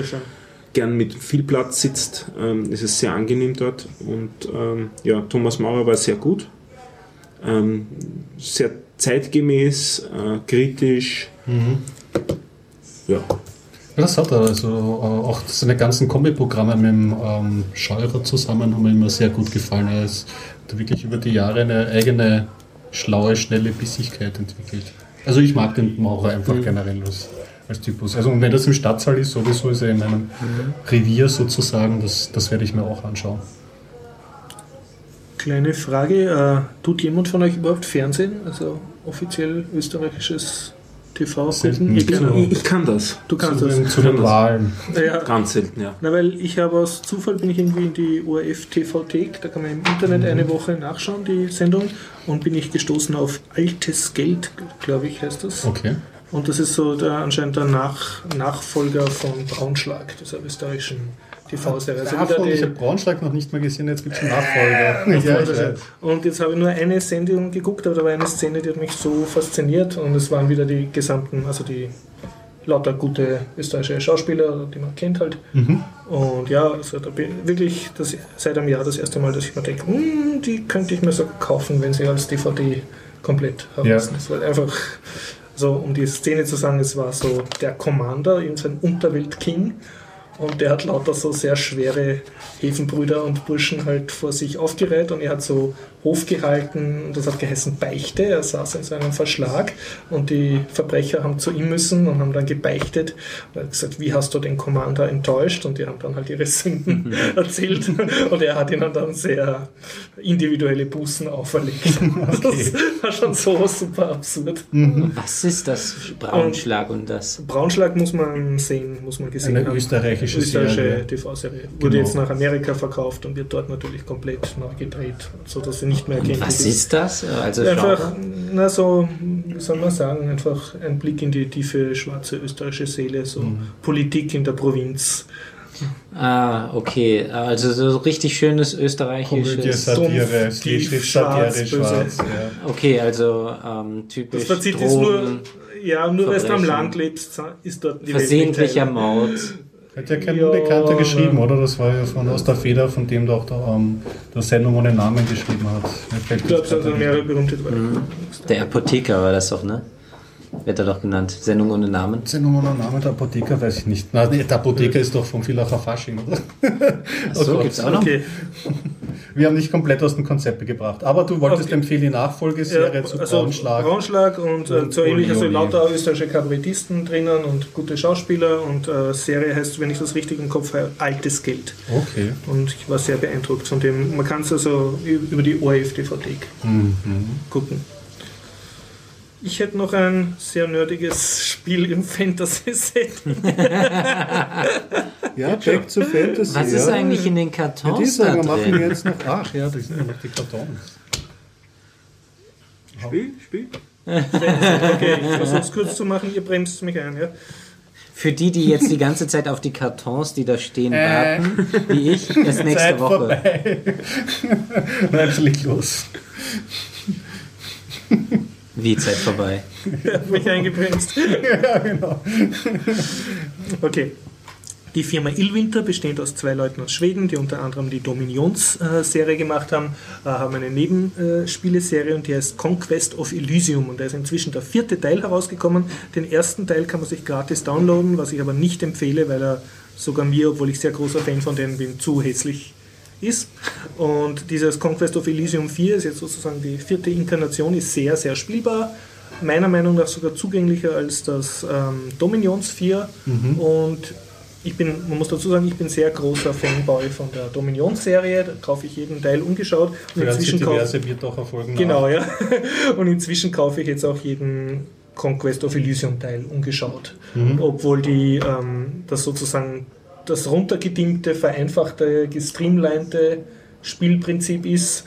gern mit viel Platz sitzt, ähm, ist es sehr angenehm dort. Und ähm, ja, Thomas Maurer war sehr gut. Ähm, sehr zeitgemäß, äh, kritisch. Ja, das hat er. Also äh, auch seine ganzen Kombi-Programme mit dem ähm, Scheurer zusammen haben mir immer sehr gut gefallen. Er ist hat wirklich über die Jahre eine eigene, schlaue, schnelle Bissigkeit entwickelt. Also ich mag den Maurer einfach generell als, als Typus. Also und wenn das im Stadtsaal ist, sowieso ist er in meinem Revier sozusagen, das, das werde ich mir auch anschauen. Kleine Frage: äh, Tut jemand von euch überhaupt Fernsehen? Also offiziell österreichisches TV gucken? Ich, So. kann- ich kann das. du kannst zu den, das. zu den Wahlen. Ja. Ganz selten, ja. Na, weil ich habe aus Zufall bin ich irgendwie in die ORF TV-Thek, da kann man im Internet eine Woche nachschauen, die Sendung, und bin ich gestoßen auf Altes Geld, glaube ich, heißt das. Okay. Und das ist so der, anscheinend der Nach Nachfolger von Braunschlag, dieser österreichischen TV-Serie. Also wieder Davon, die- ich habe Braunschlag noch nicht mal gesehen, jetzt gibt es einen Nachfolger. ja, ich weiß. Und jetzt habe ich nur eine Sendung geguckt, aber da war eine Szene, die hat mich so fasziniert und es waren wieder die gesamten, also die lauter gute österreichische Schauspieler, die man kennt halt. Mhm. Und ja, also da bin wirklich das, seit einem Jahr das erste Mal, dass ich mir denke, "Hm, die könnte ich mir so kaufen, wenn sie als DVD komplett heraus ist. Weil einfach, so um die Szene zu sagen, es war so der Commander, irgendein Unterwelt-King. Und der hat lauter so sehr schwere Häfenbrüder und Burschen halt vor sich aufgereiht und er hat so Hof gehalten und das hat geheißen Beichte. Er saß in seinem Verschlag und die Verbrecher haben zu ihm müssen und haben dann gebeichtet und er hat gesagt, wie hast du den Commander enttäuscht? Und die haben dann halt ihre Sünden erzählt und er hat ihnen dann sehr individuelle Bußen auferlegt. Das war schon so super absurd. Was ist das Braunschlag und das? Braunschlag muss man sehen, muss man gesehen Eine haben. österreichische österreichische Serie. TV-Serie. Wurde Genau. jetzt nach Amerika verkauft und wird dort natürlich komplett neu gedreht, sodass sie nicht mehr erkenntlich was ist das? Also Einfach, na so, wie soll man sagen, einfach ein Blick in die tiefe schwarze österreichische Seele, so Mhm. Politik in der Provinz. Ah, okay. Also so richtig schönes Komödie, österreichisches. Satire, Dumpf, tief, Schlicht, Satire, schwarz. Ja. Okay, also ähm, Das typisch verzieht jetzt nur, Drogen, ja, nur weil du am. Land lebst, ist dort die versehentlicher Welt Mord. Hat ja kein Ja, Unbekannter geschrieben, oder? Das war ja von aus der Feder, von dem der auch der, ähm, der Sendung ohne Namen geschrieben hat. Ich glaube, es hat mehrere berühmte Mhm. Der Apotheker war das doch, ne? Wird er doch genannt. Sendung ohne Namen. Sendung ohne Namen, der Apotheker weiß ich nicht. Nein, nee, der Apotheker ist doch vom Villacher Fasching, oder? Achso, Gott. gibt's auch noch? Okay, wir haben dich komplett aus dem Konzept gebracht. Aber du wolltest Okay. empfehlen die Nachfolgeserie Ja, zu also Braunschlag. Braunschlag und, äh, Und so ähnlich, also lauter österreichische Kabarettisten drinnen und gute Schauspieler und äh, Serie heißt, wenn ich das richtig im Kopf habe, Altes Geld. Okay. Und ich war sehr beeindruckt von dem. Man kann es also über die ORF-DVD Mhm. gucken. Ich hätte noch ein sehr nerdiges Spiel im Fantasy-Set. Ja, Back to Fantasy. Was ja. ist eigentlich in den Ja, die Kartons sagen, da wir machen jetzt noch. Ach ja, das sind ja noch die Kartons. Spiel, Spiel. Okay, ich versuche es kurz zu machen, ihr bremst mich ein. Ja? Für die, die jetzt die ganze Zeit auf die Kartons, die da stehen, Äh. warten, wie ich, erst nächste Zeit Woche. vorbei. Nein, leg los. Wie Zeit vorbei. Er hat mich eingebremst. ja, genau. Okay. Die Firma Illwinter, bestehend aus zwei Leuten aus Schweden, die unter anderem die Dominions-Serie gemacht haben, äh, haben eine Nebenspieleserie und die heißt Conquest of Elysium. Und da ist inzwischen der vierte Teil herausgekommen. Den ersten Teil kann man sich gratis downloaden, was ich aber nicht empfehle, weil er sogar mir, obwohl ich sehr großer Fan von denen bin, zu hässlich ist. Und dieses Conquest of Elysium 4 ist jetzt sozusagen die vierte Inkarnation, ist sehr, sehr spielbar. Meiner Meinung nach sogar zugänglicher als das ähm, Dominions 4. Und ich bin, man muss dazu sagen, ich bin sehr großer Fanboy von der Dominions-Serie. Da kaufe ich jeden Teil ungeschaut. Und inzwischen kaufe Diverse wird auch erfolgen. Genau, ja. Und inzwischen kaufe ich jetzt auch jeden Conquest of Elysium Teil ungeschaut. Obwohl die ähm, das sozusagen das runtergedimmte, vereinfachte, gestreamlinete Spielprinzip ist,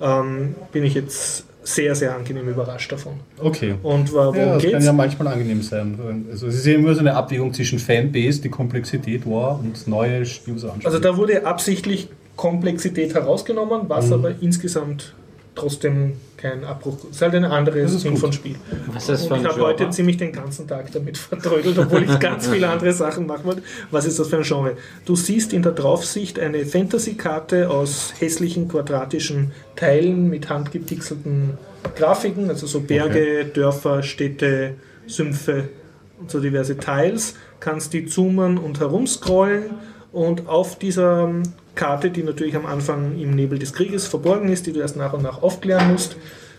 ähm, bin ich jetzt sehr, sehr angenehm überrascht davon. Okay. Und worum Ja, das kann geht's? ja manchmal angenehm sein. Also es ist ja immer so eine Abwägung zwischen Fanbase, die Komplexität war und neue User Also da wurde absichtlich Komplexität herausgenommen, was Mhm. aber insgesamt trotzdem kein Abbruch ist. ist halt eine andere Das ist Sinn von Spiel. Was ist das für Und ein ich habe heute Genre? ziemlich den ganzen Tag damit vertrödelt, obwohl ich ganz viele andere Sachen machen wollte. Was ist das für ein Genre? Du siehst in der Draufsicht eine Fantasy-Karte aus hässlichen quadratischen Teilen mit handgepixelten Grafiken, also so Berge, Dörfer, Städte, Sümpfe und so diverse Tiles. Kannst die zoomen und herumscrollen und auf dieser Karte, die natürlich am Anfang im Nebel des Krieges verborgen ist, die du erst nach und nach aufklären musst,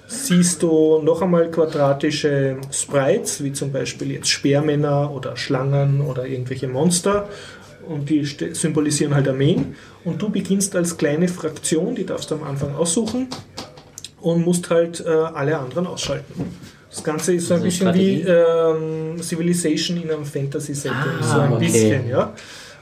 siehst du noch einmal quadratische Sprites, wie zum Beispiel jetzt Speermänner oder Schlangen oder irgendwelche Monster. Und die symbolisieren halt Armeen. Und du beginnst als kleine Fraktion, die darfst du am Anfang aussuchen und musst halt äh, alle anderen ausschalten. Das Ganze ist so ein Also bisschen wie ähm, Civilization in einem Fantasy-Setting. Ah, so ein okay. bisschen, ja.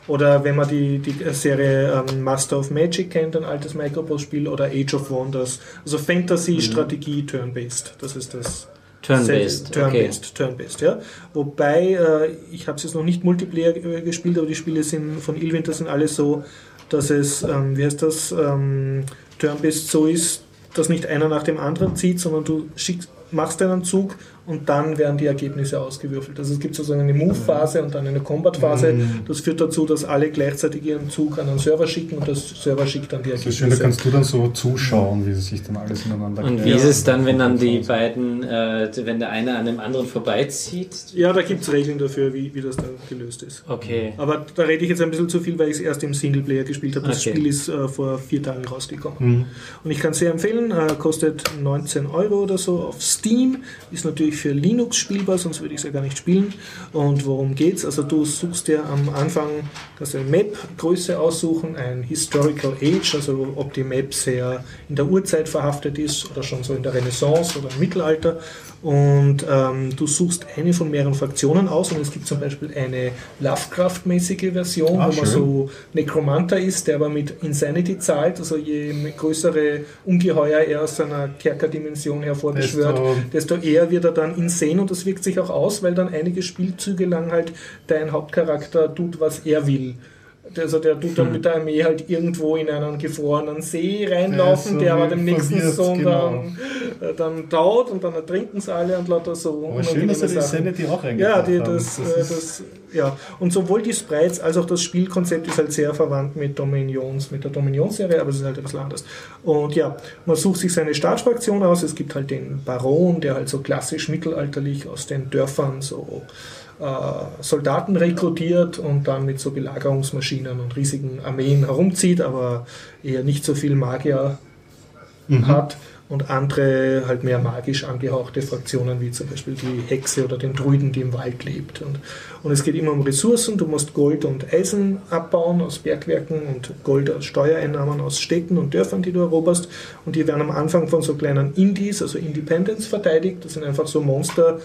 Oder wenn man die, die Serie ähm, Master of Magic kennt, ein altes Microprose-Spiel, oder Age of Wonders. Also Fantasy, Strategie, Turn-Based. Das ist das. Turn-based, Turn-based, Turn-based, ja. Wobei, äh, ich habe es jetzt noch nicht Multiplayer gespielt, aber die Spiele sind von Illwinter sind alle so, dass es, ähm, wie heißt das, ähm, Turn-based so ist, dass nicht einer nach dem anderen zieht, sondern du schickst, machst einen Zug und dann werden die Ergebnisse ausgewürfelt. Also es gibt sozusagen eine Move-Phase und dann eine Combat-Phase. Das führt dazu, dass alle gleichzeitig ihren Zug an einen Server schicken und das Server schickt dann die Das Ergebnisse. ist schön, da kannst du dann so zuschauen, wie sie sich dann alles ineinander Und wie ist es dann, wenn dann die beiden, äh, wenn der eine an dem anderen vorbeizieht? ja, da gibt es Regeln dafür, wie, wie das dann gelöst ist. Okay. Aber da rede ich jetzt ein bisschen zu viel, weil ich es erst im Singleplayer gespielt habe. Das Okay. Spiel ist äh, vor vier Tagen rausgekommen. Mhm. Und ich kann es sehr empfehlen, äh, kostet 19 Euro oder so auf Steam, ist natürlich für Linux spielbar, sonst würde ich es ja gar nicht spielen. Und worum geht's? Also du suchst dir am Anfang das eine Map-Größe aussuchen, ein Historical Age, also ob die Map sehr in der Urzeit verhaftet ist oder schon so in der Renaissance oder im Mittelalter. Und ähm, du suchst eine von mehreren Fraktionen aus und es gibt zum Beispiel eine Lovecraft-mäßige Version, Ah, wo man so Necromanter ist, der aber mit Insanity zahlt, also je größere Ungeheuer er aus seiner Kerkerdimension hervorbeschwört, Desto- desto eher wird er dann insane und das wirkt sich auch aus, weil dann einige Spielzüge lang halt dein Hauptcharakter tut, was er will. Also der tut dann Hm. mit der Armee halt irgendwo in einen gefrorenen See reinlaufen, Ja, so der aber dem nächsten Sohn genau. dann, äh, dann taut und dann ertrinken sie alle und lauter so Aber schön, dass er die. Sanity auch Ja, die, das, Das äh, das, ja. Und sowohl die Sprites als auch das Spielkonzept ist halt sehr verwandt mit Dominions, mit der Dominions-Serie, aber es ist halt bisschen anders. Und ja, man sucht sich seine Staatsfraktion aus. Es gibt halt den Baron, der halt so klassisch mittelalterlich aus den Dörfern so Soldaten rekrutiert und dann mit so Belagerungsmaschinen und riesigen Armeen herumzieht, aber eher nicht so viel Magier mhm. hat und andere halt mehr magisch angehauchte Fraktionen, wie zum Beispiel die Hexe oder den Druiden, die im Wald lebt. Und, und es geht immer um Ressourcen. Du musst Gold und Eisen abbauen aus Bergwerken und Gold aus Steuereinnahmen aus Städten und Dörfern, die du eroberst. Und die werden am Anfang von so kleinen Indies, also Independents, verteidigt. Das sind einfach so Monster,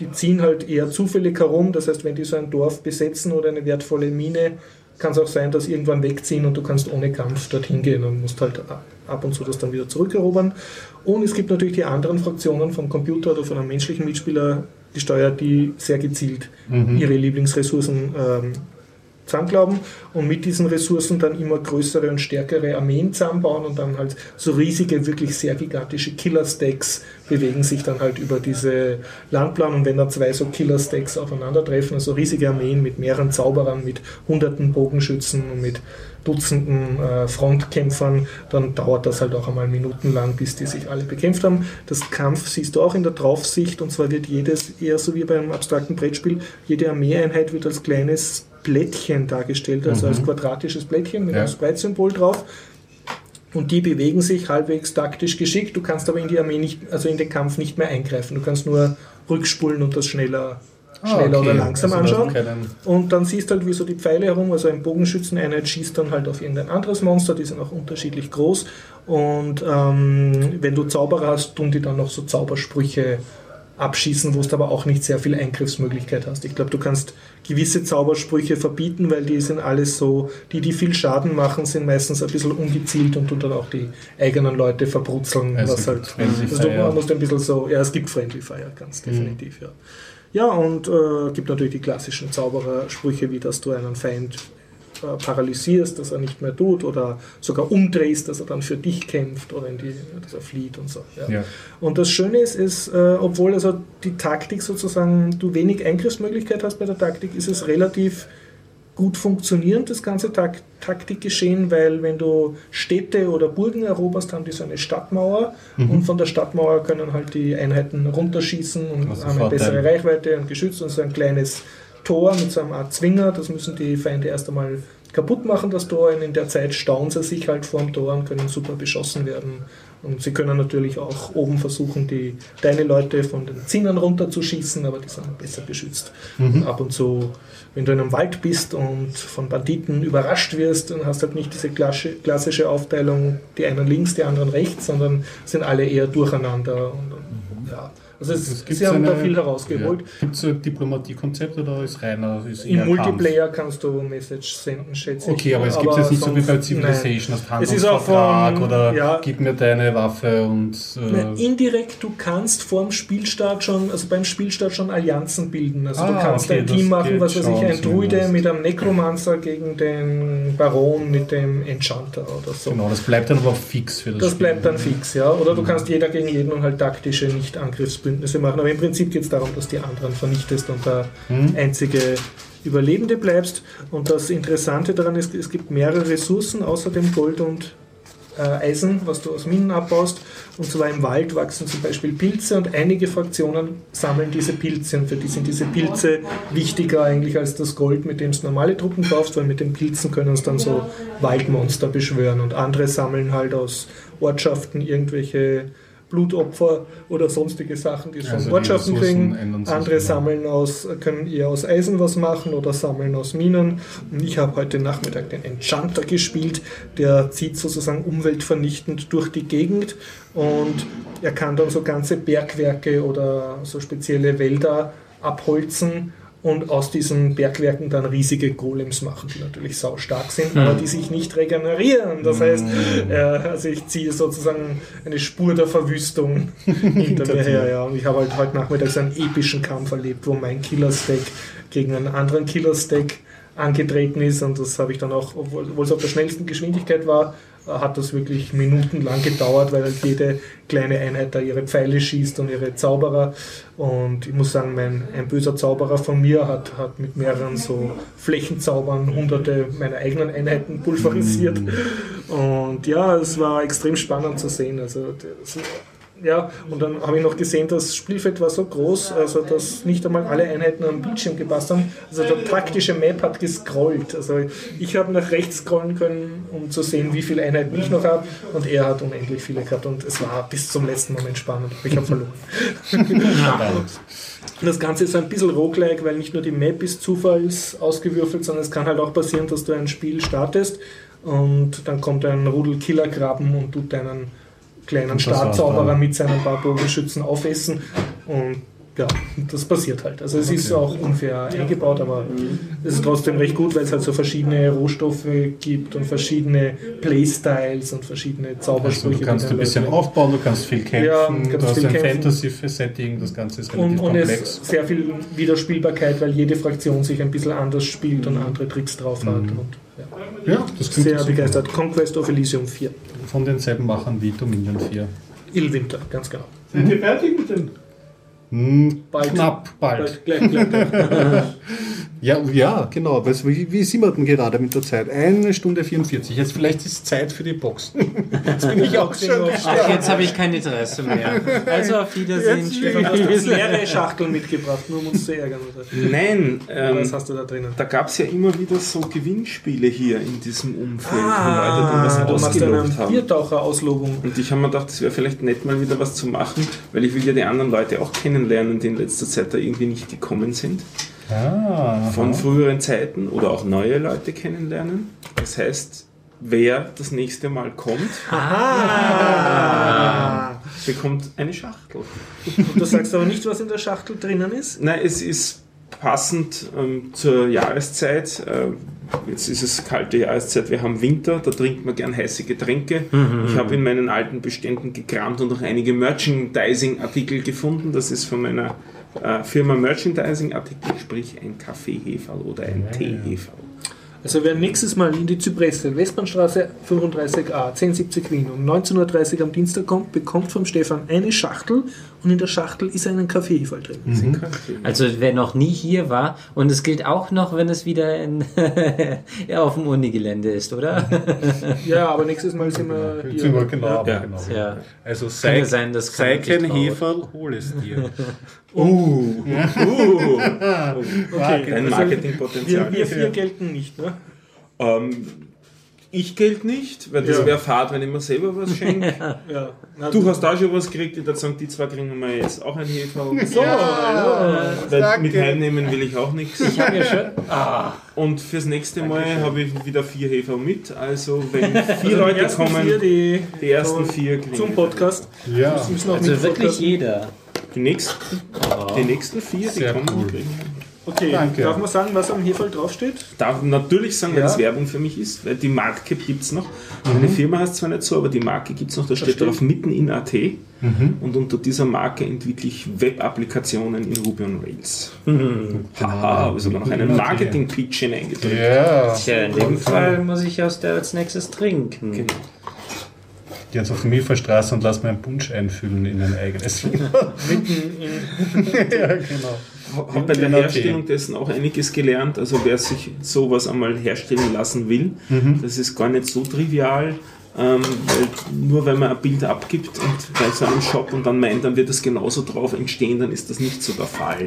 die ziehen halt eher zufällig herum. Das heißt, wenn die so ein Dorf besetzen oder eine wertvolle Mine, kann es auch sein, dass irgendwann wegziehen und du kannst ohne Kampf dorthin gehen und musst halt ab und zu das dann wieder zurückerobern. Und es gibt natürlich die anderen Fraktionen vom Computer oder von einem menschlichen Mitspieler gesteuert, die sehr gezielt mhm. ihre Lieblingsressourcen ähm, zusammenglauben und mit diesen Ressourcen dann immer größere und stärkere Armeen zusammenbauen und dann halt so riesige, wirklich sehr gigantische Killer-Stacks bewegen sich dann halt über diese Landplan und wenn da zwei so Killer-Stacks aufeinandertreffen, also riesige Armeen mit mehreren Zauberern, mit hunderten Bogenschützen und mit Dutzenden äh, Frontkämpfern, dann dauert das halt auch einmal minutenlang, bis die sich alle bekämpft haben. Das Kampf siehst du auch in der Draufsicht und zwar wird jedes, eher so wie beim abstrakten Brettspiel, jede Armeeeinheit wird als kleines Plättchen dargestellt, also mhm. als quadratisches Plättchen mit ja. einem Sprite-Symbol drauf. Und die bewegen sich halbwegs taktisch geschickt. Du kannst aber in die Armee nicht, also in den Kampf nicht mehr eingreifen. Du kannst nur rückspulen und das schneller, ah, schneller okay. oder langsam also anschauen. Und dann siehst du halt, wie so die Pfeile herum, also ein Bogenschützeneinheit schießt dann halt auf irgendein anderes Monster, die sind auch unterschiedlich groß. Und ähm, wenn du Zauberer hast, tun die dann noch so Zaubersprüche abschießen, wo du aber auch nicht sehr viel Eingriffsmöglichkeit hast. Ich glaube, du kannst gewisse Zaubersprüche verbieten, weil die sind alles so, die, die viel Schaden machen, sind meistens ein bisschen ungezielt und tun dann auch die eigenen Leute verbrutzeln. Also was halt, also du musst ein bisschen so, ja, es gibt Friendly Fire, ganz mhm. definitiv, mhm. ja. Ja, und äh, gibt natürlich die klassischen Zauberersprüche, wie dass du einen Feind äh, paralysierst, dass er nicht mehr tut oder sogar umdrehst, dass er dann für dich kämpft oder in die, dass er flieht und so. Ja. Ja. Und das Schöne ist, ist äh, obwohl also die Taktik sozusagen, du wenig Eingriffsmöglichkeit hast bei der Taktik, ist es relativ gut funktionierend, das ganze Tak Taktikgeschehen, weil wenn du Städte oder Burgen eroberst, haben die so eine Stadtmauer mhm. und von der Stadtmauer können halt die Einheiten runterschießen und also haben eine bessere Reichweite und geschützt und so ein kleines Tor mit so einer Art Zwinger. Das müssen die Feinde erst einmal kaputt machen, das Tor. Und in der Zeit stauen sie sich halt vor dem Tor und können super beschossen werden. Und sie können natürlich auch oben versuchen, die, deine Leute von den Zinnern runterzuschießen, aber die sind besser geschützt. Mhm. ab und zu, wenn du in einem Wald bist und von Banditen überrascht wirst, dann hast du halt nicht diese klassische Aufteilung, die einen links, die anderen rechts, sondern sind alle eher durcheinander. Und, mhm. ja. Also es, sie haben eine, da viel herausgeholt. Ja. Gibt es ein Diplomatiekonzept oder ist reiner? Ist Im Multiplayer Kampf? kannst du Message senden, schätze ich. Okay, aber es gibt jetzt nicht so wie bei Civilization, hast Handelsvertrag von, oder ja, gib mir deine Waffe und... Äh nein, indirekt, du kannst vor dem Spielstart schon, also beim Spielstart schon Allianzen bilden. Also ah, du kannst okay, ein Team machen, was weiß ich, ein Druide mit einem Necromancer gegen den Baron mit dem Enchanter oder so. Genau, das bleibt dann aber fix für das Das Spiel. bleibt dann fix, ja. Oder du kannst jeder gegen jeden und halt taktische Nicht-Angriffsbilder Bündnisse machen. Aber im Prinzip geht es darum, dass die anderen vernichtest und der mhm. einzige Überlebende bleibst. Und das Interessante daran ist, es gibt mehrere Ressourcen außer dem Gold und äh, Eisen, was du aus Minen abbaust. Und zwar im Wald wachsen zum Beispiel Pilze und einige Fraktionen sammeln diese Pilze. Und für die sind diese Pilze wichtiger eigentlich als das Gold, mit dem du normale Truppen kaufst, weil mit den Pilzen können es dann so Waldmonster beschwören. Und andere sammeln halt aus Ortschaften irgendwelche Blutopfer oder sonstige Sachen, die also von Ortschaften kriegen. Andere sammeln aus, können eher aus Eisen was machen oder sammeln aus Minen. Und ich habe heute Nachmittag den Enchanter gespielt, der zieht sozusagen umweltvernichtend durch die Gegend und er kann dann so ganze Bergwerke oder so spezielle Wälder abholzen und aus diesen Bergwerken dann riesige Golems machen, die natürlich sau stark sind, mhm. aber die sich nicht regenerieren. Das heißt, äh, also ich ziehe sozusagen eine Spur der Verwüstung hinter mir her. Ja. Und ich habe halt heute Nachmittag so einen epischen Kampf erlebt, wo mein Killer-Stack gegen einen anderen Killer-Stack angetreten ist und das habe ich dann auch, obwohl es auf der schnellsten Geschwindigkeit war, hat das wirklich minutenlang gedauert, weil halt jede kleine Einheit da ihre Pfeile schießt und ihre Zauberer. Und ich muss sagen, mein, ein böser Zauberer von mir hat, hat mit mehreren so Flächenzaubern hunderte meiner eigenen Einheiten pulverisiert. Mm. Und ja, es war extrem spannend zu sehen. Also Ja, und dann habe ich noch gesehen, das Spielfeld war so groß, also dass nicht einmal alle Einheiten am Bildschirm gepasst haben. Also der taktische Map hat gescrollt. Also ich habe nach rechts scrollen können, um zu sehen, wie viele Einheiten ich noch habe. Und er hat unendlich viele gehabt. Und es war bis zum letzten Moment spannend. Ich habe verloren. Das Ganze ist ein bisschen roguelike, weil nicht nur die Map ist zufalls ausgewürfelt, sondern es kann halt auch passieren, dass du ein Spiel startest und dann kommt ein Rudel Killerkrabben und tut deinen kleinen Und Startzauberer mit seinen paar Bogenschützen aufessen. Und ja, das passiert halt. Also es ist auch unfair eingebaut, aber es ist trotzdem recht gut, weil es halt so verschiedene Rohstoffe gibt und verschiedene Playstyles und verschiedene Also Zaubersprüche. du kannst ein bisschen Leute- aufbauen, du kannst viel kämpfen, Ja, kannst du hast viel ein kämpfen. Fantasy-Setting, das Ganze ist relativ Und, und es komplex. ist sehr viel Wiederspielbarkeit, weil jede Fraktion sich ein bisschen anders spielt und andere Tricks drauf hat. Und, ja. Ja, das klingt Sehr begeistert. Conquest of Elysium 4. Von denselben Machern wie Dominion 4. Illwinter, ganz genau. Sind wir fertig mit dem? Hm, Bald. Knapp, bald. Gleich, gleich, gleich. Ja, ja, genau. Was, wie, wie sind wir denn gerade mit der Zeit? Eine Stunde 44. Jetzt vielleicht ist Zeit für die Boxen. Jetzt bin ich auch schon. Ach, jetzt habe ich kein Interesse mehr. Also auf Wiedersehen. Jetzt- Du hast Tschüss. uns leere Schachteln mitgebracht, nur um uns zu ärgern. Oder? Nein, ähm, Was hast du da drinnen? da gab es ja immer wieder so Gewinnspiele hier in diesem Umfeld, wo Leute dann was Ah, du machst ausgelobt eine haben. Biertaucher-Auslobung. Und ich habe mir gedacht, es wäre vielleicht nett, mal wieder was zu machen, weil ich will ja die anderen Leute auch kennenlernen, die in letzter Zeit da irgendwie nicht gekommen sind. Ah, Von früheren Zeiten oder auch neue Leute kennenlernen. Das heißt, wer das nächste Mal kommt, bekommt eine Schachtel. Und du sagst aber nicht, was in der Schachtel drinnen ist? Nein, es ist passend ähm, zur Jahreszeit. Äh, jetzt ist es kalte Jahreszeit, wir haben Winter, da trinkt man gern heiße Getränke. Ich habe in meinen alten Beständen gekramt und noch einige Merchandising-Artikel gefunden. Das ist von meiner äh, Firma Merchandising-Artikel, sprich ein Kaffeeheferl oder ein Teeheferl. Also wer nächstes Mal in die Zypresse, Westbahnstraße 35a, 1070 Wien um 19.30 Uhr am Dienstag kommt, bekommt vom Stefan eine Schachtel und in der Schachtel ist ein Kaffeeheferl drin. Kaffee. Also wer noch nie hier war, und es gilt auch noch, wenn es wieder in, ja, auf dem Unigelände ist, oder? Ja, aber nächstes Mal sind wir sind wir hier. genau, Ja. genau. Ja. Also sei, sein, das sei kann kein Heferl, hol es dir. Uh, uh, Okay, ein also Marketingpotenzial. wir, wir vier gelten nicht, ne? Ähm, ich Geld nicht, weil das Ja. wäre fad, wenn ich mir selber was schenke. Ja. Na, Du hast auch schon was gekriegt, ich würde sagen, die zwei kriegen wir jetzt auch ein Hefe. So, ja. Weil mit heimnehmen will ich auch nichts. Ich habe ja schon. Und fürs nächste Mal habe ich wieder vier Hefe mit. Also wenn vier Also Leute kommen, vier, die, die ersten vier kriegen zum Podcast. Ja, Das müssen auch Also wirklich jeder. Die nächsten, die nächsten vier, die Sehr kommen, cool. Okay, Danke. darf man sagen, was am Heferl draufsteht? Darf natürlich sagen, weil Ja. das Werbung für mich ist, weil die Marke gibt es noch. Meine Firma heißt zwar nicht so, aber die Marke gibt es noch, da steht steht- drauf mitten in AT. Und unter dieser Marke entwickle ich Web-Applikationen in Ruby on Rails. Haha, habe sogar noch einen Marketing-Pitch hineingedrückt. Ja. Tja, in dem Fall muss ich aus der als nächstes trinken. Genau. Geh jetzt auf die Milferstraße und lass mir einen Punsch einfüllen in ein eigenes Liter. Mitten in. ja, genau. Habe bei der Herstellung dessen auch einiges gelernt. Also wer sich sowas einmal herstellen lassen will, das ist gar nicht so trivial. Ähm, weil nur wenn man ein Bild abgibt und bei so einem Shop und dann meint, dann wird das genauso drauf entstehen, dann ist das nicht so der Fall.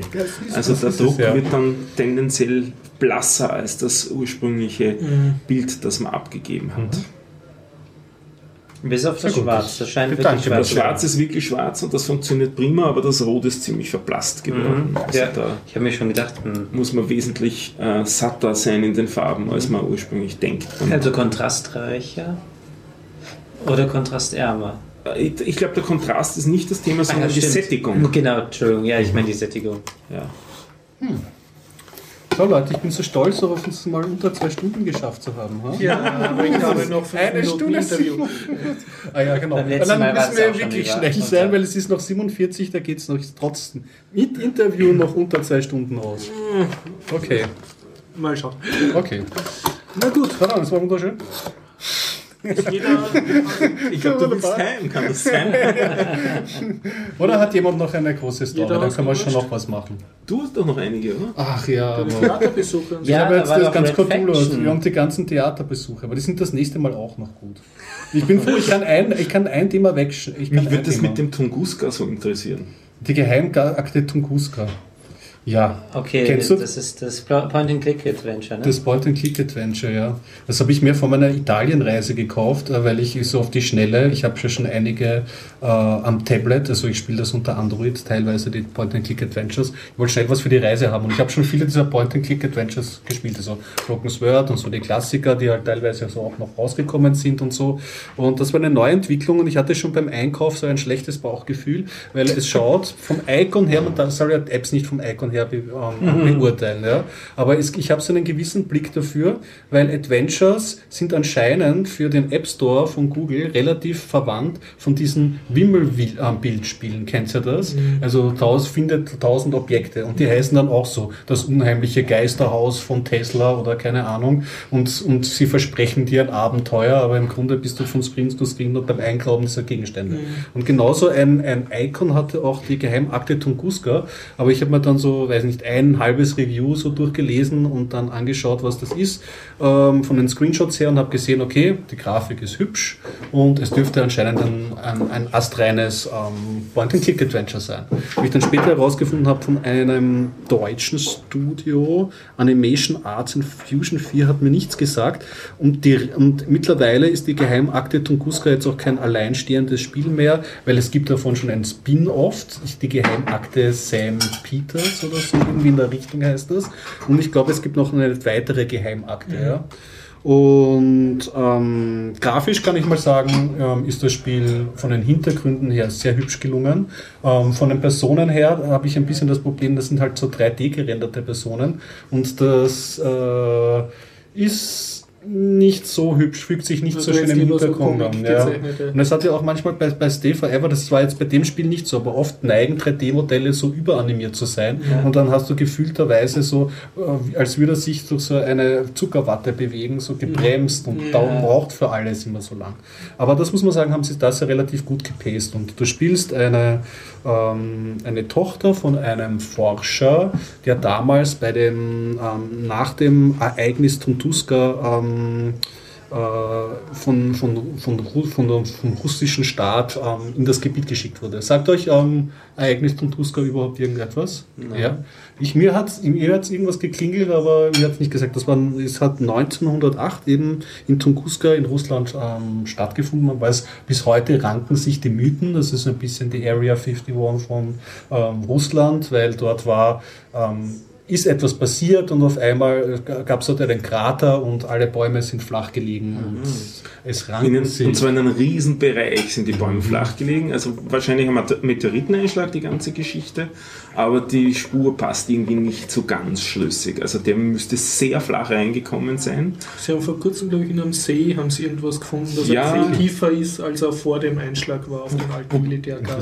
Also der ist es, Druck ja. wird dann tendenziell blasser als das ursprüngliche Bild, das man abgegeben hat. Bis auf das gut. Schwarz. Das scheint Danke, wirklich Das schwarz Schwarz ist wirklich schwarz und das funktioniert prima, aber das Rot ist ziemlich verblasst geworden. Also Ja. da Ich habe mir schon gedacht, hm. muss man wesentlich äh, satter sein in den Farben, als man ursprünglich denkt. Also kontrastreicher oder kontrastärmer. äh, ich ich glaube, der Kontrast ist nicht das Thema, sondern Ah, ja, die stimmt. Sättigung. Genau, Entschuldigung, ja, ich meine die Sättigung. Ja. So Leute, ich bin so stolz darauf, uns mal unter zwei Stunden geschafft zu haben. Ha? Ja, aber ich habe noch fünf Eine Minuten Stunde Interview. Ah ja, genau. Dann müssen wir wirklich schnell sein, weil es ist noch 47, da geht es noch trotzdem mit Interview noch unter zwei Stunden aus. Okay, Mal schauen. okay. Na gut, Verdammt, das war wunderschön. Jeder, Ich glaube, du willst heim, kann das sein? Oder hat jemand noch eine große Story? Jeder Da können wir schon noch was machen. Du hast doch noch einige, oder? Ach ja, aber. So. Ich Ja, habe jetzt das ganz Cthulhu. Wir haben die ganzen Theaterbesuche, aber die sind das nächste Mal auch noch gut. Ich bin froh, ich kann ein, ich kann ein Thema weg. Ich kann Mich würde das Thema. mit dem Tunguska so interessieren. Die Geheimakte Tunguska. Ja. Okay, Kennst du das ist das Point-and-Click-Adventure, ne? Das Point-and-Click-Adventure, ja. Das habe ich mir von meiner Italienreise gekauft, äh, weil ich so auf die Schnelle, ich habe ja schon einige äh, am Tablet, also ich spiele das unter Android, teilweise die Point-and-Click-Adventures. Ich wollte schnell was für die Reise haben und ich habe schon viele dieser Point-and-Click-Adventures gespielt, also Broken Sword und so die Klassiker, die halt teilweise so auch noch rausgekommen sind und so. Und das war eine Neuentwicklung und ich hatte schon beim Einkauf so ein schlechtes Bauchgefühl, weil es schaut vom Icon her, man soll ja Apps nicht vom Icon her be, ähm, beurteilen, ja. Aber es, ich habe so einen gewissen Blick dafür, weil Adventures sind anscheinend für den App Store von Google relativ verwandt von diesen Wimmelbildspielen. Kennt ihr das? Also taus, findet tausend Objekte und die heißen dann auch so das unheimliche Geisterhaus von Tesla oder keine Ahnung und, und sie versprechen dir ein Abenteuer, aber im Grunde bist du von Screen zu Screen nur beim Einglauben dieser Gegenstände. Und genauso ein, ein Icon hatte auch die Geheimakte Tunguska, aber ich habe mir dann so, weiß nicht, ein halbes Review so durchgelesen und dann angeschaut, was das ist, ähm, von den Screenshots her und habe gesehen, okay, die Grafik ist hübsch und es dürfte anscheinend ein, ein, ein astreines ähm, Point-and-Click-Adventure sein. Wie ich dann später herausgefunden habe von einem deutschen Studio, Animation Arts in Fusion 4 hat mir nichts gesagt und, die, und mittlerweile ist die Geheimakte Tunguska jetzt auch kein alleinstehendes Spiel mehr, weil es gibt davon schon ein Spin-off, die Geheimakte Sam Peters oder so, irgendwie in der Richtung heißt das. Und ich glaube, es gibt noch eine weitere Geheimakte. Ja. Und ähm, grafisch kann ich mal sagen, ähm, ist das Spiel von den Hintergründen her sehr hübsch gelungen. Ähm, von den Personen her habe ich ein bisschen das Problem, das sind halt so 3D gerenderte Personen und das äh, ist nicht so hübsch, fügt sich nicht Also so schön im lieber so Hintergrund an. Ja. Und es hat ja auch manchmal bei, bei Stay Forever, das war jetzt bei dem Spiel nicht so, aber oft neigen 3D-Modelle so überanimiert zu sein. Und dann hast du gefühlterweise so, äh, als würde er sich durch so eine Zuckerwatte bewegen, so gebremst und Ja. darum braucht für alles immer so lang. Aber das muss man sagen, haben sie das ja relativ gut gepaced. Und du spielst eine, ähm, eine Tochter von einem Forscher, der damals bei dem, ähm, nach dem Ereignis Tunguska ähm, äh, von, von, von, von vom russischen Staat ähm, in das Gebiet geschickt wurde. Sagt euch ähm, Ereignis Tunguska überhaupt irgendetwas? Ja. Ich, mir hat es irgendwas geklingelt, aber mir hat es nicht gesagt. Das war, es hat 1908 eben in Tunguska in Russland ähm, stattgefunden. Man weiß, bis heute ranken sich die Mythen. Das ist ein bisschen die Area 51 von ähm, Russland, weil dort war ähm, ist etwas passiert und auf einmal gab es dort einen Krater und alle Bäume sind flach gelegen und es ranken sich. und zwar in einem riesen Bereich sind die Bäume flach gelegen. Also wahrscheinlich ein Mete- Meteoriteneinschlag, die ganze Geschichte. Aber die Spur passt irgendwie nicht so ganz schlüssig. Also der müsste sehr flach reingekommen sein. Sie haben vor kurzem, glaube ich, in einem See haben sie irgendwas gefunden, das Ja. viel tiefer ist, als er vor dem Einschlag war auf dem alten Militärgarten.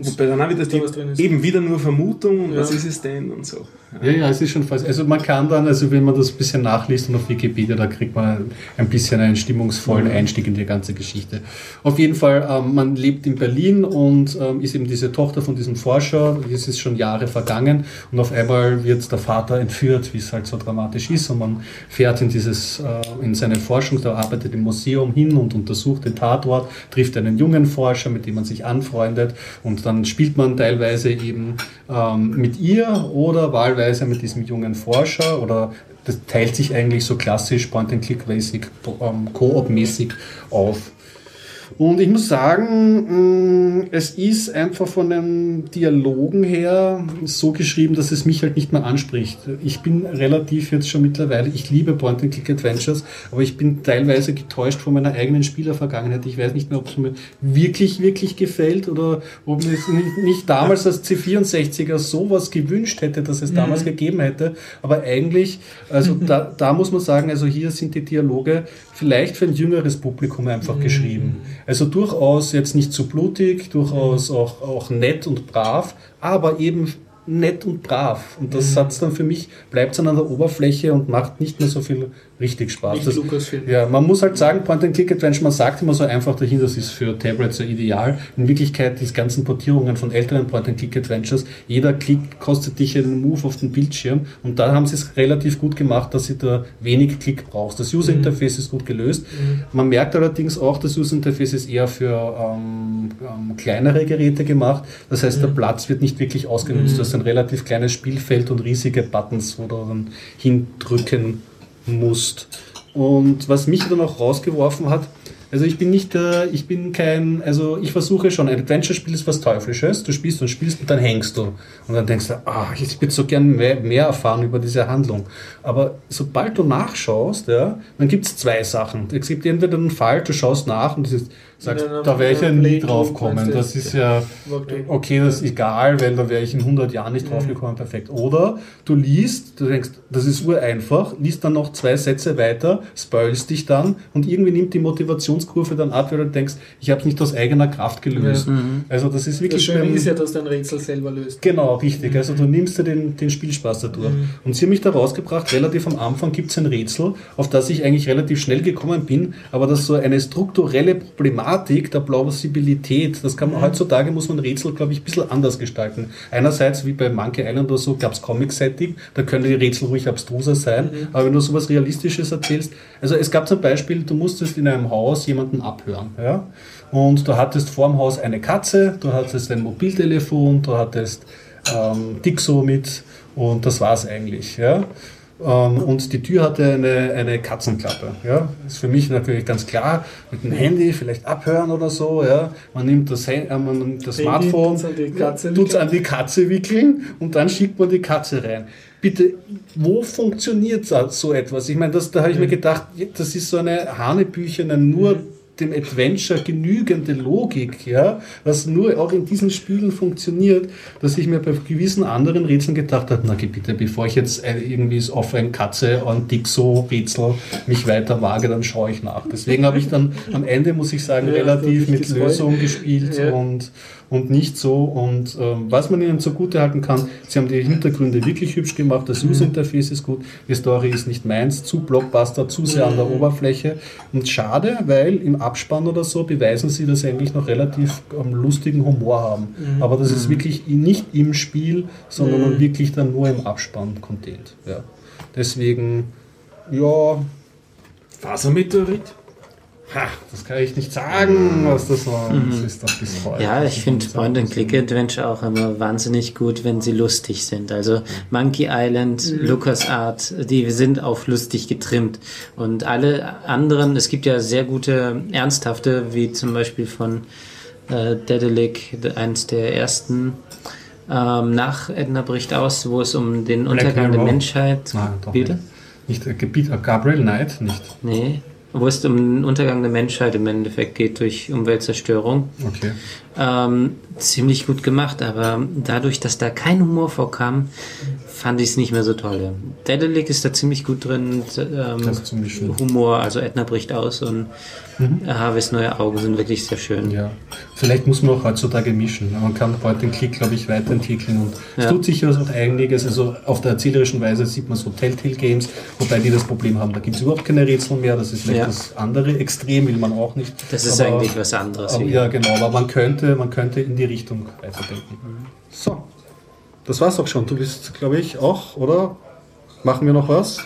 Sie- Wobei dann auch wieder dass da was drin ist. die, eben wieder nur Vermutung und Ja. was ist es denn und so. Ja, ja, es ist schon fast. Also man kann dann, also wenn man das ein bisschen nachliest und auf Wikipedia, da kriegt man ein bisschen einen stimmungsvollen Einstieg in die ganze Geschichte. Auf jeden Fall, ähm, man lebt in Berlin und ähm, ist eben diese Tochter von diesem Forscher. Es ist schon Jahre vergangen und auf einmal wird der Vater entführt, wie es halt so dramatisch ist. Und man fährt in dieses, äh, in seine Forschung, da arbeitet im Museum hin und untersucht den Tatort, trifft einen jungen Forscher, mit dem man sich anfreundet und dann spielt man teilweise eben ähm, mit ihr oder wahlweise mit diesem jungen Forscher oder das teilt sich eigentlich so klassisch Point-and-Click-mäßig, ähm, Koop-mäßig auf. Und ich muss sagen, mh, es ist einfach von den Dialogen her so geschrieben, dass es mich halt nicht mehr anspricht. Ich bin relativ jetzt schon mittlerweile, ich liebe Point-and-Click-Adventures, aber ich bin teilweise getäuscht von meiner eigenen Spielervergangenheit. Ich weiß nicht mehr, ob es mir wirklich, wirklich gefällt oder ob mir es nicht, nicht damals als C64er sowas gewünscht hätte, dass es damals gegeben hätte. Aber eigentlich, also da, da muss man sagen, also hier sind die Dialoge vielleicht für ein jüngeres Publikum einfach geschrieben. Also durchaus jetzt nicht zu blutig, durchaus auch, auch nett und brav, aber eben nett und brav. Und das hat's dann für mich, bleibt dann an der Oberfläche und macht nicht mehr so viel richtig Spaß. Nicht Das, Lucasfilm. ja, man muss halt sagen, Point-and-Click-Adventure, man sagt immer so einfach dahin, das ist für Tablets so ideal. In Wirklichkeit, die ganzen Portierungen von älteren Point-and-Click-Adventures, jeder Klick kostet dich einen Move auf den Bildschirm und da haben sie es relativ gut gemacht, dass sie da wenig Klick brauchst. Das User-Interface ist gut gelöst. Man merkt allerdings auch, das User-Interface ist eher für ähm, ähm, kleinere Geräte gemacht. Das heißt, der Platz wird nicht wirklich ausgenutzt. Du hast ein relativ kleines Spielfeld und riesige Buttons, wo du dann hindrücken musst. Und was mich dann auch rausgeworfen hat, also ich bin nicht, äh, ich bin kein, also ich versuche schon, ein Adventure-Spiel ist was Teuflisches. Du spielst und spielst und dann hängst du. Und dann denkst du, ah, ich würde so gern mehr, mehr erfahren über diese Handlung. Aber sobald du nachschaust, ja, dann gibt es zwei Sachen. Es gibt entweder einen Fall, du schaust nach und dieses, sagst, da wäre ich ja nie drauf kommen. Das ist ja, Okay. das ist egal, weil da wäre ich in 100 Jahren nicht drauf gekommen, perfekt. Oder du liest, du denkst, das ist ureinfach, liest dann noch zwei Sätze weiter, spoilst dich dann und irgendwie nimmt die Motivationskurve dann ab, weil du denkst, ich habe es nicht aus eigener Kraft gelöst. Also das ist Das wirklich Schöne beim- ist ja, dass du ein Rätsel selber löst. Genau, richtig. Also du nimmst dir den, den Spielspaß dadurch. Und sie haben mich da rausgebracht, relativ am Anfang gibt es ein Rätsel, auf das ich eigentlich relativ schnell gekommen bin, aber das so eine strukturelle Problematik der Plausibilität, das kann man heutzutage muss man Rätsel, glaube ich, ein bisschen anders gestalten. Einerseits, wie bei Monkey Island oder so, gab es Comic-Setting, da können die Rätsel ruhig abstruser sein, aber wenn du sowas Realistisches erzählst, also es gab zum Beispiel, du musstest in einem Haus jemanden abhören, ja, und du hattest vorm Haus eine Katze, du hattest ein Mobiltelefon, du hattest ähm, Dixo mit und das war's eigentlich. Ja? Ähm, und die Tür hatte eine, eine Katzenklappe. Ja? Ist für mich natürlich ganz klar, mit dem Handy vielleicht abhören oder so. Ja? Man nimmt das, Hand- äh, man nimmt das Smartphone, tut's an die Katze tut's wickeln. an die Katze wickeln und dann schickt man die Katze rein. Bitte, wo funktioniert so- so etwas? Ich meine, das, da habe ich mir gedacht, das ist so eine hanebüchene, nur dem Adventure genügende Logik, ja, was nur auch in diesen Spielen funktioniert, dass ich mir bei gewissen anderen Rätseln gedacht habe, na bitte, bevor ich jetzt äh, irgendwie auf ein Katze und Dixo-Rätsel mich weiter wage, dann schaue ich nach. Deswegen habe ich dann am Ende, muss ich sagen, Ja, relativ mit. Lösung gespielt Ja. und, und nicht so. Und ähm, was man ihnen zugute halten kann, sie haben die Hintergründe wirklich hübsch gemacht, das User-Interface ist gut, die Story ist nicht meins, zu Blockbuster, zu sehr an der Oberfläche. Und schade, weil im Abspann oder so beweisen sie, dass sie eigentlich noch relativ ähm, lustigen Humor haben. Aber das ist wirklich nicht im Spiel, sondern wirklich dann nur im Abspann contained. Ja. Deswegen, ja, Fasermeteorit? Ha, das kann ich nicht sagen, was das war. Das ist doch bis heute. Ja, ich finde Das muss man sagen. Point-and-Click-Adventure auch immer wahnsinnig gut, wenn sie lustig sind. Also Monkey Island, LucasArts, die sind auf lustig getrimmt. Und alle anderen, es gibt ja sehr gute, ernsthafte, wie zum Beispiel von äh, Dedelic, eins der ersten, ähm, nach Edna bricht aus, wo es um den Black Untergang der Mirror. Menschheit Nein, doch Bitte? nicht. Nicht äh, Gebiet, äh, Gabriel Knight, nicht. Nee, wo es um den Untergang der Menschheit im Endeffekt geht durch Umweltzerstörung. Okay. Ähm, ziemlich gut gemacht, aber dadurch, dass da kein Humor vorkam, fand ich es nicht mehr so toll. Dedelic ist da ziemlich gut drin. Ähm, Mischen. Humor, also Edna bricht aus und äh, Harveys neue Augen sind wirklich sehr schön. Ja, vielleicht muss man auch heutzutage mischen. Man kann heute den Klick, glaube ich, weiterentwickeln und es Ja. tut sicher auch einiges. Also auf der erzählerischen Weise sieht man so Telltale Games, wobei die das Problem haben, da gibt es überhaupt keine Rätsel mehr. Das ist vielleicht Ja. das andere Extrem, will man auch nicht. Das ist Aber- eigentlich was anderes. Aber, ja, genau, aber man könnte, man könnte in die Richtung weiterdenken. So, das war's auch schon. Du bist, glaube ich, auch, oder? Machen wir noch was?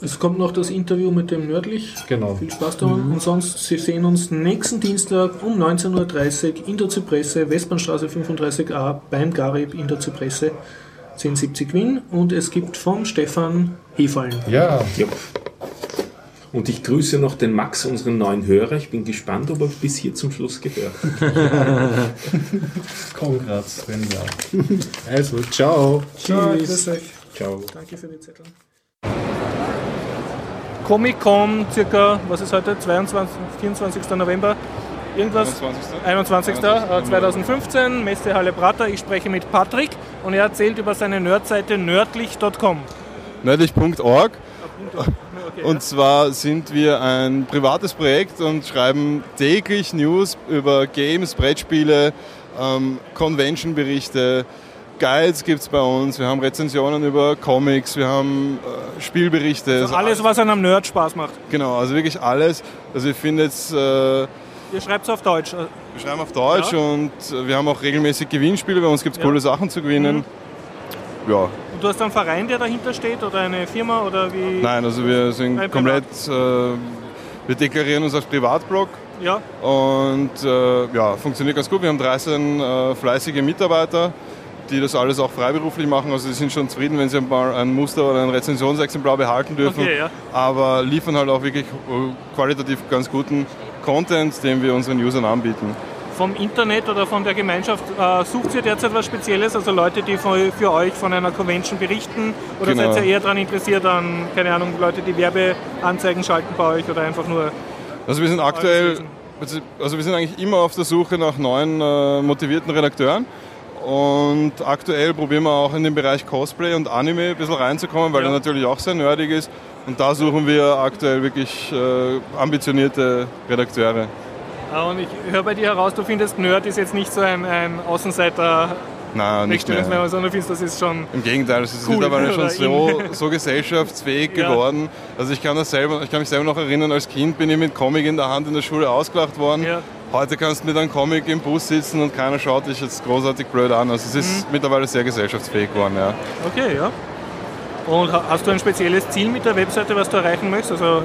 Es kommt noch das Interview mit dem Nördlich. Genau. Viel Spaß da. Und sonst, Sie sehen uns nächsten Dienstag um 19.30 Uhr in der Zypresse, Westbahnstraße 35a beim Garib in der Zypresse 1070 Wien. Und es gibt vom Stefan Hefallen. Ja, Ja. Und ich grüße noch den Max, unseren neuen Hörer. Ich bin gespannt, ob er bis hier zum Schluss gehört hat. Kongrats, wenn ja. Also, ciao. Euch. Ciao. Danke für die Zettel. Comic-Con, circa, was ist heute? 22, 24. November? Irgendwas? 21. 21. 2015, Messehalle Prater. Ich spreche mit Patrick und er erzählt über seine Nerdseite nördlich.com. nördlich.org. Okay, Und zwar sind wir ein privates Projekt und schreiben täglich News über Games, Brettspiele, ähm, Convention-Berichte, Guides gibt es bei uns, wir haben Rezensionen über Comics, wir haben äh, Spielberichte. Also alles, was einem Nerd Spaß macht. Genau, also wirklich alles. Also ich finde jetzt... Äh, Ihr schreibt es auf Deutsch. wir schreiben auf Deutsch Ja. und äh, wir haben auch regelmäßig Gewinnspiele, bei uns gibt es Ja. coole Sachen zu gewinnen. Mhm. Ja, du hast einen Verein, der dahinter steht oder eine Firma oder wie? nein, also wir sind Nein, komplett... Äh, wir deklarieren uns als Privatblog Ja, Und äh, ja, funktioniert ganz gut. Wir haben 13 äh, fleißige Mitarbeiter, die das alles auch freiberuflich machen. Also sie sind schon zufrieden, wenn sie mal ein Muster oder ein Rezensionsexemplar behalten dürfen. Okay, ja. Aber liefern halt auch wirklich äh, qualitativ ganz guten Content, den wir unseren Usern anbieten. Vom Internet oder von der Gemeinschaft äh, sucht ihr derzeit was Spezielles? Also Leute, die von, für euch von einer Convention berichten? Oder Genau. seid ihr eher daran interessiert an, keine Ahnung, Leute, die Werbeanzeigen schalten bei euch oder einfach nur Also wir sind aktuell, also- also wir sind eigentlich immer auf der Suche nach neuen äh, motivierten Redakteuren. Und aktuell probieren wir auch in den Bereich Cosplay und Anime ein bisschen reinzukommen, weil Ja. er natürlich auch sehr nerdig ist. Und da suchen wir aktuell wirklich äh, ambitionierte Redakteure. Ah, Und ich höre bei dir heraus, du findest Nerd ist jetzt nicht so ein, ein Außenseiter Nein, nicht mehr. Wegstellungsmerkmal, sondern findest, das ist schon. Im Gegenteil, es ist Cool, mittlerweile schon so, so gesellschaftsfähig Ja. geworden. Also ich kann, das selber, ich kann mich selber noch erinnern, als Kind bin ich mit Comic in der Hand in der Schule ausgelacht worden. Ja. Heute kannst du mit einem Comic im Bus sitzen und keiner schaut dich jetzt großartig blöd an. Also es ist Mhm. mittlerweile sehr gesellschaftsfähig geworden, ja. Okay, ja. Und ha- hast du ein spezielles Ziel mit der Webseite, was du erreichen möchtest? Also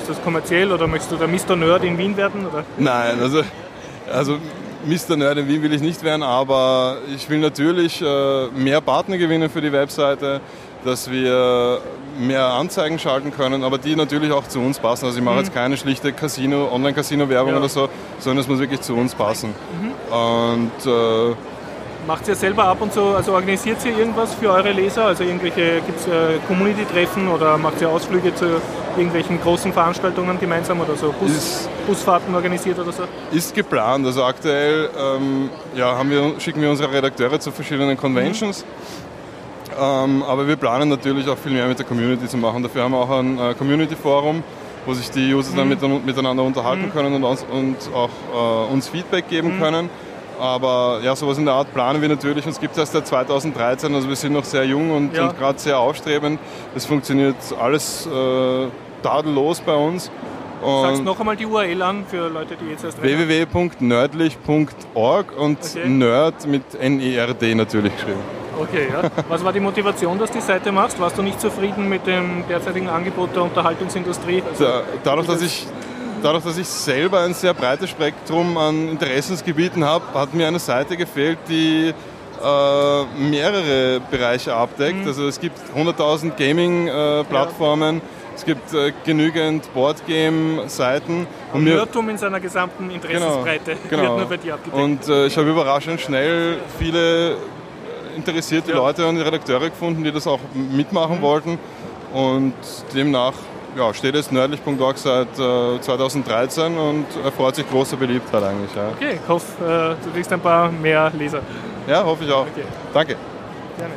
ist das kommerziell oder möchtest du der Mr. Nerd in Wien werden? Oder? Nein, also, also Mr. Nerd in Wien will ich nicht werden, aber ich will natürlich äh, mehr Partner gewinnen für die Webseite, dass wir mehr Anzeigen schalten können, aber die natürlich auch zu uns passen. Also ich mache jetzt keine schlichte Casino, Online-Casino-Werbung Mhm. Ja. Mhm. oder so, sondern es muss wirklich zu uns passen. Und äh, Macht ihr selber ab und zu, also organisiert ihr irgendwas für eure Leser? Also irgendwelche, gibt es äh, Community-Treffen oder macht ihr Ausflüge zu irgendwelchen großen Veranstaltungen gemeinsam oder so Bus, Ist- Busfahrten organisiert oder so? ist geplant. Also aktuell ähm, ja, wir, schicken wir unsere Redakteure zu verschiedenen Conventions. Ähm, aber wir planen natürlich auch viel mehr mit der Community zu machen. Dafür haben wir auch ein äh, Community-Forum, wo sich die User dann mit, miteinander unterhalten können und, uns, und auch äh, uns Feedback geben können. Aber ja, sowas in der Art planen wir natürlich. Uns gibt es erst seit 2013, also wir sind noch sehr jung und, Ja. und gerade sehr aufstrebend. Es funktioniert alles äh, tadellos bei uns. Sagst Und- noch einmal die URL an für Leute, die jetzt erst www.nördlich.org und Okay. Nerd mit N-E-R-D natürlich geschrieben. Okay, ja. Was war die Motivation, dass du die Seite machst? Warst du nicht zufrieden mit dem derzeitigen Angebot der Unterhaltungsindustrie? Also, Da, dadurch, dass ich, dadurch, dass ich selber ein sehr breites Spektrum an Interessensgebieten habe, hat mir eine Seite gefehlt, die äh, mehrere Bereiche abdeckt. Also es gibt 100.000 Gaming-Plattformen, es gibt äh, genügend Boardgame-Seiten. Und Nerdtum in seiner gesamten Interessensbreite genau. wird nur bei dir abgedeckt. Und äh, ich habe überraschend schnell viele äh, interessierte Ja. Mhm. Leute und Redakteure gefunden, die das auch mitmachen wollten. Und demnach ja, steht es nördlich.org seit äh, 2013 und erfreut sich großer Beliebtheit eigentlich. Ja, Okay, ich hoffe, äh, du kriegst ein paar mehr Leser. ja hoffe ich auch. Okay. Danke. Gerne.